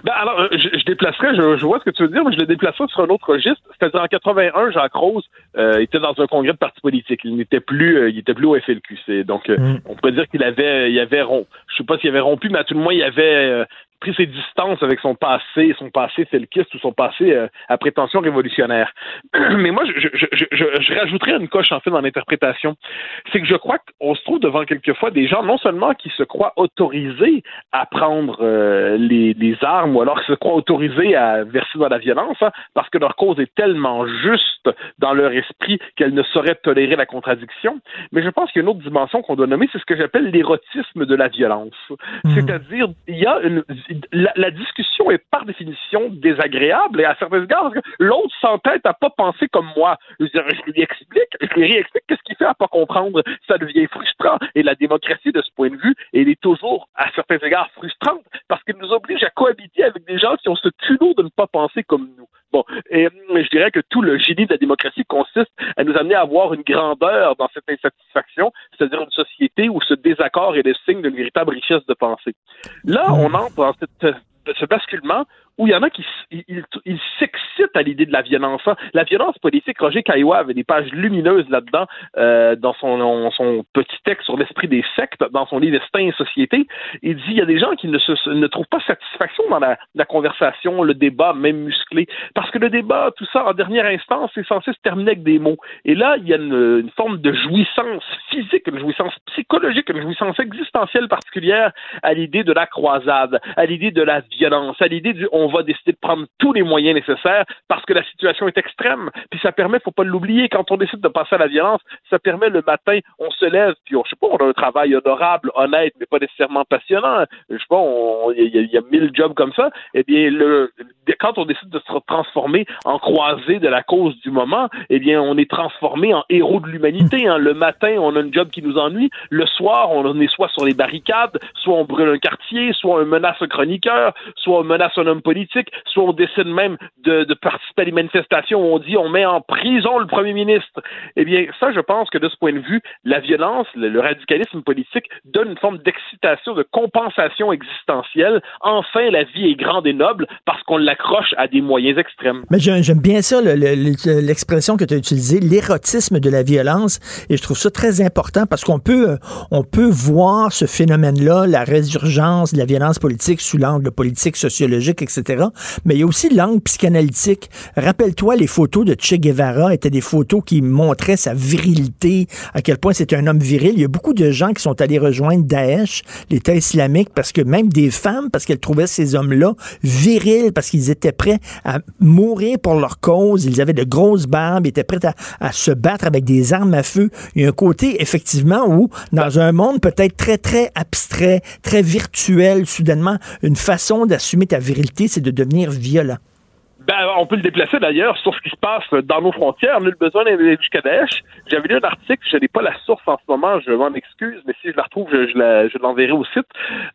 S14: Ben alors, euh, je, je déplacerais, je, vois ce que tu veux dire, mais je le déplacerais sur un autre registre. C'est-à-dire en 81, Jacques Rose euh, était dans un congrès de parti politique. Il n'était plus, euh, il était plus au FLQ. C'est donc, mm. on pourrait dire qu'il avait, il avait rompu. Je sais pas s'il avait rompu, mais à tout le moins, il avait pris ses distances avec son passé, son passé felkiste ou son passé euh, à prétention révolutionnaire. Mais moi, je, je, je, je, rajouterais une coche en fait dans l'interprétation. C'est que je crois qu'on se trouve devant quelquefois des gens non seulement qui se croient autorisés à prendre euh, les, les, armes ou alors qui se croient autorisés à verser dans la violence hein, parce que leur cause est tellement juste dans leur esprit qu'elle ne saurait tolérer la contradiction. Mais je pense qu'il y a une autre dimension qu'on doit nommer, c'est ce que j'appelle l'érotisme de la violence. Mmh. C'est-à-dire, il y a une la, discussion est par définition désagréable et à certains égards, l'autre s'entête à pas penser comme moi. Je, lui explique, je lui réexplique qu'est-ce qu'il fait à pas comprendre. Ça devient frustrant. Et la démocratie, de ce point de vue, elle est toujours, à certains égards, frustrante parce qu'elle nous oblige à cohabiter avec des gens qui ont ce culot de ne pas penser comme nous. Bon, et je dirais que tout le génie de la démocratie consiste à nous amener à avoir une grandeur dans cette insatisfaction, c'est-à-dire une société où ce désaccord est le signe d'une véritable richesse de pensée. Là, on entre dans ce basculement où il y en a qui ils, s'excitent à l'idée de la violence. Hein. La violence politique, Roger Caillois avait des pages lumineuses là-dedans euh, dans son, son petit texte sur l'esprit des sectes, dans son livre Destin et Société. Il dit il y a des gens qui ne, se, ne trouvent pas satisfaction dans la, la, conversation, le débat, même musclé, parce que le débat, tout ça, en dernière instance, c'est censé se terminer avec des mots. Et là, il y a une, une forme de jouissance physique, une jouissance psychologique, une jouissance existentielle particulière à l'idée de la croisade, à l'idée de la violence, à l'idée du on on va décider de prendre tous les moyens nécessaires parce que la situation est extrême. Puis ça permet, faut pas l'oublier, quand on décide de passer à la violence, ça permet le matin, on se lève, puis on, je sais pas, on a un travail honorable, honnête, mais pas nécessairement passionnant. Je sais pas, il y, a mille jobs comme ça. Eh bien, quand on décide de se transformer en croisé de la cause du moment, eh bien, on est transformé en héros de l'humanité. Hein. Le matin, on a un job qui nous ennuie. Le soir, on est soit sur les barricades, soit on brûle un quartier, soit on menace un chroniqueur, soit on menace un homme politique, soit on décide même de, participer à des manifestations où on dit on met en prison le premier ministre. Eh bien, ça, je pense que de ce point de vue, la violence, le, radicalisme politique donne une forme d'excitation, de compensation existentielle. Enfin, la vie est grande et noble parce qu'on l'accroche à des moyens extrêmes.
S3: Mais j'aime bien ça, l'expression que tu as utilisée, l'érotisme de la violence, et je trouve ça très important parce qu'on peut, on peut voir ce phénomène-là, la résurgence de la violence politique sous l'angle politique, sociologique, etc. Mais il y a aussi l'angle psychanalytique. Rappelle-toi, les photos de Che Guevara étaient des photos qui montraient sa virilité, à quel point c'était un homme viril. Il y a beaucoup de gens qui sont allés rejoindre Daesh, l'État islamique, parce que même des femmes, parce qu'elles trouvaient ces hommes-là virils, parce qu'ils étaient prêts à mourir pour leur cause. Ils avaient de grosses barbes, ils étaient prêts à, à se battre avec des armes à feu. Il y a un côté, effectivement, où, dans un monde peut-être très, très abstrait, très virtuel, soudainement, une façon d'assumer ta virilité, c'est de devenir violent.
S14: Ben, on peut le déplacer d'ailleurs sur ce qui se passe dans nos frontières. Nul besoin d'aller jusqu'à Daesh. J'avais lu un article, je n'ai pas la source en ce moment, je m'en excuse, mais si je la retrouve, je, l'enverrai au site,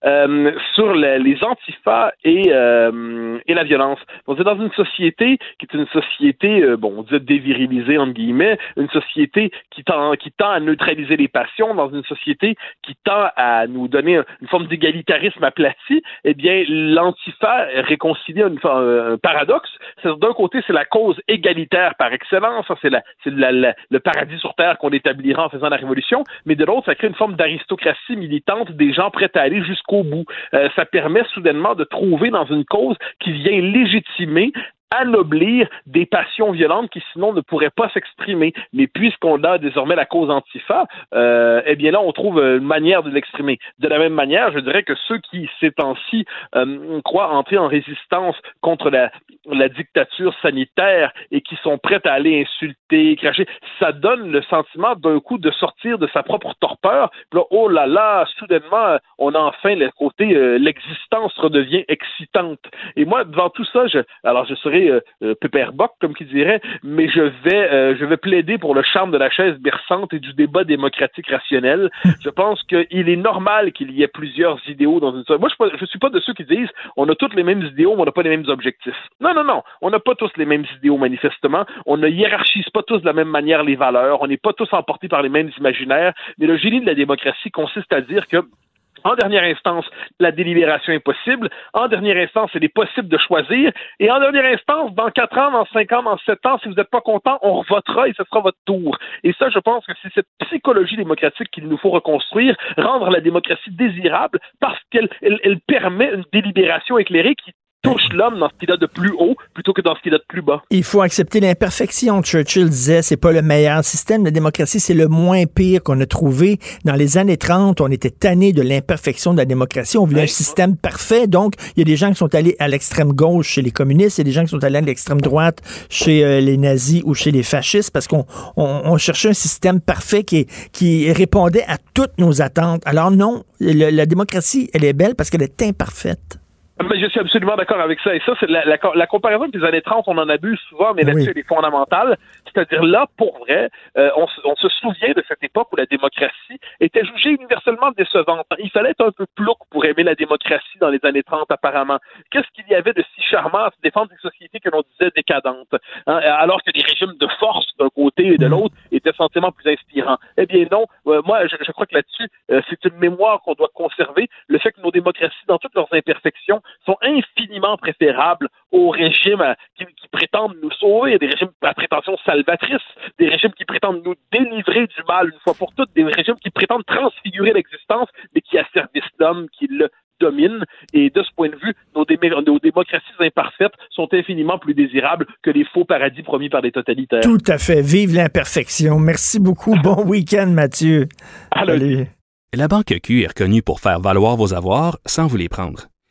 S14: euh, sur les antifas et, euh, et la violence. On est dans une société qui est une société, euh, bon, on dit dévirilisée, entre guillemets, une société qui tend, à neutraliser les passions, dans une société qui tend à nous donner une forme d'égalitarisme aplati, eh bien, l'antifa réconcilie un paradoxe d'un côté, c'est la cause égalitaire par excellence, c'est le paradis sur terre qu'on établira en faisant la révolution, mais de l'autre, ça crée une forme d'aristocratie militante des gens prêts à aller jusqu'au bout. Euh, ça permet soudainement de trouver dans une cause qui vient légitimer anoblir des passions violentes qui sinon ne pourraient pas s'exprimer. Mais puisqu'on a désormais la cause antifa, euh, eh bien là, on trouve une manière de l'exprimer. De la même manière, je dirais que ceux qui, ces temps-ci, euh, croient entrer en résistance contre la, la dictature sanitaire et qui sont prêts à aller insulter, cracher, ça donne le sentiment d'un coup de sortir de sa propre torpeur. Puis là, oh là là, soudainement, on a enfin le côté, euh, l'existence redevient excitante. Et moi, devant tout ça, je, alors je serais euh, euh comme qui dirait, mais je vais, euh, je vais plaider pour le charme de la chaise berçante et du débat démocratique rationnel. je pense qu'il est normal qu'il y ait plusieurs idéaux dans une Moi, je ne suis pas de ceux qui disent on a tous les mêmes idéaux, mais on n'a pas les mêmes objectifs. Non, non, non. On n'a pas tous les mêmes idéaux, manifestement. On ne hiérarchise pas tous de la même manière les valeurs. On n'est pas tous emportés par les mêmes imaginaires. Mais le génie de la démocratie consiste à dire que en dernière instance, la délibération est possible. En dernière instance, il est possible de choisir. Et en dernière instance, dans quatre ans, dans cinq ans, dans sept ans, si vous n'êtes pas content, on votera et ce sera votre tour. Et ça, je pense que c'est cette psychologie démocratique qu'il nous faut reconstruire, rendre la démocratie désirable parce qu'elle elle permet une délibération éclairée qui touche l'homme dans ce qu'il a de plus haut plutôt que dans ce qu'il a de plus bas.
S3: Il faut accepter l'imperfection. Churchill disait c'est pas le meilleur système. La démocratie, c'est le moins pire qu'on a trouvé. Dans les années 30, on était tanné de l'imperfection de la démocratie. On voulait un système parfait. Donc, il y a des gens qui sont allés à l'extrême gauche chez les communistes, il y a des gens qui sont allés à l'extrême droite chez euh, les nazis ou chez les fascistes parce qu'on on, cherchait un système parfait qui, qui répondait à toutes nos attentes. Alors non, la démocratie, elle est belle parce qu'elle est imparfaite.
S14: Mais je suis absolument d'accord avec ça. Et ça, c'est la, la, comparaison des années 30, on en abuse souvent, mais là-dessus, elle est fondamentale. C'est-à-dire là, pour vrai, euh, on, on, se souvient de cette époque où la démocratie était jugée universellement décevante. Il fallait être un peu plouc pour aimer la démocratie dans les années 30, apparemment. Qu'est-ce qu'il y avait de si charmant à se défendre des sociétés que l'on disait décadentes, hein, alors que les régimes de force d'un côté et de mm. l'autre étaient sensiblement plus inspirants? Eh bien non, euh, moi, je, je, crois que là-dessus, euh, c'est une mémoire qu'on doit conserver. Le fait que nos démocraties, dans toutes leurs imperfections, sont infiniment préférables aux régimes euh, qui, prétendent nous sauver, des régimes à prétention salvatrice, des régimes qui prétendent nous délivrer du mal une fois pour toutes, des régimes qui prétendent transfigurer l'existence, mais qui asservissent l'homme, qui le domine. Et de ce point de vue, nos, nos, démocraties imparfaites sont infiniment plus désirables que les faux paradis promis par les totalitaires.
S3: Tout à fait. Vive l'imperfection. Merci beaucoup. Bon week-end, Mathieu.
S4: Allez. La Banque Q est reconnue pour faire valoir vos avoirs sans vous les prendre.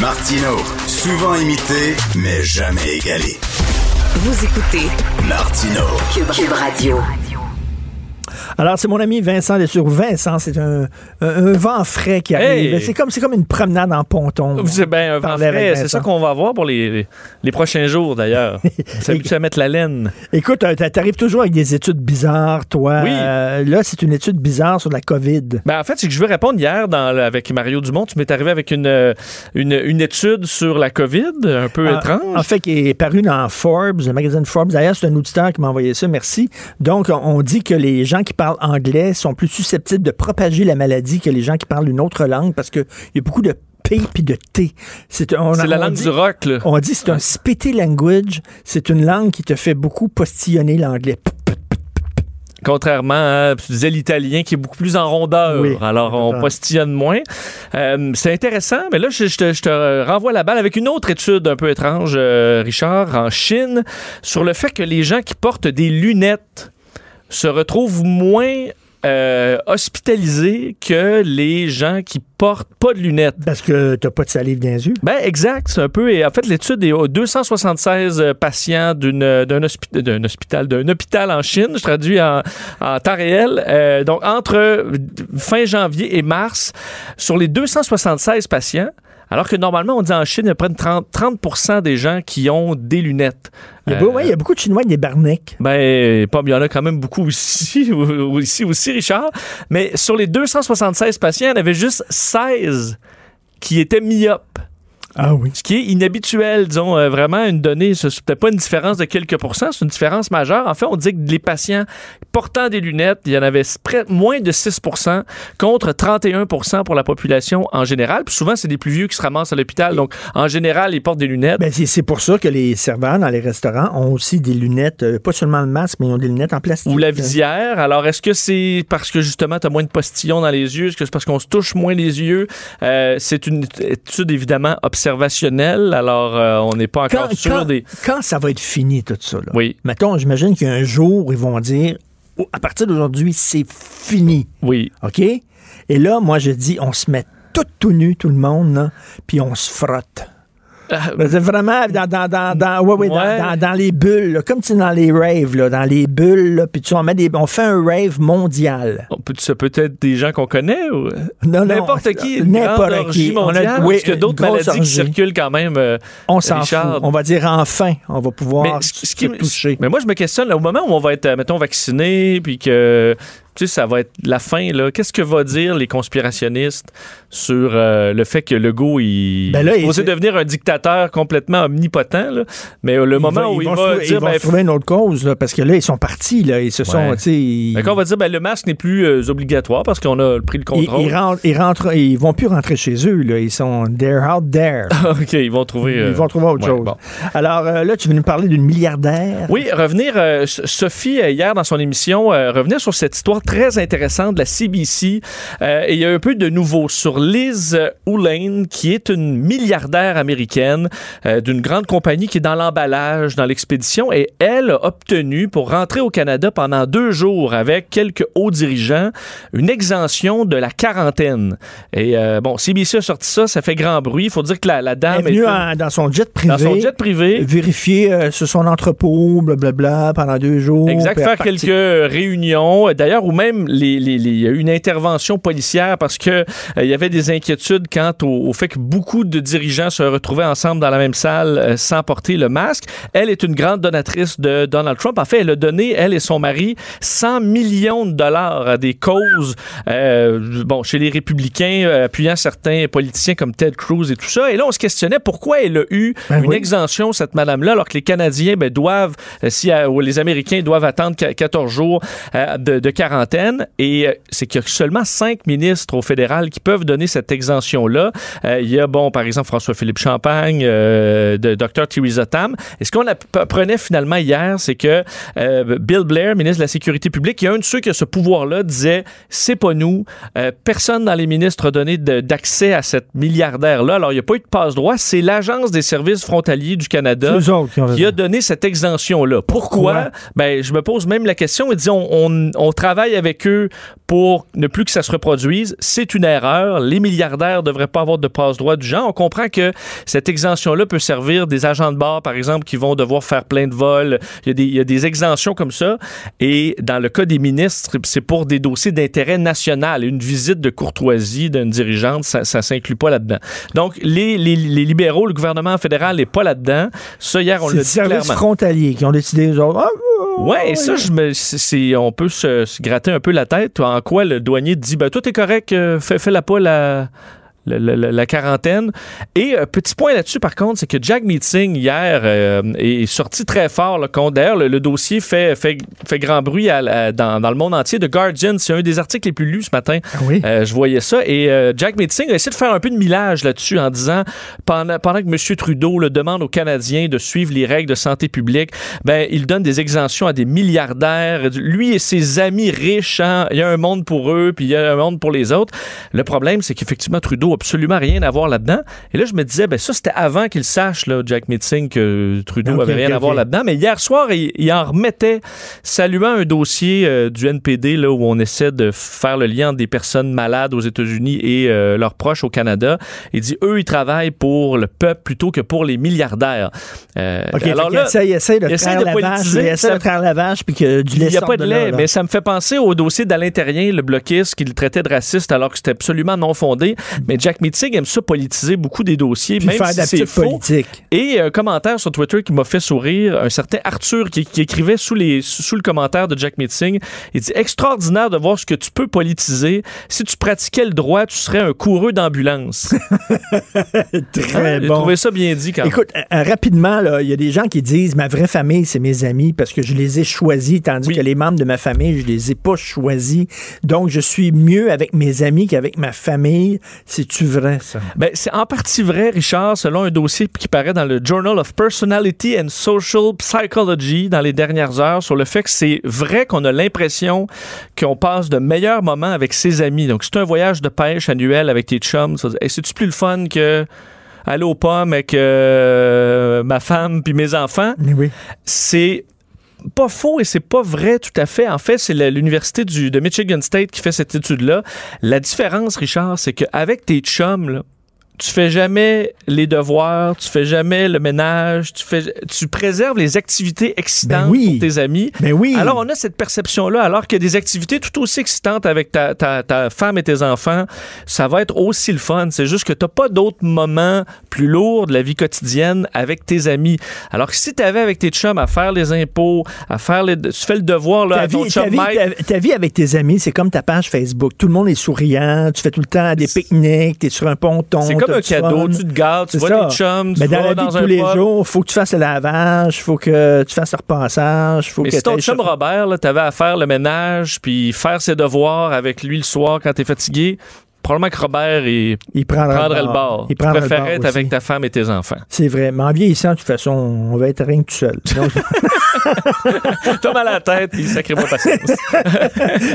S2: Martino, souvent imité, mais jamais égalé.
S1: Vous écoutez
S2: Martino.
S1: Cube, Cube Radio.
S3: Alors, c'est mon ami Vincent Dessureau. Vincent, c'est un, vent frais qui arrive.
S15: Hey!
S3: C'est comme, c'est comme une promenade en ponton.
S15: Vous êtes bien un vent frais. C'est ça qu'on va avoir pour les, les, les prochains jours, d'ailleurs. On s'habitue à mettre la laine.
S3: Écoute, euh, t'a- t'arrives toujours avec des études bizarres, toi.
S15: Oui.
S3: Euh, là, c'est une étude bizarre sur la COVID.
S15: Ben, en fait, c'est que je veux répondre hier dans, avec Mario Dumont. Tu m'es arrivé avec une, euh, une, une étude sur la COVID, un peu
S3: En-
S15: étrange.
S3: En fait, qui est paru dans Forbes, le magazine Forbes. D'ailleurs, c'est un auditeur qui m'a envoyé ça, merci. Donc, on- on dit que les gens qui parlent anglais sont plus susceptibles de propager la maladie que les gens qui parlent une autre langue parce qu'il y a beaucoup de P puis de T. C'est
S15: la langue
S3: dit-
S15: du rock, là.
S3: On dit que c'est un spitty language. C'est une langue qui te fait beaucoup postillonner l'anglais.
S15: Contrairement à, tu disais, l'italien qui est beaucoup plus en rondeur.
S3: Oui.
S15: Alors, on postillonne moins. Euh, c'est intéressant, mais là, je, je te, je te renvoie la balle avec une autre étude un peu étrange, euh, Richard, en Chine, sur le fait que les gens qui portent des lunettes se retrouvent moins euh, hospitalisés que les gens qui portent pas de lunettes.
S3: Parce que t'as pas de salive dans les yeux.
S15: Ben exact, c'est un peu. Et en fait, l'étude est aux 276 euh, patients d'une- d'un hospi- d'un hôpital, d'un hôpital en Chine. Je traduis en, en temps réel. Euh, donc entre fin janvier et mars, sur les 276 patients. Alors que normalement, on dit en Chine, il y a près de 30, 30 des gens qui ont des lunettes.
S3: Il y a,
S15: Euh,
S3: ouais, il y a beaucoup de Chinois avec des barniques.
S15: ben, pas, il y en a quand même beaucoup ici, ici aussi, Richard. Mais sur les 276 patients, il y en avait juste 16 qui étaient myopes.
S3: Ah oui.
S15: Ce qui est inhabituel, disons, euh, vraiment une donnée, ce n'est pas une différence de quelques pourcents, c'est une différence majeure. En fait, on dit que les patients portant des lunettes, il y en avait près, moins de 6 contre 31 pour la population en général. Puis souvent, c'est des plus vieux qui se ramassent à l'hôpital. Donc, en général, ils portent des lunettes.
S3: Ben, c'est pour ça que les serveurs dans les restaurants ont aussi des lunettes, euh, pas seulement le masque, mais ils ont des lunettes en plastique.
S15: ou la visière. Alors, est-ce que c'est parce que justement, tu as moins de postillons dans les yeux? Est-ce que c'est parce qu'on se touche moins les yeux? Euh, c'est une étude évidemment Alors, euh, on n'est pas encore
S3: Quand,
S15: sûr
S3: quand-
S15: des.
S3: quand ça va être fini, tout ça, là?
S15: Oui.
S3: Mettons, j'imagine qu'il y a un jour ils vont dire, Oh, à partir d'aujourd'hui, c'est fini.
S15: Oui.
S3: OK? Et là, moi, je dis, on se met tout tout nu, tout le monde, là, puis on se frotte. Ben, c'est vraiment dans, dans, dans, dans, ouais, ouais, dans-
S15: Ouais.
S3: dans- dans les bulles, là, comme tu sais, dans les raves, là, dans les bulles, là, puis tu on, met des, on fait un rave mondial.
S15: On peut, ça peut être des gens qu'on connaît ou?
S3: Non,
S15: n'importe qui,
S3: n'importe qui. On a-
S15: mondiale,
S3: oui,
S15: parce a d'autres maladies qui circulent quand même. euh,
S3: On s'en fout. On va dire enfin, on va pouvoir
S15: Mais ce, ce qui
S3: se toucher.
S15: Mais moi, je me questionne, au moment où on va être, euh, mettons, vacciné, puis que, tu sais, ça va être la fin, là, qu'est-ce que vont dire les conspirationnistes sur euh, le fait que Legault, il
S3: Ben là,
S15: est
S3: il-
S15: devenir un dictateur complètement omnipotent, là, mais euh, le
S3: Ils
S15: moment où
S3: ils
S15: il
S3: vont
S15: va dire,
S3: ils vont
S15: ben,
S3: trouver une autre cause, là, parce que là, ils sont partis, là, ils se sont,
S15: Ouais.
S3: ils,
S15: qu'on va dire, ben, le masque n'est plus euh, obligatoire parce qu'on a pris le
S3: ils,
S15: contrôle.
S3: ils rentrent, ils rentrent- ils vont plus rentrer chez eux, là, ils sont they're out there.
S15: OK, ils vont trouver...
S3: Ils vont trouver autre
S15: ouais,
S3: chose.
S15: bon.
S3: Alors là, tu veux nous parler d'une milliardaire?
S15: Oui, revenir, Sophie, hier dans son émission, revenir sur cette histoire très intéressante de la CBC. Euh, et il y a un peu de nouveau sur Liz Oulane, qui est une milliardaire américaine euh, d'une grande compagnie qui est dans l'emballage, dans l'expédition. Et elle a obtenu, pour rentrer au Canada pendant deux jours avec quelques hauts dirigeants, une exemption de la quarantaine. Et euh, bon, CBC a sorti ça, ça fait grand bruit. Il faut dire que la, la dame...
S3: est venue dans son jet privé.
S15: dans son jet privé.
S3: Vérifier sur son entrepôt, blablabla, pendant deux jours.
S15: Exact, faire quelques réunions. D'ailleurs, même les, les- les- il y a eu une intervention policière parce que euh, il y avait des inquiétudes quant au, au fait que beaucoup de dirigeants se retrouvaient ensemble dans la même salle euh, sans porter le masque. Elle est une grande donatrice de Donald Trump. En fait, elle a donné, elle et son mari, 100 millions de dollars à des causes, euh, bon, chez les républicains, appuyant certains politiciens comme Ted Cruz et tout ça. Et là, on se questionnait pourquoi elle a eu
S3: Ben
S15: une
S3: oui.
S15: exemption, cette madame-là, alors que les Canadiens ben, doivent, si ou les Américains doivent attendre qu- 14 jours de, de quarantaine. Et euh, c'est qu'il y a seulement cinq ministres au fédéral qui peuvent donner cette exemption-là. Euh, il y a, bon, par exemple, François-Philippe Champagne, euh, de Dr. Theresa Tam. Et ce qu'on apprenait finalement hier, c'est que Bill Blair, ministre de la Sécurité publique, il y a un de ceux qui a ce pouvoir-là, disait c'est pas nous. personne dans les ministres a donné d'accès à cette milliardaire-là. Alors, il n'y a pas eu de passe-droit. C'est l'Agence des services frontaliers du Canada qui, a donné cette exemption-là. Pourquoi? Ben, je me pose même la question et disons, on, on travaille avec eux pour ne plus que ça se reproduise. C'est une erreur. Les milliardaires ne devraient pas avoir de passe-droit du genre. On comprend que cette exemption-là peut servir des agents de bord, par exemple, qui vont devoir faire plein de vols. Il y a des, il y a des exemptions comme ça. Et dans le cas des ministres, c'est pour des dossiers d'intérêt national. Une visite de courtoisie d'une dirigeante, ça ne s'inclut pas là-dedans. Donc, les, les, les, libéraux, le gouvernement fédéral n'est pas là-dedans. Ça, hier, on l'a dit clairement.
S3: C'est frontaliers qui ont décidé, genre, ah,
S15: ouais, ça, je me, on peut se, se, gratter un peu la tête. En quoi le douanier dit, ben, tout est correct, euh, fais, fais la pas la la, quarantaine. Et euh, petit point là-dessus, par contre, c'est que Jack Meeting, hier, euh, est sorti très fort. D'ailleurs, le, dossier fait, fait, fait grand bruit dans, dans, le monde entier. The Guardian, c'est un des articles les plus lus ce matin.
S3: Ah oui?
S15: Euh, je voyais ça. Et Jack Meeting a essayé de faire un peu de millage là-dessus en disant, pendant, pendant que M. Trudeau le demande aux Canadiens de suivre les règles de santé publique, ben, il donne des exemptions à des milliardaires. Lui et ses amis riches, hein, il y a un monde pour eux, puis il y a un monde pour les autres. Le problème, c'est qu'effectivement, Trudeau absolument rien à voir là-dedans. Et là, je me disais, ben ça, c'était avant qu'il sache, là, Jack Meeting, que Trudeau avait rien à voir là-dedans. Mais hier soir, il, en remettait, saluant un dossier euh, du NPD, là, où on essaie de faire le lien entre des personnes malades aux États-Unis et euh, leurs proches au Canada. Il dit, eux, ils travaillent pour le peuple plutôt que pour les milliardaires.
S3: Euh, alors là, il essaie, de, faire la vache, il essaie de faire la vache, puis que du lait
S15: Il n'y a pas de, lait, mais ça me fait penser au dossier d'Alain Terrien, le bloquiste, qu'il traitait de raciste alors que c'était absolument non fondé. Mais Jack Meeting aime ça politiser beaucoup des dossiers, même si c'est faux. Politique. Et un commentaire sur Twitter qui m'a fait sourire, un certain Arthur qui, écrivait sous, les, sous le commentaire de Jack Meeting, il dit « Extraordinaire de voir ce que tu peux politiser. Si tu pratiquais le droit, tu serais un coureux d'ambulance. »
S3: Très bon. J'ai
S15: trouvé ça bien dit quand même.
S3: Écoute, euh, rapidement, il y a des gens qui disent « Ma vraie famille, c'est mes amis parce que je les ai choisis, tandis que les membres de ma famille, je les ai pas choisis. Donc, je suis mieux avec mes amis qu'avec ma famille. C'est-tu vrai?
S15: Ben, c'est en partie vrai, Richard, selon un dossier qui paraît dans le Journal of Personality and Social Psychology dans les dernières heures sur le fait que c'est vrai qu'on a l'impression qu'on passe de meilleurs moments avec ses amis. Donc, c'est un voyage de pêche annuel avec tes chums. Et c'est-tu plus le fun que aller aux pommes avec euh, ma femme puis mes enfants?
S3: Oui.
S15: C'est pas faux et c'est pas vrai tout à fait. En fait, c'est l'université de Michigan State qui fait cette étude-là. La différence, Richard, c'est qu'avec tes chums, là, tu fais jamais les devoirs, tu fais jamais le ménage, tu fais, tu préserves les activités excitantes
S3: ben
S15: pour tes amis.
S3: Ben oui.
S15: Alors on a cette perception-là, alors qu'il y a des activités tout aussi excitantes avec ta, ta, ta, femme et tes enfants, ça va être aussi le fun. C'est juste que t'as pas d'autres moments plus lourds de la vie quotidienne avec tes amis. Alors que si t'avais avec tes chums à faire les impôts, à faire les, tu fais le devoir là,
S3: ta
S15: à ton
S3: vie,
S15: chum
S3: ta vie, ta, ta vie avec tes amis, c'est comme ta page Facebook. Tout le monde est souriant, tu fais tout le temps des pique-niques, t'es sur un ponton
S15: comme un cadeau, tu te gardes, tu vois des chums, tu
S3: Mais
S15: vas
S3: dans la vie
S15: dans
S3: de
S15: un
S3: tous les jours, faut que tu fasses le lavage, faut que tu fasses le repassage, faut
S15: Mais
S3: que
S15: si ton chum Robert, là, t'avais à faire le ménage puis faire ses devoirs avec lui le soir quand t'es fatigué, probablement que Robert, il,
S3: prendrait le
S15: le
S3: bord. Il prendrait le
S15: préférait
S3: bord
S15: être avec ta femme et tes enfants.
S3: C'est vrai. Mais en vieillissant, de toute façon, on va être rien que tout seul. Donc,
S15: T'as mal à la tête puis sacré-moi patience.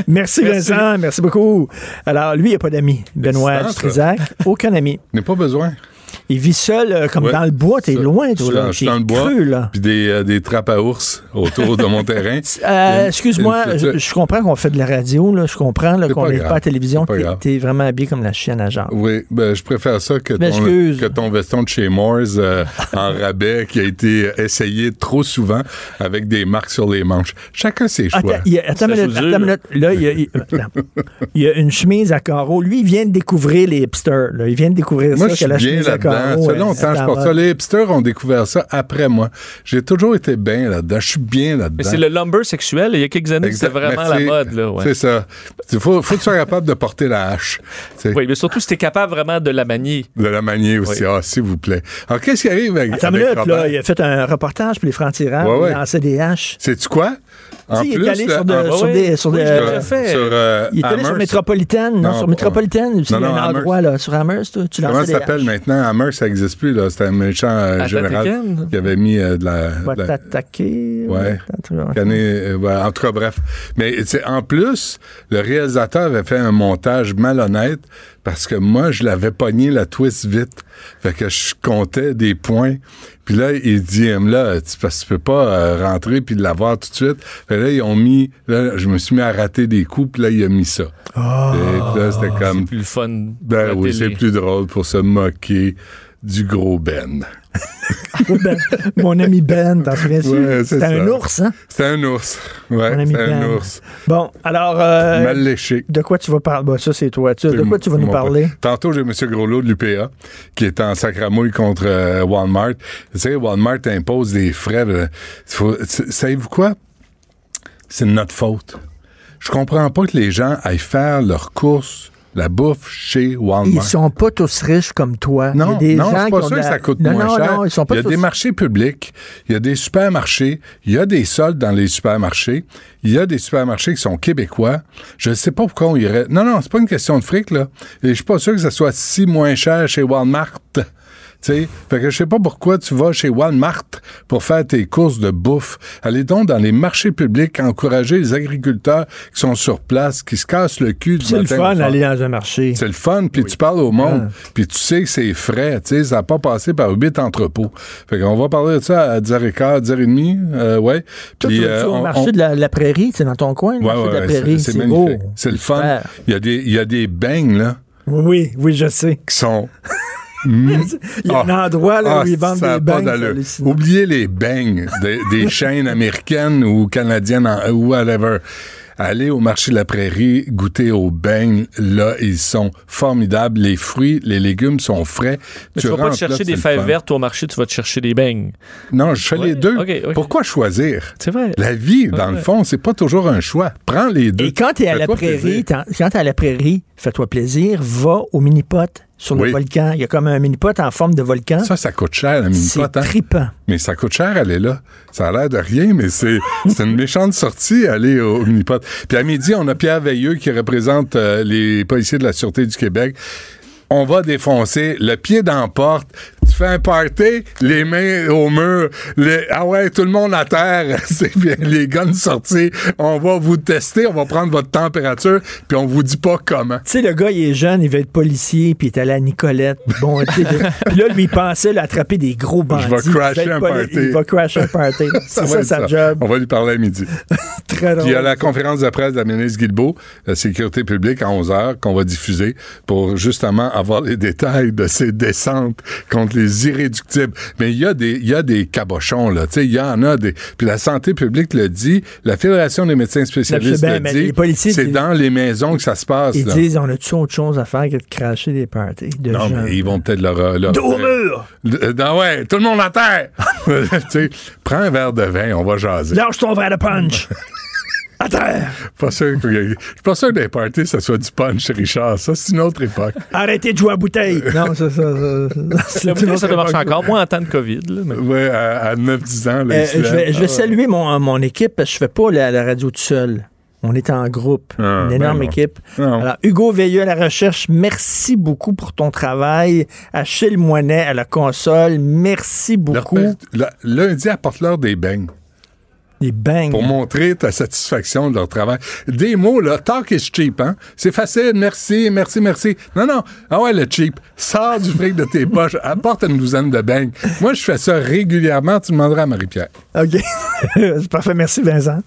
S3: merci,
S15: Merci.
S3: Vincent. Merci beaucoup. Alors, lui, il n'a pas d'amis. Benoît
S16: ça.
S3: Dutrisac. Aucun ami.
S16: N'est pas besoin.
S3: Il vit seul, euh, comme
S16: Ouais.
S3: dans le bois. T'es loin, toi, là.
S16: dans- Je suis dans le bois.
S3: là.
S16: Puis des, euh, des trappes à ours autour de mon terrain.
S3: Euh, Excuse-moi, je, comprends qu'on fait de la radio, là. Je comprends qu'on n'est pas à la télévision. T'es- vraiment habillé comme la chienne à genre.
S16: Oui, ben, je préfère ça que ton, que ton veston de chez Moores euh, en rabais qui a été essayé trop souvent avec des marques sur les manches. Chacun ses choix.
S3: Attends, il y a- attends une minute, attends une minute. Là, il y, a, il- attends. Il y a une chemise à carreaux. Lui, il vient de découvrir les hipsters. là. Il vient de découvrir
S16: Moi,
S3: ça, que la
S16: bien
S3: chemise à
S16: là-dedans. Ça
S3: ouais,
S16: fait longtemps que je porte ça. Les hipsters ont découvert ça après moi. J'ai toujours été bien là-dedans. Je suis bien là-dedans.
S15: Mais c'est le lumber sexuel. Il y a quelques années, c'était vraiment la mode. Là, ouais.
S16: C'est ça. Il faut, faut que tu sois capable de porter la hache.
S15: Oui, mais surtout si tu es capable vraiment de la manier.
S16: De la manier aussi.
S15: Oui.
S16: Ah, s'il vous plaît. Alors, qu'est-ce qui arrive avec,
S3: Attends
S16: avec
S3: minute, là, il a fait un reportage pour les francs-tireurs,
S16: Ouais, ouais.
S3: il lançait des haches.
S16: Sais-tu quoi?
S3: Sais, il est allé sur, de-
S16: en-
S3: sur des... Sur
S15: Oui,
S3: des-
S15: fait.
S16: sur, euh,
S3: il est allé sur
S16: Amherst.
S3: Métropolitaine, non,
S16: Non,
S3: sur
S16: pas-
S3: Métropolitaine,
S16: Non,
S3: il y a un
S16: Amherst.
S3: endroit, là, sur Amherst, tu
S16: Comment ça s'appelle maintenant? Hammer, ça n'existe plus. là. C'était un méchant euh, général qui avait mis euh, de la...
S3: Va
S16: de la-
S3: t'attaquer.
S16: Ouais. Canet, ouais, en tout cas, bref. Mais tu sais, en plus, le réalisateur avait fait un montage malhonnête parce que moi, je l'avais pogné la twist vite. Fait que je comptais des points. Puis là, il dit, là, tu, parce que tu peux pas euh, rentrer puis l'avoir tout de suite. Fait que là, ils ont mis, là, je me suis mis à rater des coups, puis là, il a mis ça.
S3: Ah.
S16: Et puis là, c'était comme,
S15: Plus le fun.
S16: ben oui,
S15: télé.
S16: c'est plus drôle pour se moquer du gros Ben.
S3: Ben, mon ami Ben, t'en souviens-tu?
S16: Ouais, c'est
S3: C'était un ours, hein?
S16: C'était un ours. Ouais,
S3: Mon ami
S16: c'était un
S3: Ben.
S16: ours.
S3: Bon, alors, euh,
S16: Mal léché.
S3: de quoi tu vas parler? Bon, ça, c'est toi. Tu- de quoi tu vas nous parler?
S16: Tantôt, j'ai M. Groslot de l'UPA qui est en sacramouille contre euh, Walmart. Tu sais, Walmart impose des frais. de- c'est- Savez-vous quoi? C'est de notre faute. Je comprends pas que les gens aillent faire leurs courses, la bouffe chez Walmart.
S3: Ils sont pas tous riches comme toi.
S16: Non,
S3: il y a des
S16: non,
S3: gens qui
S16: pas
S3: ont
S16: sûr que ça coûte
S3: non,
S16: moins
S3: non,
S16: cher.
S3: Non, ils sont pas
S16: il y a
S3: tous...
S16: des marchés publics, il y a des supermarchés, il y a des soldes dans les supermarchés, il y a des supermarchés qui sont québécois. Je ne sais pas pourquoi on irait. Non, non, c'est pas une question de fric, là. Et je suis pas sûr que ça soit si moins cher chez Walmart. Tu sais, fait que je sais pas pourquoi tu vas chez Walmart pour faire tes courses de bouffe. Allez donc dans les marchés publics encourager les agriculteurs qui sont sur place, qui se cassent le cul du
S3: C'est le fun d'aller dans un marché.
S16: C'est le fun, puis tu parles au monde,
S3: Ah.
S16: puis tu sais que c'est frais, tu sais, ça n'a pas passé par huit entrepôts. Fait qu'on va parler de ça à 10h15, 10h30, euh, ouais. Puis,
S3: tu vas
S16: euh,
S3: au marché
S16: on-
S3: de la, la prairie, c'est dans ton coin, le
S16: Ouais,
S3: marché
S16: ouais,
S3: de la prairie.
S16: c'est, magnifique. C'est le fun. Il y, a des, il y a des beignes, là,
S3: Oui, oui, je sais.
S16: qui sont...
S3: Il y a un endroit là,
S16: Ah,
S3: où ils vendent des hallucinant.
S16: Oubliez les beignes des, des chaînes américaines ou canadiennes en- ou whatever. Allez au marché de la prairie, goûter aux beignes. Là, ils sont formidables. Les fruits, les légumes sont frais.
S15: Mais tu, vas pas te
S16: là,
S15: chercher des fèves vertes au marché, tu vas te chercher des beignes.
S16: Non, je fais les deux. Pourquoi choisir?
S15: C'est vrai.
S16: La vie, dans
S15: Ouais.
S16: le fond, c'est pas toujours un choix. Prends les deux.
S3: Et quand tu es à la prairie, quand t'es à la prairie, fais-toi plaisir, va au mini-pot sur le
S16: Oui.
S3: volcan. Il y a comme un mini-pot en forme de volcan.
S16: Ça, ça coûte cher,
S3: C'est
S16: mini-pot. hein?
S3: trippant.
S16: Mais ça coûte cher, elle est là. Ça a l'air de rien, mais c'est c'est une méchante sortie, aller au mini-pot. Puis à midi, on a Pierre Veilleux qui représente euh, les policiers de la Sûreté du Québec. On va défoncer le pied dans la porte. Tu fais un party, les mains au mur. les- ah ouais, tout le monde à terre. C'est bien, les guns sortis. On va vous tester, on va prendre votre température, puis on vous dit pas comment.
S3: Tu sais, le gars, il est jeune, il veut être policier, puis il est allé à Nicolette. Bon, puis là, lui, il pensait là, attraper des gros bandits.
S16: Je vais
S3: Il
S16: crasher un party.
S3: Il va crasher un party. C'est ça, sa job.
S16: On va lui parler à midi.
S3: Très
S16: Puis il y a
S3: drôle.
S16: la conférence de presse de la ministre Guilbeault, la sécurité publique, à 11 h qu'on va diffuser pour justement avoir les détails de ces descentes contre les irréductibles. Mais il y a des, il y a des cabochons, là. Tu sais, il y en a des. Puis la santé publique le dit, la Fédération des médecins spécialistes
S3: bien,
S16: le
S3: mais
S16: dit. C'est dans les maisons que ça se passe,
S3: Ils
S16: là.
S3: disent, on a-tu autre chose à faire que de cracher des parties de
S16: non, mais ils vont peut-être leur. leur
S3: Dos au mur!
S16: Euh, non, ouais, tout le monde à terre! tu sais, prends un verre de vin, on va jaser.
S3: Lâche ton verre de punch! à terre!
S16: Pas sûr que- Je suis pas sûr que dans les parties, ça soit du punch, Richard. Ça, c'est une autre époque.
S3: Arrêtez de jouer à bouteille! non, ça, ça, ça, c'est
S15: La bouteille, ça doit marcher encore, moins en temps de COVID. Mais-
S16: Ouais, à, à 9-10 ans. Là,
S3: Euh, je vais, je vais
S16: Ah,
S3: saluer mon, mon équipe parce que je fais pas la, la radio tout seul. On est en groupe,
S16: Ah,
S3: une énorme
S16: ben non.
S3: équipe.
S16: Non.
S3: Alors, Hugo Veilleux à la recherche, merci beaucoup pour ton travail. Achille Moinet à la console, merci beaucoup.
S16: lundi, apporte-leur des beignes
S3: Les bangs.
S16: pour montrer ta satisfaction de leur travail. Des mots, là, talk is cheap, hein? C'est facile, merci, merci, merci. Non, non, ah ouais, le cheap. Sors du fric de tes poches, apporte une douzaine de beignes. Moi, je fais ça régulièrement, tu demanderas à Marie-Pierre.
S3: OK. C'est parfait. Merci, Vincent.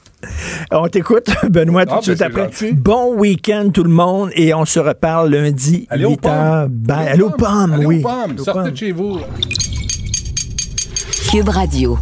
S3: On t'écoute, Benoît, tout
S16: Ah,
S3: de suite
S16: ben,
S3: après.
S16: gentil.
S3: Bon week-end, tout le monde, et on se reparle lundi,
S16: Allez aux
S3: 8 heures.
S16: pommes.
S3: Bye. Allez aux pommes,
S16: Allez
S3: oui.
S16: aux pommes, sortez de chez vous.
S1: Cube Radio.